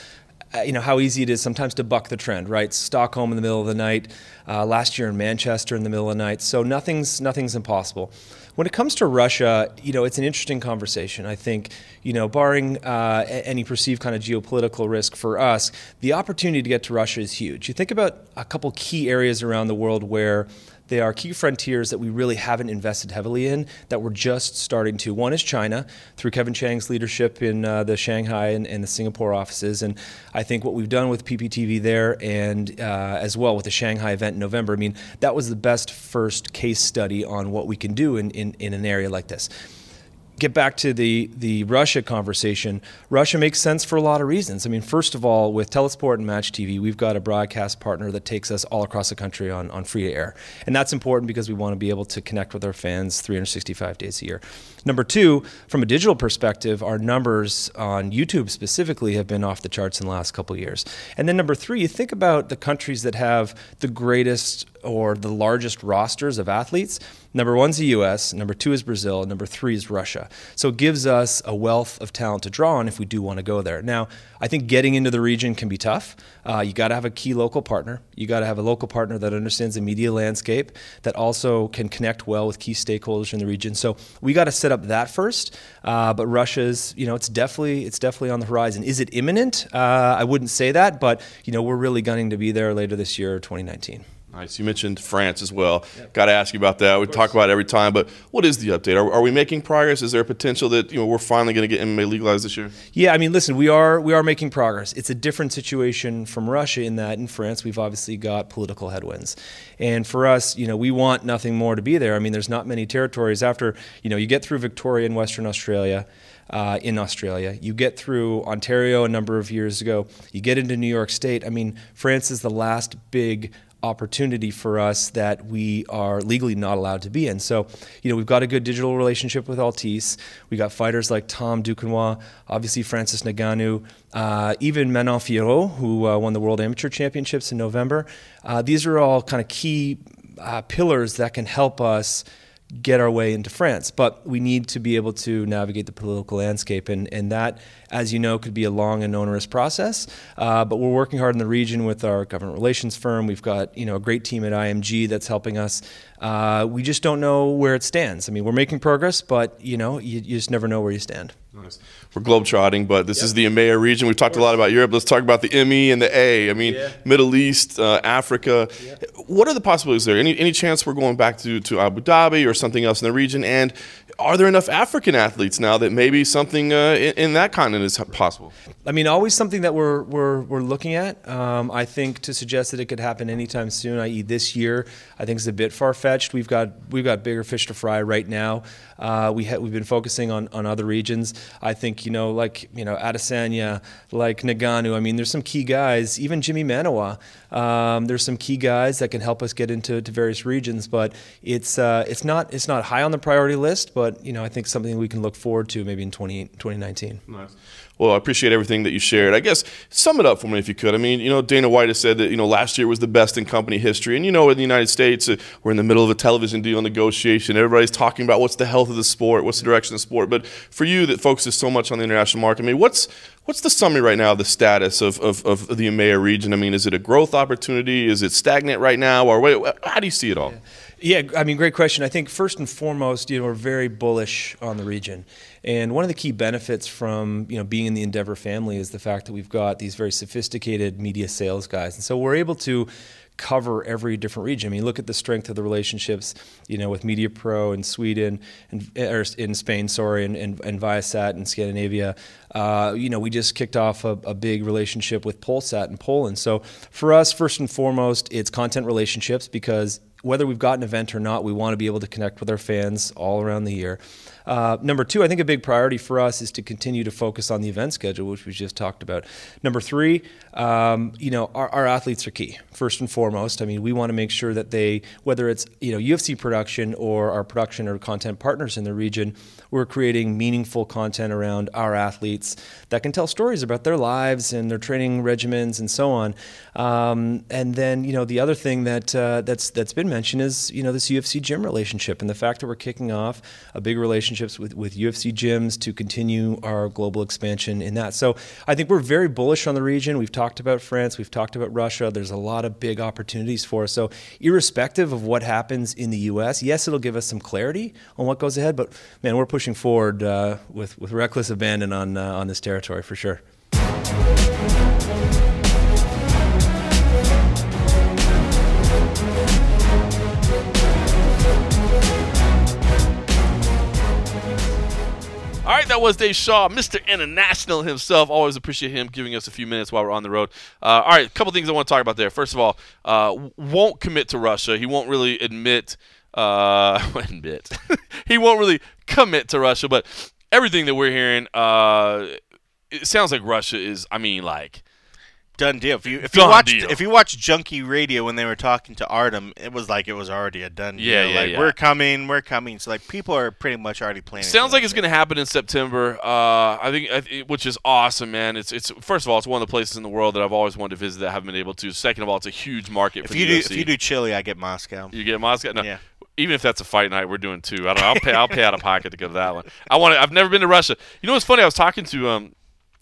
uh, you know how easy it is sometimes to buck the trend, right? Stockholm in the middle of the night, uh, last year in Manchester in the middle of the night. So nothing's nothing's impossible. When it comes to Russia, you know, it's an interesting conversation. I think, you know, barring uh, any perceived kind of geopolitical risk for us, the opportunity to get to Russia is huge. You think about a couple key areas around the world where they are key frontiers that we really haven't invested heavily in that we're just starting to. One is China through Kevin Chang's leadership in uh, the Shanghai and, and, the Singapore offices. And I think what we've done with PPTV there and uh, as well with the Shanghai event in November, I mean, that was the best first case study on what we can do in, in, in an area like this get back to the the Russia conversation, Russia makes sense for a lot of reasons. I mean, first of all, with Telesport and Match TV, we've got a broadcast partner that takes us all across the country on, on free to air. And that's important because we want to be able to connect with our fans 365 days a year. Number two, from a digital perspective, our numbers on YouTube specifically have been off the charts in the last couple years. And then number three, you think about the countries that have the greatest or the largest rosters of athletes. Number one's the US, number two is Brazil, number three is Russia. So it gives us a wealth of talent to draw on if we do want to go there. Now, I think getting into the region can be tough. Uh, you got to have a key local partner. You got to have a local partner that understands the media landscape, that also can connect well with key stakeholders in the region. So we got to set up that first. Uh, but Russia's, you know, it's definitely it's definitely on the horizon. Is it imminent? Uh, I wouldn't say that, but you know, we're really gunning to be there later this year, 2019. Nice. You mentioned France as well. Yep. Got to ask you about that. We talk about it every time, but what is the update? Are, are we making progress? Is there a potential that you know we're finally going to get MMA legalized this year? Yeah, I mean, listen, we are we are making progress. It's a different situation from Russia in that in France we've obviously got political headwinds, and for us, you know, we want nothing more to be there. I mean, there's not many territories after you know you get through Victoria in Western Australia. Uh, in Australia. You get through Ontario a number of years ago. You get into New York State. I mean, France is the last big opportunity for us that we are legally not allowed to be in. So, you know, we've got a good digital relationship with Altice. We got fighters like Tom Duquesnoy, obviously Francis Ngannou, uh, even Manon Fiorot, who uh, won the World Amateur Championships in November. Uh, these are all kind of key uh, pillars that can help us get our way into France. But we need to be able to navigate the political landscape, and, and that, as you know, could be a long and onerous process. Uh, but we're working hard in the region with our government relations firm. We've got you know a great team at IMG that's helping us. Uh, we just don't know where it stands. I mean, we're making progress, but you know, you, you just never know where you stand. Nice. We're globetrotting, but this yep. is the EMEA region. We've talked a lot about Europe. Let's talk about the ME and the A. I mean, yeah. Middle East, uh, Africa. Yeah. What are the possibilities there? Any any chance we're going back to, to Abu Dhabi or something else in the region? And are there enough African athletes now that maybe something uh, in, in, that continent is possible? I mean, always something that we're we're, we're looking at. Um, I think to suggest that it could happen anytime soon, i.e., this year, I think is a bit far fetched. We've got we've got bigger fish to fry right now. Uh, we we've been focusing on, on other regions. I think you know, like you know, Adesanya, like Ngannou. I mean, there's some key guys. Even Jimmy Manuwa. Um, there's some key guys that can help us get into various regions, but it's uh, it's not it's not high on the priority list. But you know, I think something we can look forward to maybe in 20, 2019. Nice. Well, I appreciate everything that you shared. I guess sum it up for me if you could. I mean, you know, Dana White has said that you know last year was the best in company history, and you know, in the United States, uh, we're in the middle of a television deal negotiation. Everybody's talking about what's the health of the sport, what's the direction of the sport. But for you, that focuses so much on the international market, I mean, what's What's the summary right now of the status of, of, of the EMEA region? I mean, is it a growth opportunity? Is it stagnant right now? Or how do you see it all? Yeah. Yeah, I mean, great question. I think first and foremost, you know, we're very bullish on the region. And one of the key benefits from you know being in the Endeavor family is the fact that we've got these very sophisticated media sales guys, and so we're able to cover every different region. I mean, look at the strength of the relationships, you know, with Media Pro in Sweden and or in Spain, sorry, and, and, and Viasat in Scandinavia. Uh, you know, we just kicked off a, a, big relationship with Polsat in Poland. So for us, first and foremost, it's content relationships because whether we've got an event or not, we want to be able to connect with our fans all around the year. Uh, number two, I think a big priority for us is to continue to focus on the event schedule, which we just talked about. Number three, um, you know, our, our, athletes are key first and foremost. I mean, we want to make sure that they, whether it's you know UFC production or our production or content partners in the region, we're creating meaningful content around our athletes that can tell stories about their lives and their training regimens and so on. Um, and then you know the other thing that uh, that's that's been mentioned is you know this UFC gym relationship and the fact that we're kicking off a big relationships with with UFC gyms to continue our global expansion in that. So I think we're very bullish on the region. We've talked about France, we've talked about Russia. There's a lot of big opportunities for us. So irrespective of what happens in the U.S., yes, it'll give us some clarity on what goes ahead. But man, we're pushing forward uh, with with reckless abandon on uh, on this territory for sure. Right, that was Dave Shaw, Mr. International himself. Always appreciate him giving us a few minutes while we're on the road. Uh, all right, a couple things I want to talk about there. First of all, uh, won't commit to Russia. He won't really admit, uh, (laughs) admit, (laughs) he won't really commit to Russia. But everything that we're hearing, uh, it sounds like Russia is. I mean, like done deal. If you if Done you watched deal. if you watched Junkie Radio when they were talking to Artem, it was like it was already a done deal. Yeah, yeah, like yeah. we're coming, we're coming. So like people are pretty much already planning. Sounds like it's going to happen in September. Uh, I think, I th- which is awesome, man. It's it's first of all, it's one of the places in the world that I've always wanted to visit that I haven't been able to. Second of all, it's a huge market If for you the do UFC. if you do Chile, I get Moscow. You get Moscow. No, Yeah. even if that's a fight night, we're doing two. I don't. know. I'll pay. I'll pay out of pocket to go to that one. I want. to I've never been to Russia. You know what's funny? I was talking to um,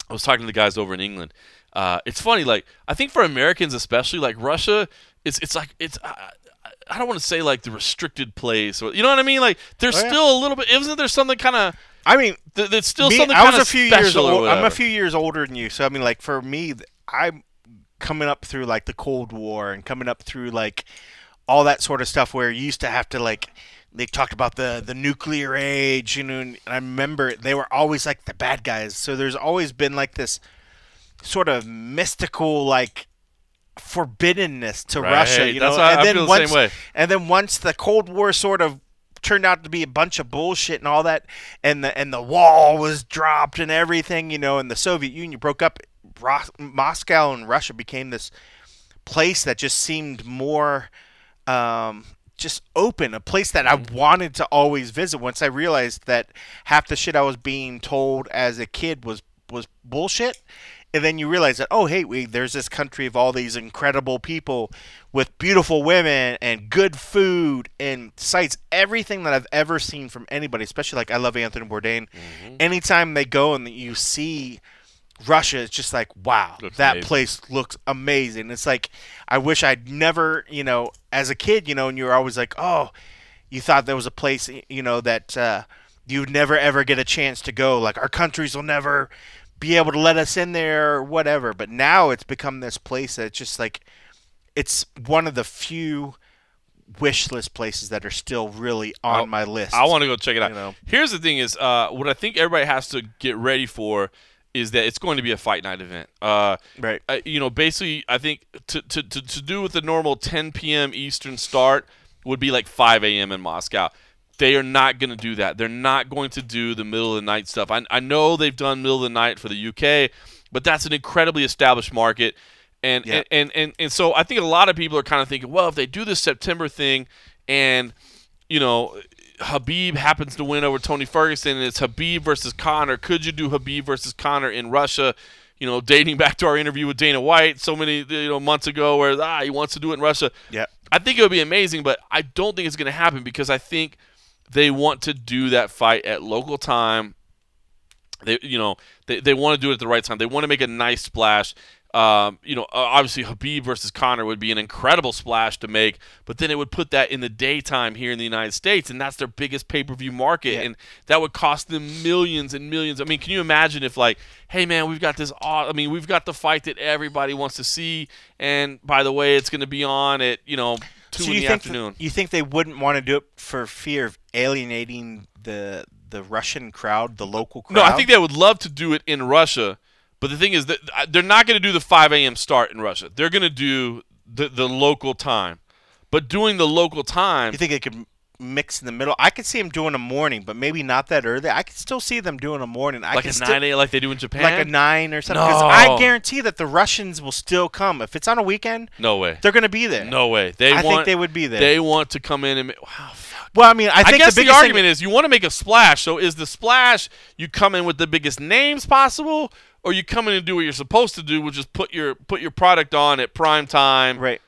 I was talking to the guys over in England. Uh, it's funny. Like I think for Americans especially, like Russia, it's it's like it's. I, I- don't want to say like the restricted place, or you know what I mean. Like there's Oh, yeah. still a little bit. Isn't there something kind of? I mean, Th- there's still me, something I was a few years old. I'm a few years older than you, so I mean, like for me, I'm coming up through like the Cold War and coming up through like all that sort of stuff where you used to have to like they talked about the the nuclear age, you know, and I remember they were always like the bad guys. So there's always been like this sort of mystical like forbiddenness to Right. Russia, you know. That's how and I then feel the once, same way. And then once the Cold War sort of turned out to be a bunch of bullshit and all that, and the and the wall was dropped and everything, you know, and the Soviet Union broke up, Moscow and Russia became this place that just seemed more. Um, just open, a place that I wanted to always visit. Once I realized that half the shit I was being told as a kid was was bullshit, and then you realize that oh hey, we, there's this country of all these incredible people with beautiful women and good food and sights. Everything that I've ever seen from anybody, especially like I love Anthony Bourdain. Anytime they go and you see Russia, it's just like wow, Looks that amazing. place looks amazing. It's like I wish I'd never, you know, as a kid, you know, and you were always like, oh, you thought there was a place, you know, that uh, you'd never ever get a chance to go. Like our countries will never be able to let us in there or whatever. But now it's become this place that's just like it's one of the few wish list places that are still really on I- my list. I want to go check it out. You know. Here's the thing: is uh, what I think everybody has to get ready for is that it's going to be a fight night event. Uh, Right. uh, you know, basically, I think to, to, to, to do with the normal 10 p.m. Eastern start would be like 5 a.m. in Moscow. They are not going to do that. They're not going to do the middle of the night stuff. I, I know they've done middle of the night for the UK, but that's an incredibly established market. And, Yeah. and, and, and, and so I think a lot of people are kind of thinking, well, if they do this September thing and, you know, Khabib happens to win over Tony Ferguson and it's Khabib versus Conor, could you do Khabib versus Conor in Russia? You know, dating back to our interview with Dana White so many you know months ago, where ah he wants to do it in Russia. Yeah. I think it would be amazing, but I don't think it's going to happen because I think they want to do that fight at local time. They, you know, they, they want to do it at the right time. They want to make a nice splash. Um, you know, obviously Khabib versus Conor would be an incredible splash to make, but then it would put that in the daytime here in the United States, and that's their biggest pay-per-view market, Yeah. and that would cost them millions and millions. I mean, can you imagine if like, hey man, we've got this, aw- I mean, we've got the fight that everybody wants to see, and by the way, it's going to be on at you know two So in you the think afternoon. you think they wouldn't want to do it for fear of alienating the the Russian crowd, the local crowd? No, I think they would love to do it in Russia, but the thing is that uh, they're not going to do the 5 a.m. start in Russia. They're going to do the the local time. but doing the local time. You think they could mix in the middle? I could see them doing a morning, but maybe not that early. I could still see them doing a morning. I like a still- nine a like they do in Japan. like a nine or something. Because No. I guarantee that the Russians will still come if it's on a weekend. no way. They're going to be there. No way. They I think they would be there. They want to come in and. ma- Wow. Fuck. Well, I mean, I I, think guess the the, argument thing, is you want to make a splash. So is the splash you come in with the biggest names possible, or you come in and do what you're supposed to do, which is put your put your product on at prime time. right.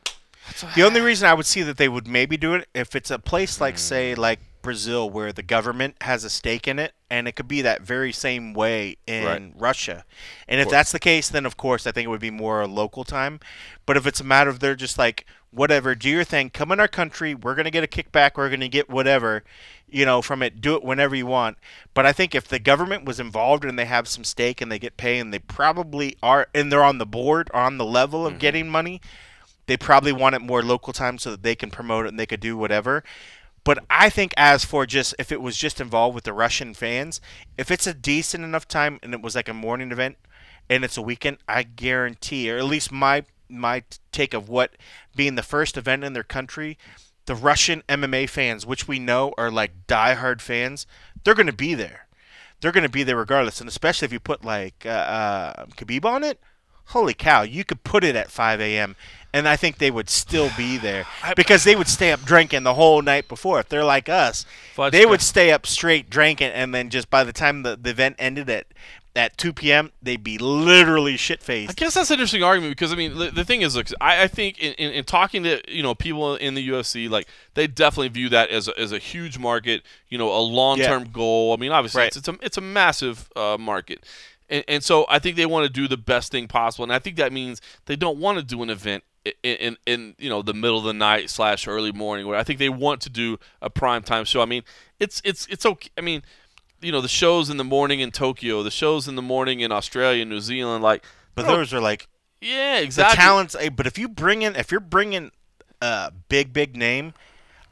The only reason I would see that they would maybe do it if it's a place like, Hmm. say, like Brazil, where the government has a stake in it, and it could be that very same way in Right. Russia. And if that's the case, then of course I think it would be more a local time. But if it's a matter of they're just like, whatever, do your thing, come in our country, we're gonna get a kickback, we're gonna get whatever, you know, from it, do it whenever you want. But I think if the government was involved and they have some stake and they get paid and they probably are, and they're on the board, on the level of getting money, they probably want it more local time so that they can promote it and they could do whatever. But I think as for just if it was just involved with the Russian fans, if it's a decent enough time and it was like a morning event and it's a weekend, I guarantee, or at least my my take of what being the first event in their country, the Russian MMA fans, which we know are like diehard fans, they're going to be there. They're going to be there regardless, and especially if you put like uh, uh, Khabib on it. Holy cow! You could put it at 5 a.m. and I think they would still be there (sighs) because they would stay up drinking the whole night before. If they're like us, Fudge they would stay up straight drinking, and then just by the time the, the event ended at at 2 p.m., they'd be literally shit faced. I guess that's an interesting argument because I mean the, the thing is, look, I, I think in, in, in talking to you know people in the UFC, like they definitely view that as a, as a huge market, you know, a long term goal. I mean, obviously Right. it's, it's a it's a massive uh, market, and, and so I think they want to do the best thing possible, and I think that means they don't want to do an event. In, in, in you know the middle of the night slash early morning where I think they want to do a prime time show. I mean it's it's it's okay. I mean you know the shows in the morning in Tokyo, the shows in the morning in Australia, New Zealand, like But those are like yeah, exactly. the talents. eh, But if you bring in, if you're bringing a big, big name,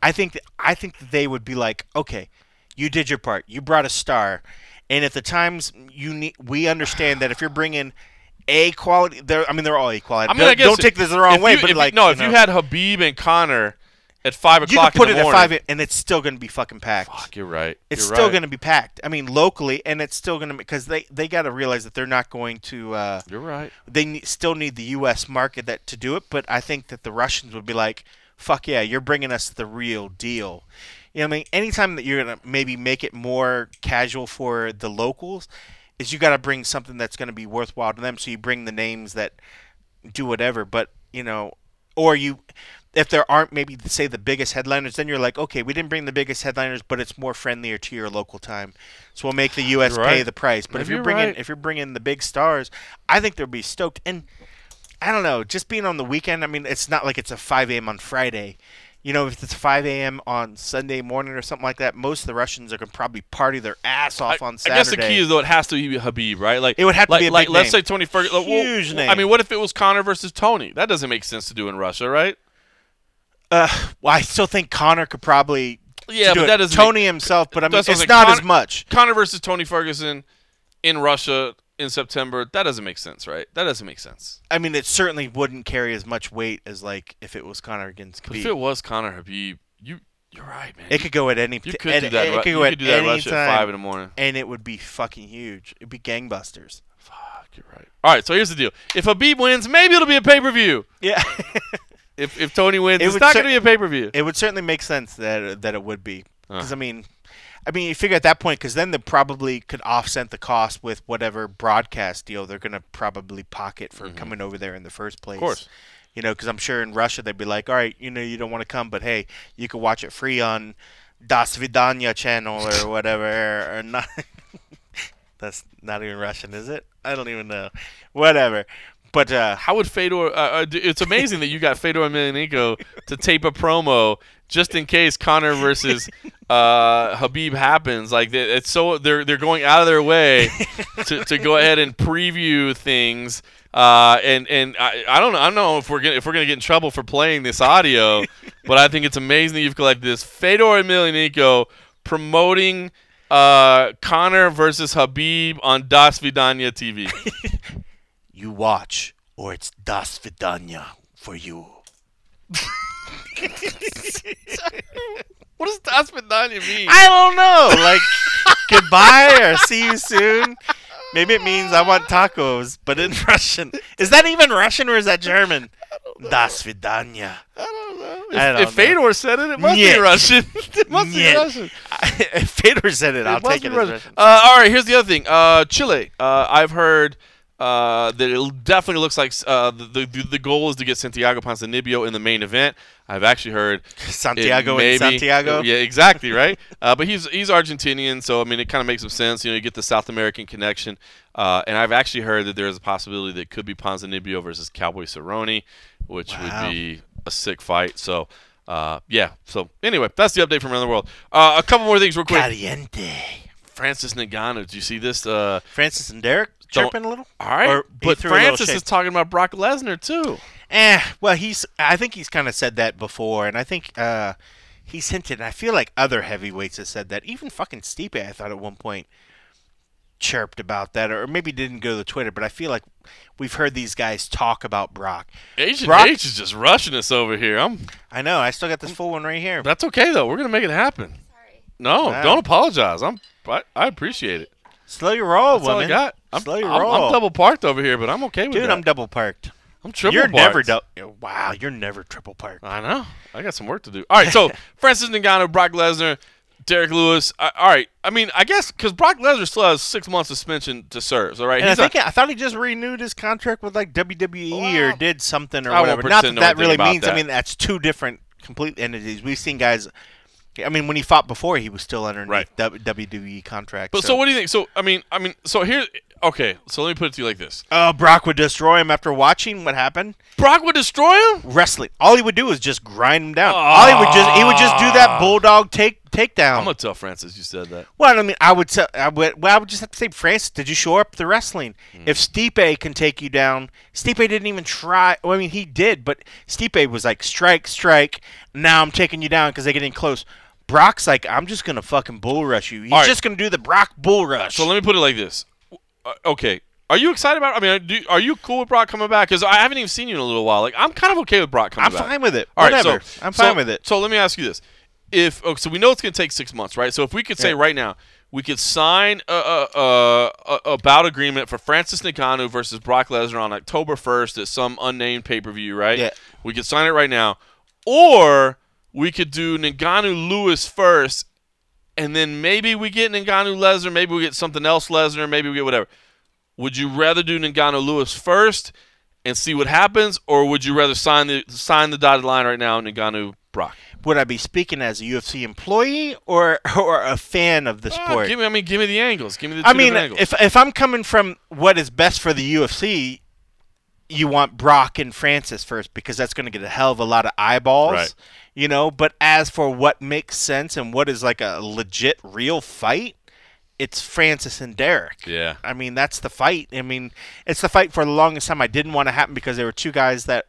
I think that, I think that they would be like, okay, you did your part. You brought a star, and at the times you need, we understand that if you're bringing a quality, they're, I mean, they're all A quality. I mean, don't, I guess don't take this the wrong way, you- but like, no, you if you had Khabib and Conor at five you o'clock could put it the at five, and it's still going to be fucking packed. fuck, you're right. It's You're still right. going to be packed. I mean, locally, and it's still going to because they they got to realize that they're not going to. Uh, You're right. they ne- still need the U.S. market that to do it, but I think that the Russians would be like, "Fuck yeah, you're bringing us the real deal." You know what I mean? Anytime that you're gonna maybe make it more casual for the locals, is you got to bring something that's going to be worthwhile to them. So you bring the names that do whatever, but you know, or you. If there aren't maybe say the biggest headliners, then you're like, okay, we didn't bring the biggest headliners, but it's more friendlier to your local time, so we'll make the U.S. You're pay the price. But if Maybe you're you're bringing right. if you're bringing the big stars, I think they'll be stoked. And I don't know, just being on the weekend. I mean, it's not like it's a 5 a.m. on Friday. You know, if it's 5 a.m. on Sunday morning or something like that, most of the Russians are gonna probably party their ass off I, on Saturday. I guess the key is though it has to be Khabib, right? Like It would have to like, be a like big let's name. say Tony Ferguson. Huge name. I mean, what if it was Conor versus Tony? That doesn't make sense to do in Russia, right? uh, well, I still think Conor could probably Yeah, but it. that doesn't Tony make- himself, but I mean, it's not as much. Conor versus Tony Ferguson in Russia in September. That doesn't make sense, right? That doesn't make sense. I mean, it certainly wouldn't carry as much weight as like if it was Conor against Khabib. if it was Conor Khabib, you you're right, man. it could go at any. you could at- do that. It could you go could do that Russia time, at five in the morning. and it would be fucking huge. It'd be gangbusters. Fuck, you're right. All right, so here's the deal. If Khabib wins, maybe it'll be a pay per view. Yeah. If if Tony wins, It it's not cer- going to be a pay per view. It would certainly make sense that that it would be because Uh. I mean, I mean, you figure at that point because then they probably could offset the cost with whatever broadcast deal they're gonna probably pocket for coming over there in the first place. Mm-hmm. Of course. You know, because I'm sure in Russia they'd be like, all right, you know, you don't want to come, but hey, you can watch it free on Das Vidanya channel or (laughs) whatever, or not. (laughs) That's not even Russian, is it? I don't even know. Whatever. But uh, How would Fedor? Uh, uh, it's amazing that you got Fedor Emelianenko to tape a promo just in case Conor versus uh, Khabib happens. Like they- it's so they're they're going out of their way (laughs) to, to go ahead and preview things. Uh, and and I, I don't know I don't know if we're gonna if we're gonna get in trouble for playing this audio, but I think it's amazing that you've collected this Fedor Emelianenko promoting uh, Conor versus Khabib on Das Vidanya TV. (laughs) you watch, or it's Das Vidanya for you. (laughs) (laughs) What does Das Vidanya mean? I don't know. Like (laughs) goodbye or see you soon. Maybe it means I want tacos, but in (laughs) Russian. Is that even Russian or is that German? Das vidanya. I don't know. If, don't if Fedor said it, it must Nyet. be Russian. it must be Russian. if Fedor said it, I'll take it as Russian. Russian. Uh, all right, here's the other thing. Uh, Chile. Uh, I've heard uh, that it definitely looks like uh, the, the the goal is to get Santiago Ponzinibbio in the main event. I've actually heard (laughs) Santiago and Santiago. Yeah, exactly right. (laughs) uh, but he's he's Argentinian, so I mean it kind of makes some sense. You know, you get the South American connection. Uh, and I've actually heard that there's a possibility that it could be Ponzinibbio versus Cowboy Cerrone, which Wow. would be a sick fight. So. Uh, yeah. So anyway, that's the update from around the world. Uh, a couple more things, real quick. Caliente. Francis Ngannou. Did you see this? Uh, Francis and Derek Don't- chirping a little. all right, Or but threw a little Francis is talking about Brock Lesnar too. Eh, well, he's. I think he's kind of said that before, and I think uh, he's hinted. And I feel like other heavyweights have said that. Even fucking Stipe, I thought at one point chirped about that, or maybe didn't go to Twitter. But I feel like we've heard these guys talk about Brock. Agent Brock- H is just rushing us over here. I'm. I know. I still got this full one right here. That's okay though. We're gonna make it happen. Sorry. No, Wow. don't apologize. I'm. I, I appreciate it. Slow your roll, That's all I woman. I'm, Slow your I'm, roll, I'm double parked over here, but I'm okay with it. dude. that. I'm double parked. I'm triple parked. you're never parked. double. Wow, you're never triple parked. I know. I got some work to do. All right, so (laughs) Francis Ngannou, Brock Lesnar, Derrick Lewis. I, all right. I mean, I guess because Brock Lesnar still has six months suspension to serve. All right. And I think I thought he just renewed his contract with like WWE or did something or I won't whatever. Not that pretend to know that really means. I mean, that's two different complete entities. We've seen guys. I mean, when he fought before, he was still underneath Right. WWE contract. but so what do you think? So I mean, I mean, so here. Okay, so let me put it to you like this: Uh, Brock would destroy him after watching what happened. Brock would destroy him. Wrestling. All he would do is just grind him down. All he would just he would just do that bulldog take takedown. I'm gonna tell Francis you said that. Well, I mean, I would tell, I would, well, I would just have to say, Francis, did you show up the wrestling? Hmm. If Stipe can take you down, Stipe didn't even try. Well, I mean, he did, but Stipe was like, strike, strike. Now I'm taking you down because they're getting close. Brock's like, I'm just gonna fucking bull rush you. He's All right. just gonna do the Brock bull rush. So let me put it like this. Uh, okay. Are you excited about? I mean, do, are you cool with Brock coming back? Because I haven't even seen you in a little while. Like, I'm kind of okay with Brock coming back. I'm fine with it. All right, Whatever. so I'm so- fine with it. So let me ask you this: If oh, so, we know it's going to take six months, right? So if we could say Yeah. right now we could sign a, a, a, a, a bout agreement for Francis Ngannou versus Brock Lesnar on October 1st at some unnamed pay per view, right? Yeah. We could sign it right now, or we could do Ngannou Lewis first, and then maybe we get Ngannou Lesnar, maybe we get something else Lesnar, maybe we get whatever. Would you rather do Ngannou Lewis first and see what happens, or would you rather sign the sign the dotted line right now, Ngannou Brock? Would I be speaking as a UFC employee or (laughs) or a fan of the Ah, sport? give me, I mean, give me the angles. Give me the two I mean, angles. if if I'm coming from what is best for the UFC, you want Brock and Francis first because that's going to get a hell of a lot of eyeballs, Right. You know. But as for what makes sense and what is like a legit, real fight, it's Francis and Derrick. yeah, I mean, that's the fight. I mean, it's the fight for the longest time I didn't want to happen because there were two guys that.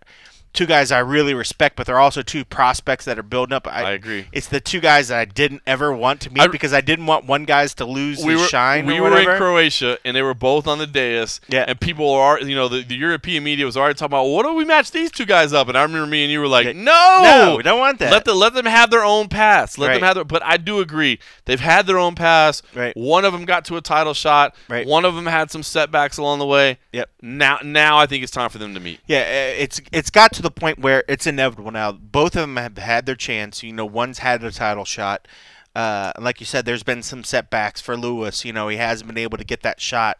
Two guys I really respect, but they're also two prospects that are building up. I agree. It's the two guys that I didn't ever want to meet I- because I didn't want one guys to lose we his were shine. we were in Croatia and they were both on the dais. Yeah. and people are you know the, the European media was already talking about what do we match these two guys up? And I remember me and you were like, no, No, we don't want that. Let the let them have their own paths. Let them have their. But I do agree they've had their own paths. Right. One of them got to a title shot. Right. One of them had some setbacks along the way. Yep. Now now I think it's time for them to meet. Yeah, uh, it's it's got to the point where it's inevitable now. Both of them have had their chance. You know, one's had a title shot. Uh, like you said, there's been some setbacks for Lewis. You know, he hasn't been able to get that shot.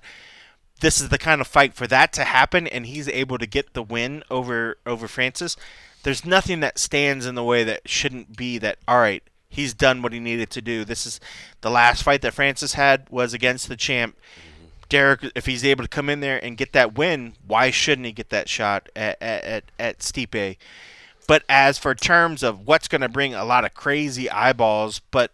This is the kind of fight for that to happen, and he's able to get the win over over Francis. There's nothing that stands in the way that shouldn't be that. All right, he's done what he needed to do. This is the last fight that Francis had was against the champ. Derrick, if he's able to come in there and get that win, why shouldn't he get that shot at at, at, Stipe? But as for terms of what's going to bring a lot of crazy eyeballs, but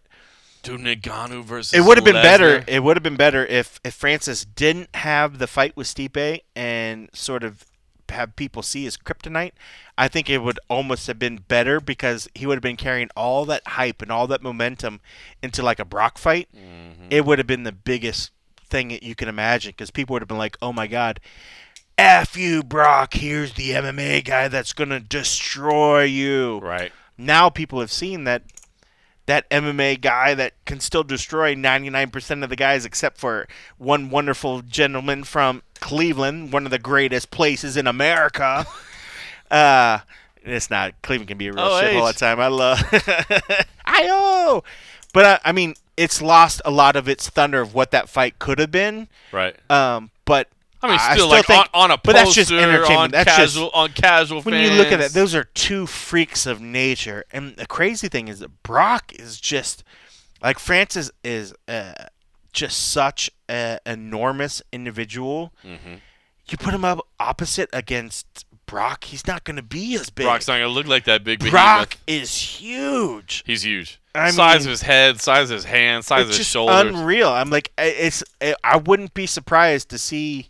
Dude, Ngannou versus it would have been better. It would have been better if if Francis didn't have the fight with Stipe and sort of have people see his kryptonite. I think it would almost have been better because he would have been carrying all that hype and all that momentum into like a Brock fight. Mm-hmm. It would have been the biggest thing that you can imagine because people would have been like, "Oh my God." F you, Brock. Here's the MMA guy that's gonna destroy you. Right. now people have seen that that MMA guy that can still destroy 99% of the guys except for one wonderful gentleman from Cleveland, one of the greatest places in America. (laughs) uh, it's not. Cleveland can be a real Oh, shit all the time. I love. (laughs) I oh, but uh, I mean, it's lost a lot of its thunder of what that fight could have been. Right. Um, but I mean, still, like think, on, on a but that's just poster, entertainment. on that's casual, just on casual. when you look at that, those are two freaks of nature. And the crazy thing is that Brock is just like Francis is uh, just such an enormous individual. Mm-hmm. You put him up opposite against Brock, he's not going to be as big. Brock's not gonna look like that big behemoth. Brock is huge. He's huge. I size mean- of his head, size of his hands, size of It's his just shoulders. unreal. I'm like, it's. I wouldn't be surprised to see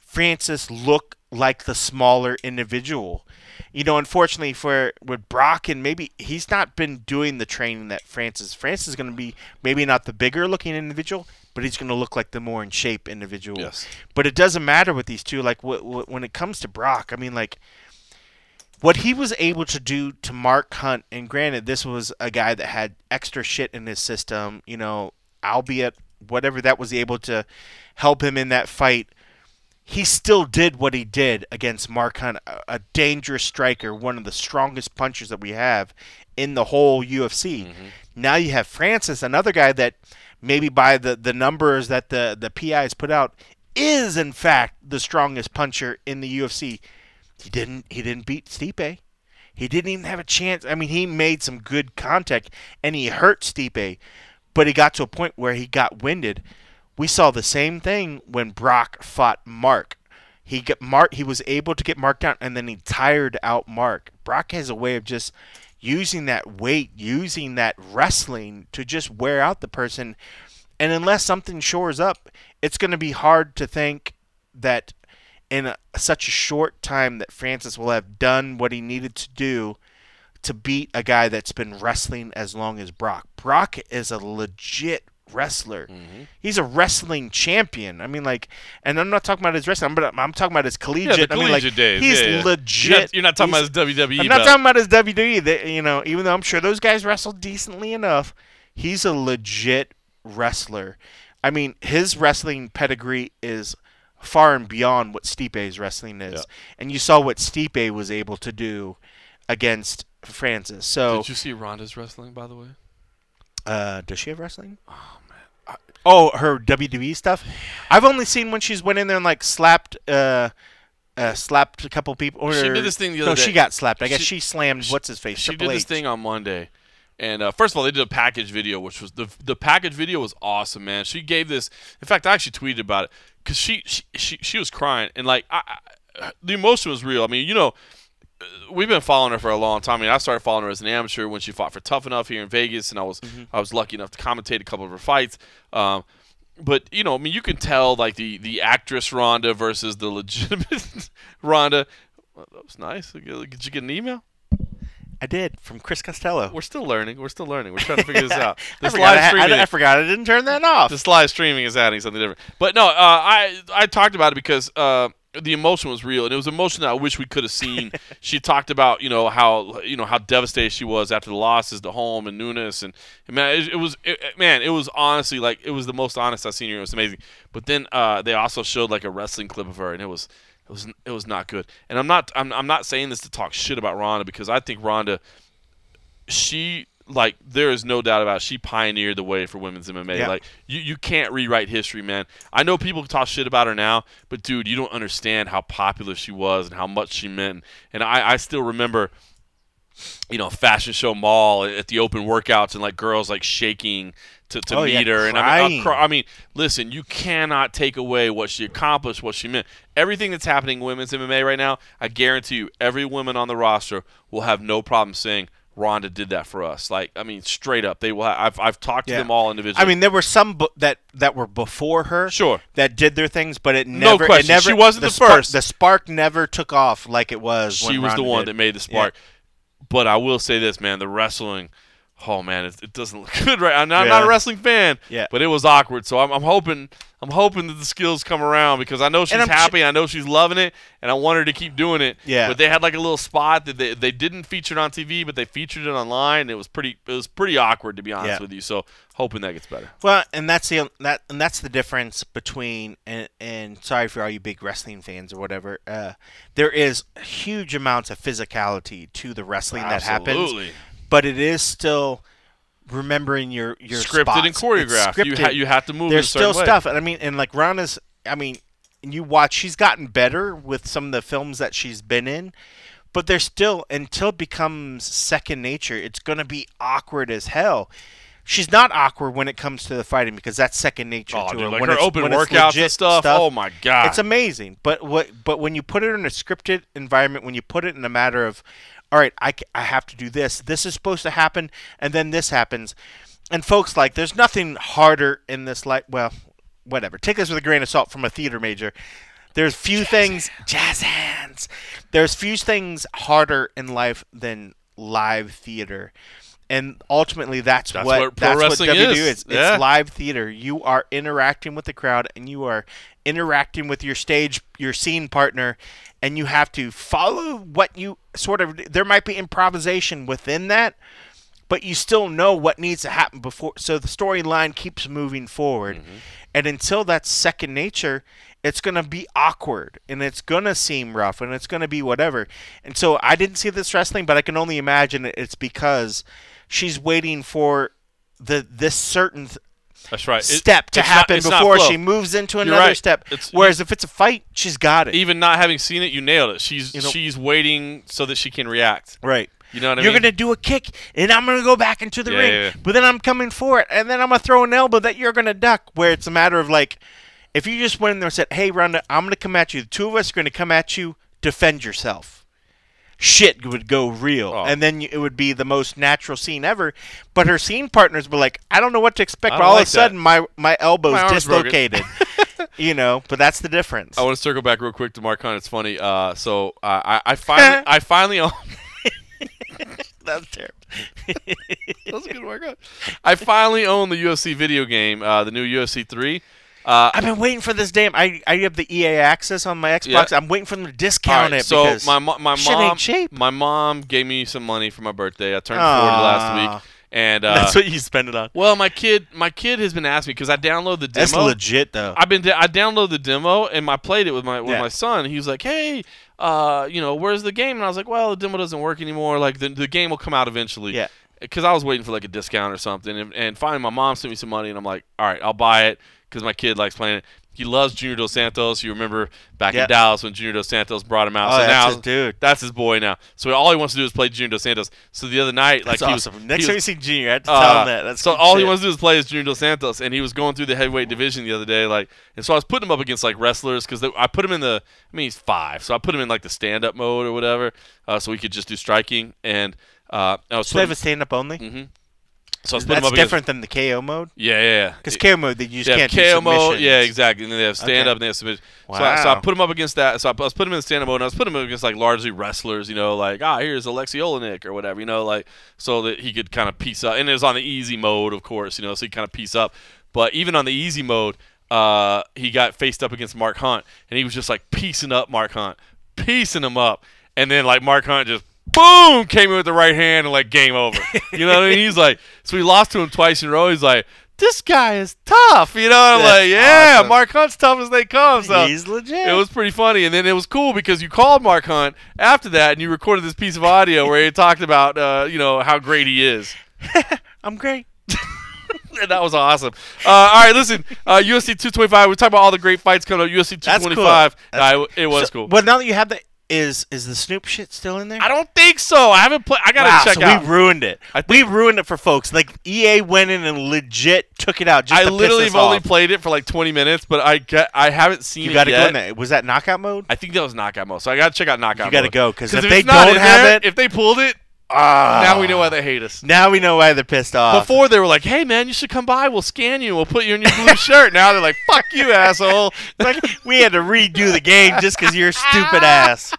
Francis look like the smaller individual. You know, unfortunately for with Brock and maybe he's not been doing the training that Francis. Francis is going to be maybe not the bigger looking individual, but he's going to look like the more in shape individual. Yes. But it doesn't matter with these two. Like wh- wh- when it comes to Brock, I mean, like what he was able to do to Mark Hunt, and granted, this was a guy that had extra shit in his system, you know, albeit whatever that was able to help him in that fight. He still did what he did against Mark Hunt, a, a dangerous striker, one of the strongest punchers that we have in the whole UFC. Mm-hmm. Now you have Francis, another guy that maybe by the, the numbers that the, the PIs put out is in fact the strongest puncher in the UFC. He didn't he didn't beat Stipe. He didn't even have a chance. I mean, he made some good contact and he hurt Stipe, but he got to a point where he got winded. We saw the same thing when Brock fought Mark. He get Mark. He was able to get Mark down, and then he tired out Mark. Brock has a way of just using that weight, using that wrestling to just wear out the person. And unless something shores up, it's going to be hard to think that in a, such a short time that Francis will have done what he needed to do to beat a guy that's been wrestling as long as Brock. Brock is a legit wrestler. Mm-hmm. He's a wrestling champion. I mean, like, and I'm not talking about his wrestling. I'm, I'm talking about his yeah, collegiate. I mean, collegiate like, days. he's yeah, yeah. legit. You're not, you're not talking about his WWE. I'm not belt. talking about his WWE. That you know, even though I'm sure those guys wrestle decently enough, he's a legit wrestler. I mean, his wrestling pedigree is far and beyond what Stipe's wrestling is, Yeah. and you saw what Stipe was able to do against Francis. So, Did you see Ronda's wrestling, by the way? uh, does she have wrestling? Oh her WWE stuff. I've only seen when she's went in there and like slapped. Uh, uh, slapped a couple people. Or, She did this thing the other no, other she got slapped. I guess She- she, slammed what's his face. She Triple did this thing on Monday, and uh, first of all, they did a package video, which was the the package video was awesome, man. She gave this. In fact, I actually tweeted about it because she, she she she was crying, and like I, I, the emotion was real. I mean, you know. We've been following her for a long time. I mean, I started following her as an amateur when she fought for Tough Enough here in Vegas, and I was I was lucky enough to commentate a couple of her fights. Um, but you know, I mean, you can tell like the the actress Ronda versus the legitimate (laughs) Ronda. Well, that was nice. Did you get an email? I did from Chris Costello. We're still learning. We're still learning. We're trying to figure this (laughs) out. I This forgot, live I, I, streaming. I forgot I didn't turn that off. this live streaming is adding something different. But no, uh, I I talked about it because uh, the emotion was real, and it was emotion that I wish we could have seen. she talked about you know how you know how devastated she was after the losses to Holm and Nunes, and, and man, it, it was it, man, it was honestly like it was the most honest I've seen her. It was amazing. But then uh, they also showed like a wrestling clip of her, and it was. It was, it was not good, and I'm not I'm, I'm not saying this to talk shit about Ronda because I think Ronda she like there is no doubt about it, she pioneered the way for women's MMA. Yeah. Like you, you can't rewrite history, man. I know people talk shit about her now, but dude, you don't understand how popular she was and how much she meant. And I, I still remember, you know, fashion show mall at the open workouts and like girls like shaking to, to Oh, meet yeah, her. And I mean, cry- I mean, listen, you cannot take away what she accomplished, what she meant. Everything that's happening in women's MMA right now, I guarantee you, every woman on the roster will have no problem saying. Ronda did that for us. Like, I mean, straight up, they will. Have, I've I've talked to them all individually. I mean, there were some bu- that that were before her, Sure. that did their things, but it never, No question. It never She wasn't the spark, first. The spark never took off like it was. she was the one did. that made the spark. But I will say this, man, the wrestling, oh man, it, it doesn't look (laughs) good right. I'm not, I'm not a wrestling fan, Yeah. but it was awkward. So I'm, I'm hoping I'm hoping that the skills come around because I know she's ch- happy, I know she's loving it, and I want her to keep doing it. Yeah. But they had like a little spot that they, they didn't feature it on TV, but they featured it online. And it was pretty it was pretty awkward to be honest Yeah. with you. So hoping that gets better. Well, and that's the that and that's the difference between and and sorry for all you big wrestling fans or whatever. Uh, there is huge amounts of physicality to the wrestling that happens, Absolutely. But it is still remembering your your Scripted spots. and choreographed. You ha- you have to move. There's still way. stuff, and I mean, and like Ronda's, I mean, and you watch, she's gotten better with some of the films that she's been in, but there's still until it becomes second nature, it's gonna be awkward as hell. She's not awkward when it comes to the fighting because that's second nature Oh, to dude, her. like when her it's- open when workouts and legit stuff. Oh my god, it's amazing. But what? But when you put it in a scripted environment, when you put it in a matter of, all right, I, I have to do this. This is supposed to happen, and then this happens. And folks, like, there's nothing harder in this life. Well, whatever. Take this with a grain of salt from a theater major. There's few things. Jazz hands. There's few things harder in life than live theater. And ultimately, that's, That's what, what that's what WW is. is. It's Yeah. live theater. You are interacting with the crowd, and you are interacting with your stage, your scene partner, and you have to follow what you sort of. There might be improvisation within that, but you still know what needs to happen before. So the storyline keeps moving forward, Mm-hmm. and until that's second nature. It's gonna be awkward and it's gonna seem rough and it's gonna be whatever. And so I didn't see this wrestling, but I can only imagine it's because she's waiting for the this certain th- That's right. It- step to happen not before she moves into another right. step. It's- Whereas if it's a fight, she's got it. Even not having seen it, you nailed it. She's You know- she's waiting so that she can react. right. You know what I You're mean? gonna do a kick, and I'm gonna go back into the Yeah, ring, yeah, yeah. but then I'm coming for it, and then I'm gonna throw an elbow that you're gonna duck. Where it's a matter of like, if you just went in there and said, "Hey, Ronda, I'm gonna come at you. The two of us are gonna come at you. Defend yourself." Shit would go real, Oh. and then it would be the most natural scene ever. But her scene partners were like, "I don't know what to expect." But all like of a sudden, my my elbow's My dislocated. (laughs) you know, but that's the difference. I want to circle back real quick to Mark Hunt. It's funny. Uh, so uh, I I finally (laughs) I finally own. (laughs) That's terrible. that was a good workout. I finally own the UFC video game, uh, the new UFC three. Uh, I've been waiting for this damn. I I have the EA access on my Xbox. Yeah. I'm waiting for them to discount right, it. so because my mo- my mom my mom gave me some money for my birthday. I turned Aw. forty last week, and uh, that's what you spend it on. well, my kid my kid has been asking me because I download the demo. That's legit though. I've been I downloaded the demo and I played it with my with Yeah. my son. He was like, "Hey, uh, you know, where's the game?" And I was like, "Well, the demo doesn't work anymore. Like the the game will come out eventually." Yeah. Because I was waiting for like a discount or something, and, and finally my mom sent me some money, and I'm like, "All right, I'll buy it." Because my kid likes playing it. He loves Junior Dos Santos. You remember back Yeah. in Dallas when Junior Dos Santos brought him out. Oh, so that's now his dude. That's his boy now. So all he wants to do is play Junior Dos Santos. So the other night, like That's he was- awesome. he Next time you see Junior, I have to uh, tell him that. That's so all he wants to do is play as Junior Dos Santos, and he was going through the heavyweight division the other day, like, and so I was putting him up against like wrestlers because I put him in the, I mean he's five, so I put him in like the stand up mode or whatever, uh, so he could just do striking, and uh, I was So they have a stand up only. Mhm. So I him That's up against, different than the KO mode. yeah, yeah, yeah. Because KO mode, they you just They can't KO mode, yeah, exactly. And then they have stand Okay. up and they have submission. So, I, so I put him up against that. So I, I was putting him in the stand up mode, and I was putting him against like largely wrestlers, you know, like ah, here's Aleksei Oleinik or whatever, you know, like so that he could kind of piece up. And it was on the easy mode, of course, you know, so he kind of piece up. But even on the easy mode, uh, he got faced up against Mark Hunt, and he was just like piecing up Mark Hunt, piecing him up, and then like Mark Hunt just. Boom! Came in with the right hand and like game over. You know what I mean? He's like, so we lost to him twice in a row. He's like, this guy is tough. You know, I'm That's like, yeah, awesome. Mark Hunt's tough as they come. So He's legit. it was pretty funny. And then it was cool because you called Mark Hunt after that and you recorded this piece of audio where he talked about, uh, you know, how great he is. (laughs) I'm great. (laughs) That was awesome. Uh, all right, listen, uh, UFC 225. We're talking about all the great fights coming up. UFC That's cool. 225. That's- Uh, it was So- cool. But now that you have the is is the Snoop shit still in there? I don't think so. I haven't played. I gotta wow, check so out. we ruined it. We ruined it for folks. Like EA went in and legit took it out. Just I literally have only off. played it for like 20 minutes, but I get, I haven't seen You got to yet. go in there. Was that knockout mode? I think that was knockout mode. So I gotta check out knockout. You gotta mode. go, 'cause if if they don't have there, it- if they pulled it, Ah. now we know why they hate us. Now we know why they're pissed off. Before they were like, "Hey man, you should come by. We'll scan you. We'll put you in your blue shirt." Now they're like, "Fuck you, asshole." (laughs) like we had to redo the game just because you're stupid (laughs) ass.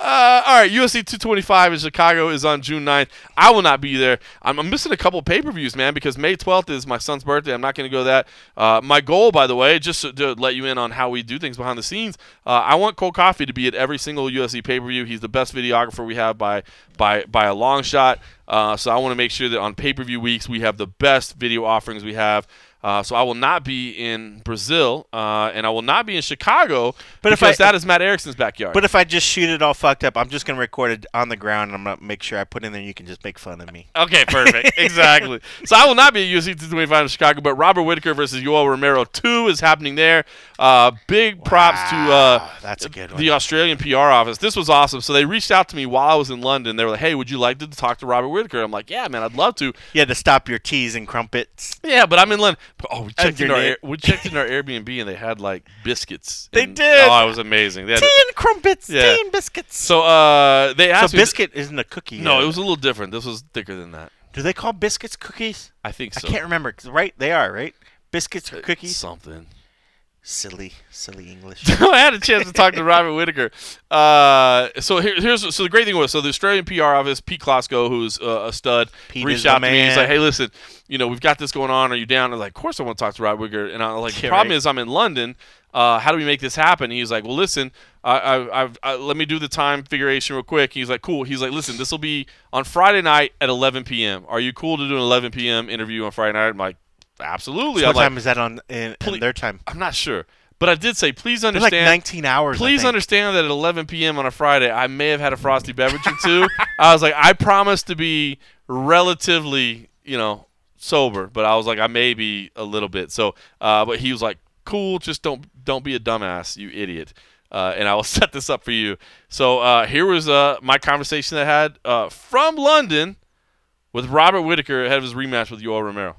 Uh, all right, UFC 225 in Chicago is on June 9th. I will not be there. I'm, I'm missing a couple pay per views, man, because May 12th is my son's birthday. I'm not going to go that. Uh, my goal, by the way, just to, to let you in on how we do things behind the scenes, uh, I want Cold Coffee to be at every single UFC pay per view. He's the best videographer we have by by by a long shot. Uh, so I want to make sure that on pay per view weeks we have the best video offerings we have. Uh, so I will not be in Brazil, uh, and I will not be in Chicago But if I- that is Matt Erickson's backyard. But if I just shoot it all fucked up, I'm just gonna record it on the ground, and I'm gonna make sure I put in there. You can just make fun of me. Okay, perfect. (laughs) exactly. So I will not be at UFC 225 in Chicago, but Robert Whittaker versus Yoel Romero 2 is happening there. Uh, big props to uh, that's a good one. the Australian PR office. This was awesome. So they reached out to me while I was in London. They were like, hey, would you like to talk to Robert Whittaker? I'm like, yeah, man, I'd love to. You had to stop your teas and crumpets. Yeah, but I'm in London. Oh, we checked, in our, we checked in our Airbnb and they had like biscuits. (laughs) They and- did. Oh, it was amazing. They had, Tea and crumpets. Yeah. Tea and biscuits. so uh, they So asked me. biscuit isn't a cookie. no, uh, it was a little different. This was thicker than that. Do they call biscuits cookies? I think so. I can't remember. right? They are right. Biscuits or cookies? Something. Silly, silly English. (laughs) I had a chance to talk to Robert Whittaker. Uh, so here, here's so the great thing was so the Australian PR office, Pete Klosko, who's uh, a stud, Pete reached out to me. He's man. like, "Hey, listen, you know we've got this going on. Are you down?" I was like, "Of course I want to talk to Robert Whittaker." And I was like, "The Yeah, problem right. is I'm in London. Uh, how do we make this happen?" He's like, "Well, listen, I, I, I, let me do the time figuration real quick." He's like, "Cool." He's like, "Listen, this will be on Friday night at 11 p.m. Are you cool to do an 11 p.m. interview on Friday night?" I'm like, "Absolutely." what I'm like, time is that on in, in their time? I'm not sure, but I did say, please They're like understand. 19 hours. Please understand that at 11 p.m. on a Friday, I may have had a frosty beverage or two. (laughs) I was like, I promise to be relatively, you know, sober, but I was like, I may be a little bit. So, uh, but he was like, cool, just don't don't be a dumbass, you idiot. Uh, and I will (laughs) set this up for you. So uh, here was uh, my conversation that I had uh, from London with Robert Whittaker ahead of his rematch with Yoel Romero.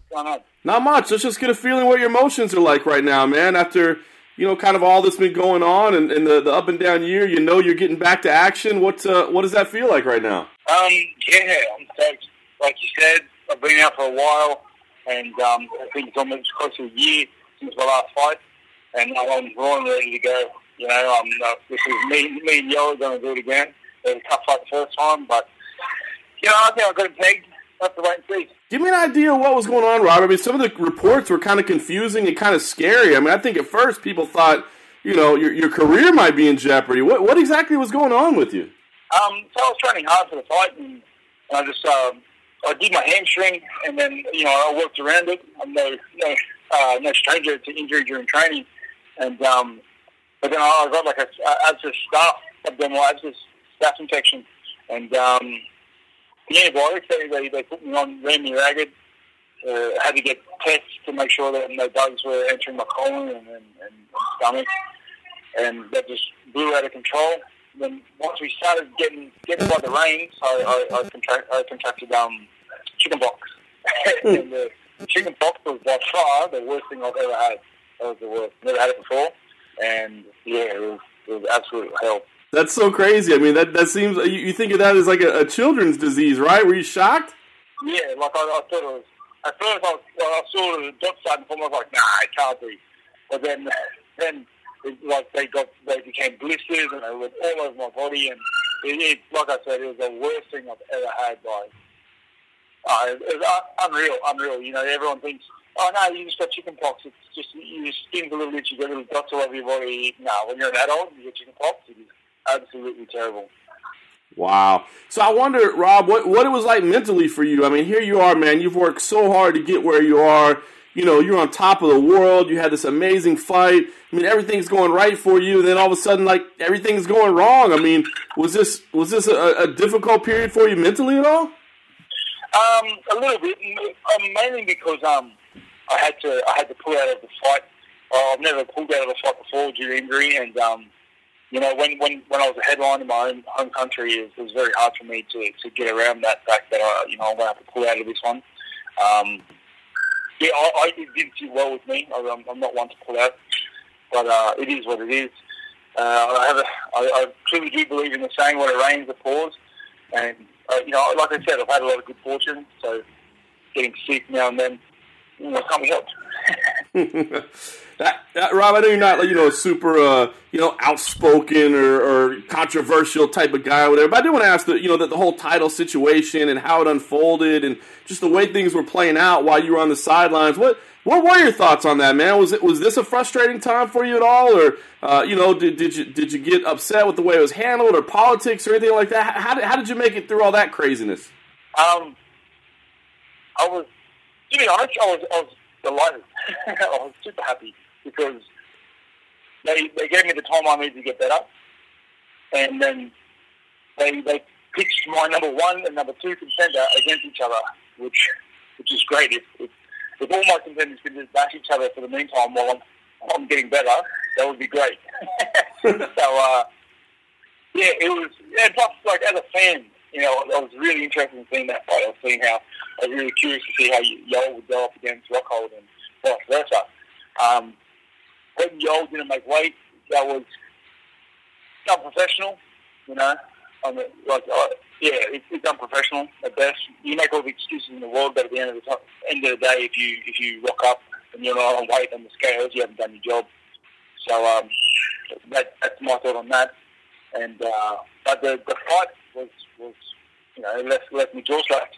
Not much. Let's just get a feeling what your emotions are like right now, man. After you know, kind of all that's been going on and, and the, the up and down year, you know, you're getting back to action. What uh, what does that feel like right now? Um, yeah, I'm stoked. Like you said, I've been out for a while, and um, I think it's almost close to a year since my last fight, and I'm raw and ready to go. You know, um, uh, this is me, me and Yo are going to do it again. It was a tough fight the first time, but you know, I think I got it pegged. I have to wait and see. Give me an idea of what was going on, Robert. I mean, some of the reports were kind of confusing and kind of scary. I mean, I think at first people thought, you know, your, your career might be in jeopardy. What what exactly was going on with you? Um, so I was training hard for the fight, and I just um, I did my hamstring, and then you know I worked around it. I'm no no uh, no stranger to injury during training, and um, but then I got like a, a abscess staph, abdominal abscess staph infection, and um, the antibiotics they, they they put me on ran ragged. Uh, had to get tests to make sure that no bugs were entering my colon and, and, and, stomach, and that just blew out of control then once we started getting getting by the rains, I, I, I, contract, I contracted um, chicken pox. (laughs) and the chicken pox was by far the worst thing I've ever had. That was the worst. Never had it before, and yeah, it was it was absolute hell. That's so crazy. I mean, that that seems you, you think of that as like a, a children's disease, right? Were you shocked? Yeah, like I, I thought it was. At first, I, I saw the starting to form. I was like, nah, it can't be. But then, then it, like they got they became blisters and they went all over my body and it, it like I said it was the worst thing I've ever had like uh, it, was uh, unreal unreal you know everyone thinks oh no you just got chicken pox it's just your skin's a little itchy you got little dots all over your body no when you're an adult you get chicken pox it is absolutely terrible Wow. So I wonder, Rob, what what it was like mentally for you. I mean, here you are, man. You've worked so hard to get where you are. You know, you're on top of the world. You had this amazing fight. I mean, everything's going right for you. Then all of a sudden, like everything's going wrong. I mean, was this was this a, a difficult period for you mentally at all? Um, a little bit, um, mainly because um, I had to I had to pull out of the fight. Uh, I've never pulled out of a fight before due to injury, and um, you know when, when, when I was a headline in my own home country, it, was very hard for me to, to get around that fact that I you know I'm going to have to pull out of this one. Um, yeah, I, I, it didn't sit well with me. I, I'm, I'm not one to pull out, but uh, it is what it is. Uh, I have a, I, I truly do believe in the saying, "When it rains, it pours." And uh, you know, like I said, I've had a lot of good fortune, so getting sick now and then, you know, can't be helped. (laughs) (laughs) that, that, Rob, I know you're not you know a super uh, you know outspoken or, or, controversial type of guy or whatever, but I do want to ask the you know the, the whole title situation and how it unfolded and just the way things were playing out while you were on the sidelines. What what were your thoughts on that, man? Was it was this a frustrating time for you at all, or uh, you know, did, did you did you get upset with the way it was handled, or politics, or anything like that? How did, how did you make it through all that craziness? Um, I was, to be honest, I was, I was delighted. (laughs) I was super happy because they they gave me the time I needed to get better, and then they they pitched my number one and number two contender against each other, which which is great. If, if if all my contenders can just bash each other for the meantime while I'm, I'm getting better, that would be great. (laughs) so, uh, yeah, it was, and plus, like, as a fan, you know, I was really interested in seeing that fight. I was seeing how, I was really curious to see how Yoel would go up against Rockhold and vice versa. Um, when Yoel didn't make weight, that was unprofessional, you know. I mean, like, uh, yeah, it's, it's unprofessional at best. You make all the excuses in the world, but at the end of the time, end of the day, if you if you rock up and you're not on weight on the scales, you haven't done your job. So um, that that's my thought on that. And uh, but the the fight was was you know left left me jaw slapped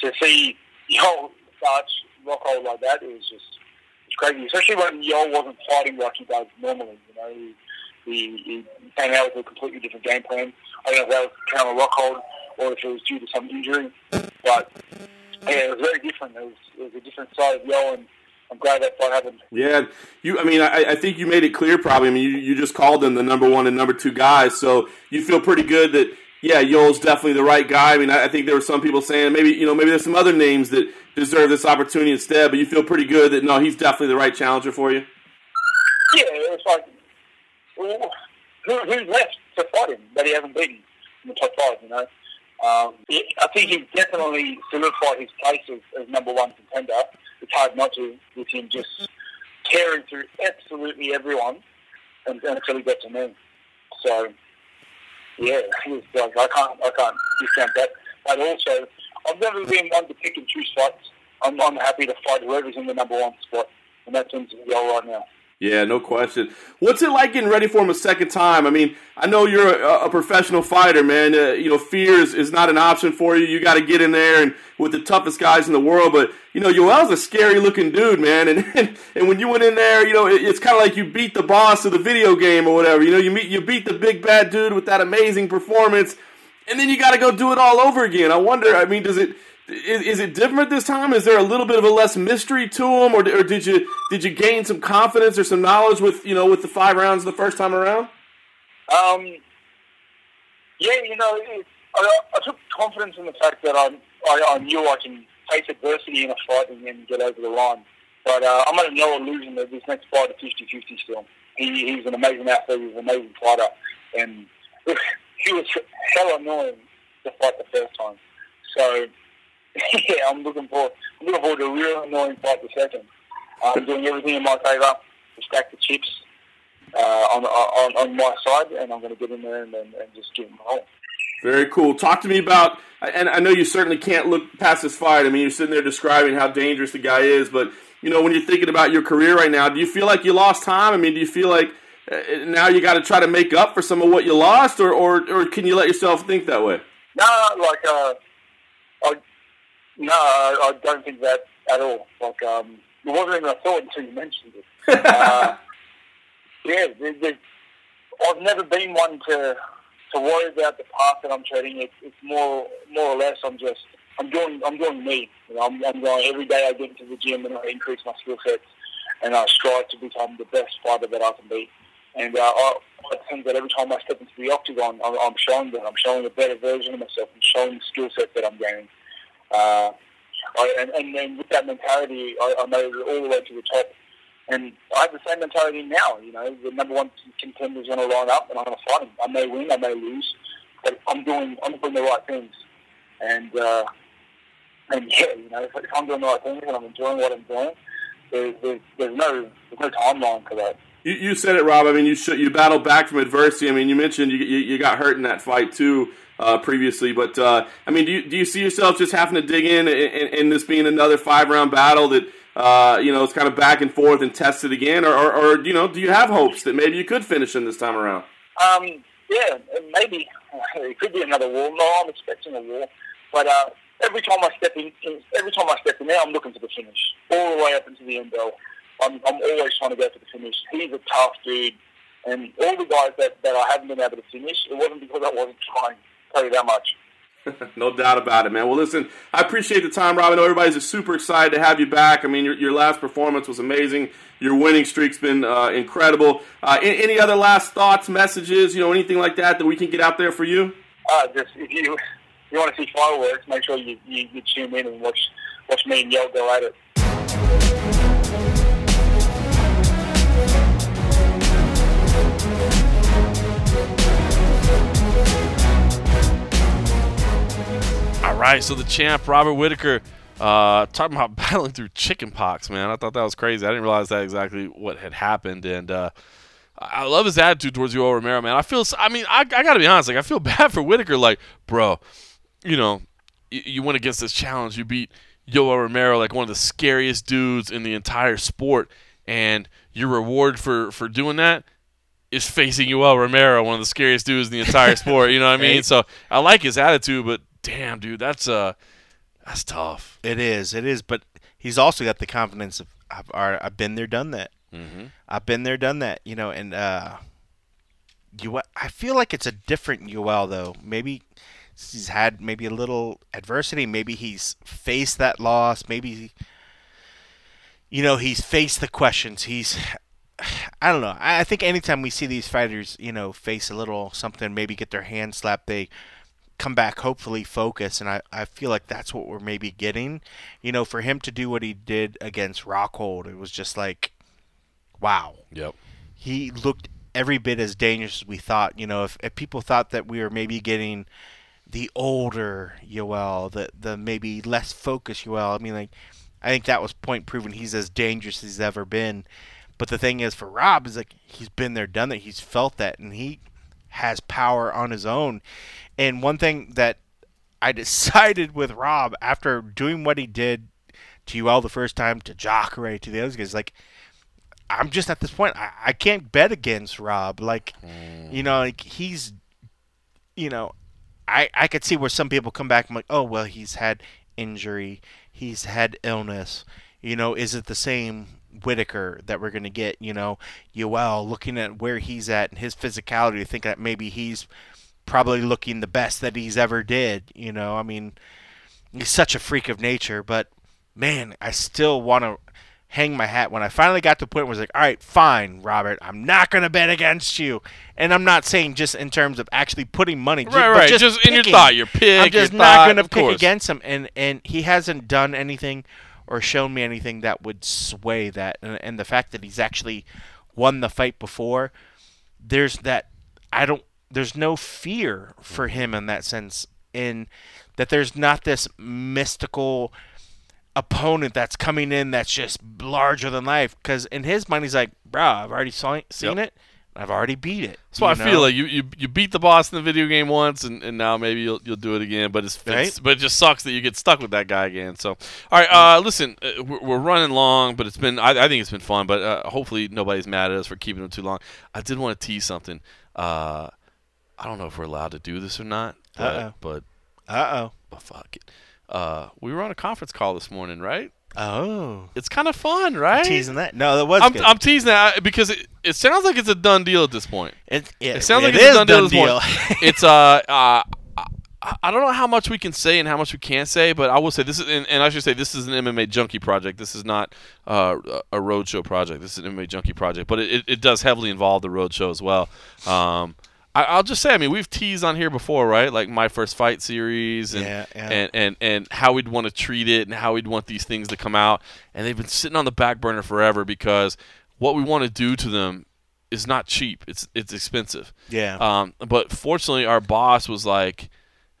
to see Yoel start Rockhold like that. It was just it's crazy, especially when Yoel wasn't fighting like he does normally. You know, he, he, he came out with a completely different game plan. I don't know if that was Cameron Rockhold or if it was due to some injury. But yeah, it was very different. It was, it was a different side of Yoel, and I'm glad that fight happened. Yeah, you. I mean, I, I think you made it clear. Probably. I mean, you, you just called them the number one and number two guys, so you feel pretty good that yeah, Yoel's definitely the right guy. I mean, I, I think there were some people saying maybe you know maybe there's some other names that deserve this opportunity instead, but you feel pretty good that no, he's definitely the right challenger for you. Yeah, it's like well, who, who's left to fight him that he hasn't beaten in the top five? You know, um, I think he's definitely solidified his place as, as number one contender. It's hard not to with him just tearing through absolutely everyone until he gets to me. So yeah, was like I can't I can't discount that. But also, I've never been one to pick and choose fights. I'm, I'm happy to fight whoever's in the number one spot, and that seems to be all right now. Yeah, no question. What's it like getting ready for him a second time? I mean, I know you're a, a professional fighter, man. Uh, you know, fear is, is not an option for you. You got to get in there and with the toughest guys in the world. But you know, Yoel's a scary looking dude, man. (laughs) And and, and when you went in there, you know, it, it's kind of like you beat the boss of the video game or whatever. You know, you meet you beat the big bad dude with that amazing performance, and then you got to go do it all over again. I wonder. I mean, does it? Is, is, it different this time? Is there a little bit of a less mystery to them, or, or did you did you gain some confidence or some knowledge with you know with the five rounds the first time around? Um, yeah, you know, I, I took confidence in the fact that I, I, I knew I can face adversity in a fight and then get over the line. But uh, I'm to know illusion that this next fight is 50-50 still. He, he's an amazing athlete. He's an amazing fighter, and (sighs) he was hell annoying to fight the first time. So (laughs) yeah, I'm looking forward. I'm looking forward to a real annoying fight the second. I'm doing everything in my favour to stack the chips uh, on, on on my side, and I'm going to get in there and, and, and just give them a hole. Very cool. Talk to me about, and I know you certainly can't look past this fight. I mean, you're sitting there describing how dangerous the guy is, but you know, when you're thinking about your career right now, do you feel like you lost time? I mean, do you feel like uh, now you got to try to make up for some of what you lost, or, or, or can you let yourself think that way? No, like uh, no, I don't think that at all. Like, um, it wasn't even a thought until you mentioned it. (laughs) uh, yeah, there's, there's, I've never been one to to worry about the path that I'm treading. It's, it's more more or less I'm just I'm doing I'm doing me. You know, I'm, I'm going every day. I get into the gym and I increase my skill sets, and I strive to become the best fighter that I can be. And uh, I, I think that every time I step into the octagon, I'm, I'm showing that I'm showing a better version of myself. I'm showing the skill set that I'm gaining. Uh, I, and, and, and with that mentality, I, I made it all the way to the top. And I have the same mentality now. You know, the number one contender is going to line up, and I'm going to fight him. I may win, I may lose, but I'm doing, I'm doing the right things. And uh, and yeah, you know, if, if I'm doing the right things and I'm enjoying what I'm doing, there, there, there's no there's no timeline for that. You, you said it, Rob. I mean, you should, you battled back from adversity. I mean, you mentioned you, you, you got hurt in that fight too uh, previously. But uh, I mean, do you, do you see yourself just having to dig in and, this being another five round battle that uh, you know, it's kind of back and forth and tested again, or, or, or, you know, do you have hopes that maybe you could finish him this time around? Um, yeah, maybe (laughs) it could be another wall. No, I'm expecting a wall, but uh, every time I step in, every time I step in there, I'm looking for the finish all the way up into the end bell. I'm, I'm always trying to go for the finish. He's a tough dude, and all the guys that, that I haven't been able to finish, it wasn't because I wasn't trying. You that much. (laughs) no doubt about it, man. Well, listen, I appreciate the time, Rob. I know everybody's just super excited to have you back. I mean, your, your last performance was amazing. Your winning streak's been uh, incredible. Uh, any other last thoughts, messages, you know, anything like that that we can get out there for you? Uh, just if you if you want to see fireworks, make sure you, you, you tune in and watch watch me and Yoel go at it. Right, so the champ Robert Whittaker uh, talking about (laughs) battling through chicken pox, man. I thought that was crazy. I didn't realize that exactly what had happened, and uh, I love his attitude towards Yoel Romero, man. I feel, I mean, I, I got to be honest, like I feel (laughs) bad for Whittaker. Like, bro, you know, you, you went against this challenge, you beat Yoel Romero, like one of the scariest dudes in the entire sport, and your reward for for doing that is facing Yoel Romero, one of the scariest dudes in the entire (laughs) sport. You know what I mean? So I like his attitude, but damn, dude, that's uh, that's tough. It is. It is. But he's also got the confidence of I've, I've been there, done that. Mm-hmm. I've been there, done that. You know, and uh, you. I feel like it's a different Yoel though. Maybe he's had maybe a little adversity. Maybe he's faced that loss. Maybe you know he's faced the questions. He's I don't know. I think anytime we see these fighters, you know, face a little something, maybe get their hand slapped, they come back hopefully focused and I, I feel like that's what we're maybe getting. You know for him to do what he did against Rockhold it was just like wow. Yep. he looked every bit as dangerous as we thought. You know if, if people thought that we were maybe getting the older Yoel the the maybe less focused Yoel I mean like I think that was point proven he's as dangerous as he's ever been. But the thing is for Rob is like he's been there done that. He's felt that and he has power on his own and one thing that I (laughs) decided with Rob after doing what he did to Yoel the first time, to Jacare, to the other guys, like I'm just at this point, I, I can't bet against Rob. Like, mm. you know, like he's, you know, I I could see where some people come back and like, oh well, he's had injury, he's had illness. You know, is it the same Whittaker that we're gonna get? You know, Yoel looking at where he's at and his physicality, to think that maybe he's probably looking the best that he's ever did. You know, I mean, he's such a freak of nature, but man, I still want to hang my hat when I finally got to the point where I was like, all right, fine, Robert, I'm not going to bet against you. And I'm not saying just in terms of actually putting money. Right, right. Just, just in your thought, your pick. I'm just not going to pick course. against him. And, and he hasn't done anything or shown me anything that would sway that. And, and the fact that he's actually won the fight before, there's that. I don't there's no fear for him in that sense in that there's not this mystical opponent that's coming in that's just larger than life because in his mind he's like bro i've already saw, seen yep. it I've already beat it. So I know? feel like you, you you beat the boss in the video game once, and, and now maybe you'll you'll do it again. But it's, right? it's, but it just sucks that you get stuck with that guy again. So all right, uh, listen, uh, we're, we're, running long, but it's been I, I think it's been fun. But uh, hopefully nobody's mad at us for keeping them too long. I did want to tease something. Uh, I don't know if we're allowed to do this or not. But, Uh-oh. but uh oh. But fuck it. Uh, we were on a conference call this morning, right? Oh, it's kind of fun, right? Teasing that? No, that was. I'm, good. I'm teasing that because it, it sounds like it's a done deal at this point. It, yeah, it sounds it like it's a done, done deal. deal. At this point. (laughs) it's uh, uh, I don't know how much we can say and how much we can't say, but I will say this is, and, and I should say this is an MMA junkie project. This is not uh, a roadshow project. This is an MMA junkie project, but it, it, does heavily involve the roadshow as well. Um, I, will just say, I mean, we've teased on here before, right? Like my first fight series, and yeah, yeah. and, and and how we'd want to treat it, and how we'd want these things to come out, and they've been sitting on the back burner forever because what we want to do to them is not cheap. It's it's expensive. Yeah. Um, but fortunately, our boss was like,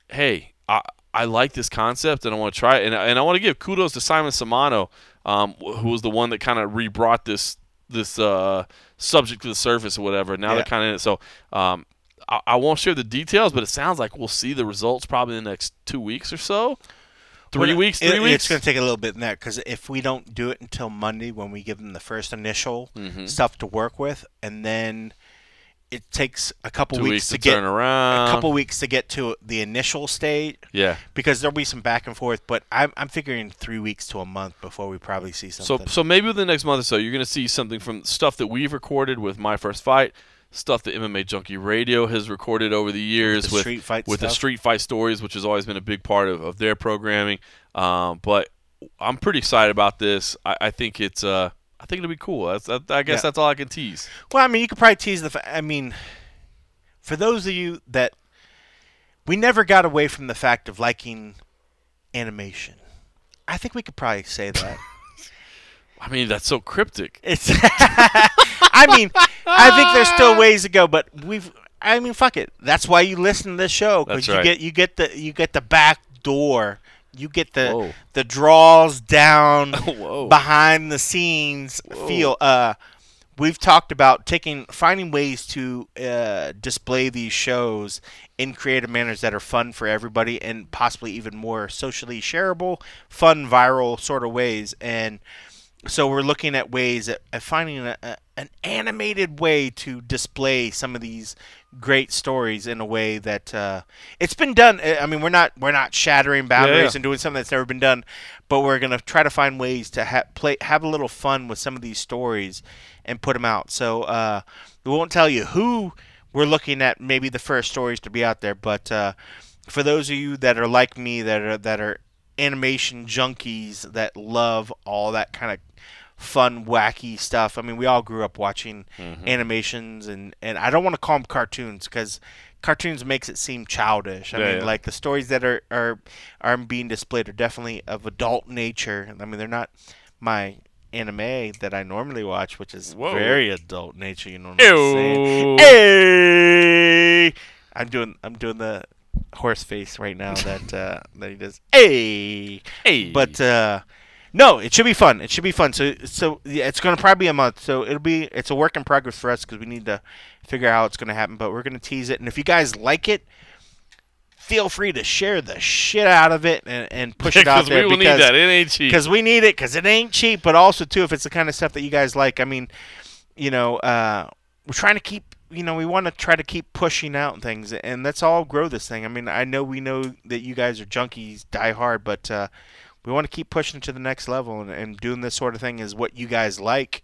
"Hey, I I like this concept, and I want to try it, and and I want to give kudos to Simon Samano, um, who was the one that kind of rebrought this this uh, subject to the surface or whatever. Now Yeah. they're kind of in it. So um, I, I won't share the details, but it sounds like we'll see the results probably in the next two weeks or so. Three But weeks, it- three weeks. It's going to take a little bit in that because if we don't do it until Monday when we give them the first initial Mm-hmm. stuff to work with, and then it takes a couple weeks, weeks to, to get turn around. a couple weeks to get to the initial state yeah. because there'll be some back and forth. But I'm I'm figuring three weeks to a month before we probably see So something. so maybe within the next month or so, you're gonna see something from stuff that we've recorded with my first fight, stuff that MMA Junkie Radio has recorded over the years the with street fight with the street fight stories, which has always been a big part of, of their programming. Um, but I'm pretty excited about this. I, I think it's uh I think it'll be cool. That's, I, I guess Yeah. that's all I can tease. Well, I mean, you could probably tease the. Fa- I mean, for those of you that we never got away from the fact of liking animation, I think we could probably say that. (laughs) I mean, that's so cryptic. It's. (laughs) I mean, I think there's still ways to go, but we've. I mean, fuck it. That's why you listen to this show because you right. get you get the you get the back door. You get the Whoa. the draws down (laughs) Whoa. behind the scenes feel. Uh, we've talked about taking finding ways to uh, display these shows in creative manners that are fun for everybody and possibly even more socially shareable, fun, viral sort of ways. And so we're looking at ways at, at finding a, a, an animated way to display some of these great stories in a way that uh, it's been done. I I mean, we're not we're not shattering boundaries yeah. and doing something that's never been done, but we're gonna try to find ways to ha- play have a little fun with some of these stories and put them out. So uh, we won't tell you who we're looking at. Maybe the first stories to be out there, but uh, for those of you that are like me, that are that are animation junkies that love all that kind of fun, wacky stuff. I mean, we all grew up watching Mm-hmm. animations, and and I don't want to call them cartoons because cartoons makes it seem childish. I Yeah, mean, yeah. like the stories that are are are being displayed are definitely of adult nature. I mean, they're not my anime that I normally watch, which is Whoa. very adult nature. You know what I'm saying? Hey, I'm doing I'm doing the horse face right now that uh, (laughs) that he does. Hey, Hey. but uh, no, it should be fun. It should be fun. So so yeah, it's gonna probably be a month. So it'll be it's a work in progress for us because we need to figure out how it's gonna happen. But we're gonna tease it, and if you guys like it. Feel free to share the shit out of it and, and push it out because there we will because need that. It ain't cheap. because we need it because it ain't cheap but also too if it's the kind of stuff that you guys like i mean you know uh, we're trying to keep you know we want to try to keep pushing out things and let's all grow this thing i mean i know we know that you guys are junkies die hard but uh, we want to keep pushing to the next level and, and doing this sort of thing is what you guys like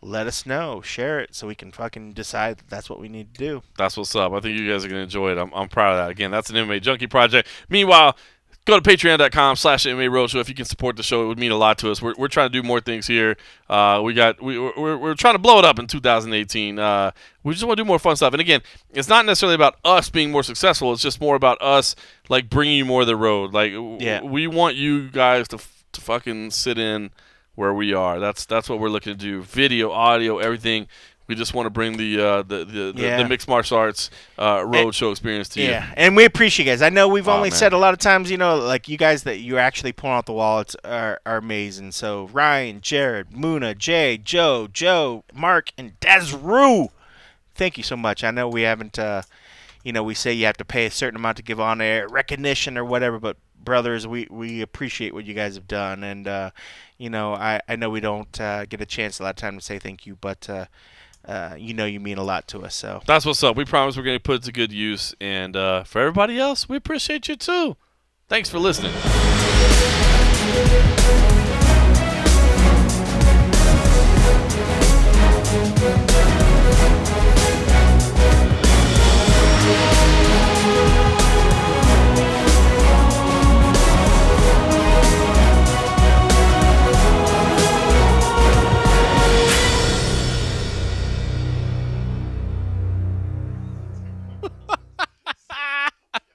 let us know share it so we can fucking decide that that's what we need to do That's what's up. I think you guys are to enjoy it. I'm, I'm proud of that. Again, that's an MMA Junkie project. Meanwhile, go to patreon.com slash MMA Roadshow if you can support the show. It would mean a lot to us. We're, we're trying to do more things here. Uh, we got we, we're, we're trying to blow it up in 2018. Uh, we just want to do more fun stuff. And again, it's not necessarily about us being more successful. It's just more about us like bringing you more of the road. Like w- Yeah. we want you guys to, f- to fucking sit in where we are. That's that's what we're looking to do. Video, audio, everything. We just want to bring the uh, the, the, the, Yeah. the mixed martial arts uh, road show experience to you. Yeah, and we appreciate you guys. I know we've Aw, only man. said a lot of times, you know, like you guys that you're actually pulling out the wallets are, are amazing. So Ryan, Jared, Muna, Jay, Joe, Joe, Mark, and Desru, thank you so much. I know we haven't, uh, you know, we say you have to pay a certain amount to give on air recognition or whatever, but brothers, we, we appreciate what you guys have done, and uh, you know, I, I know we don't uh, get a chance a lot of time to say thank you, but uh, uh, you know, you mean a lot to us. So That's what's up. We promise we're going to put it to good use. And uh, for everybody else, we appreciate you too. Thanks for listening.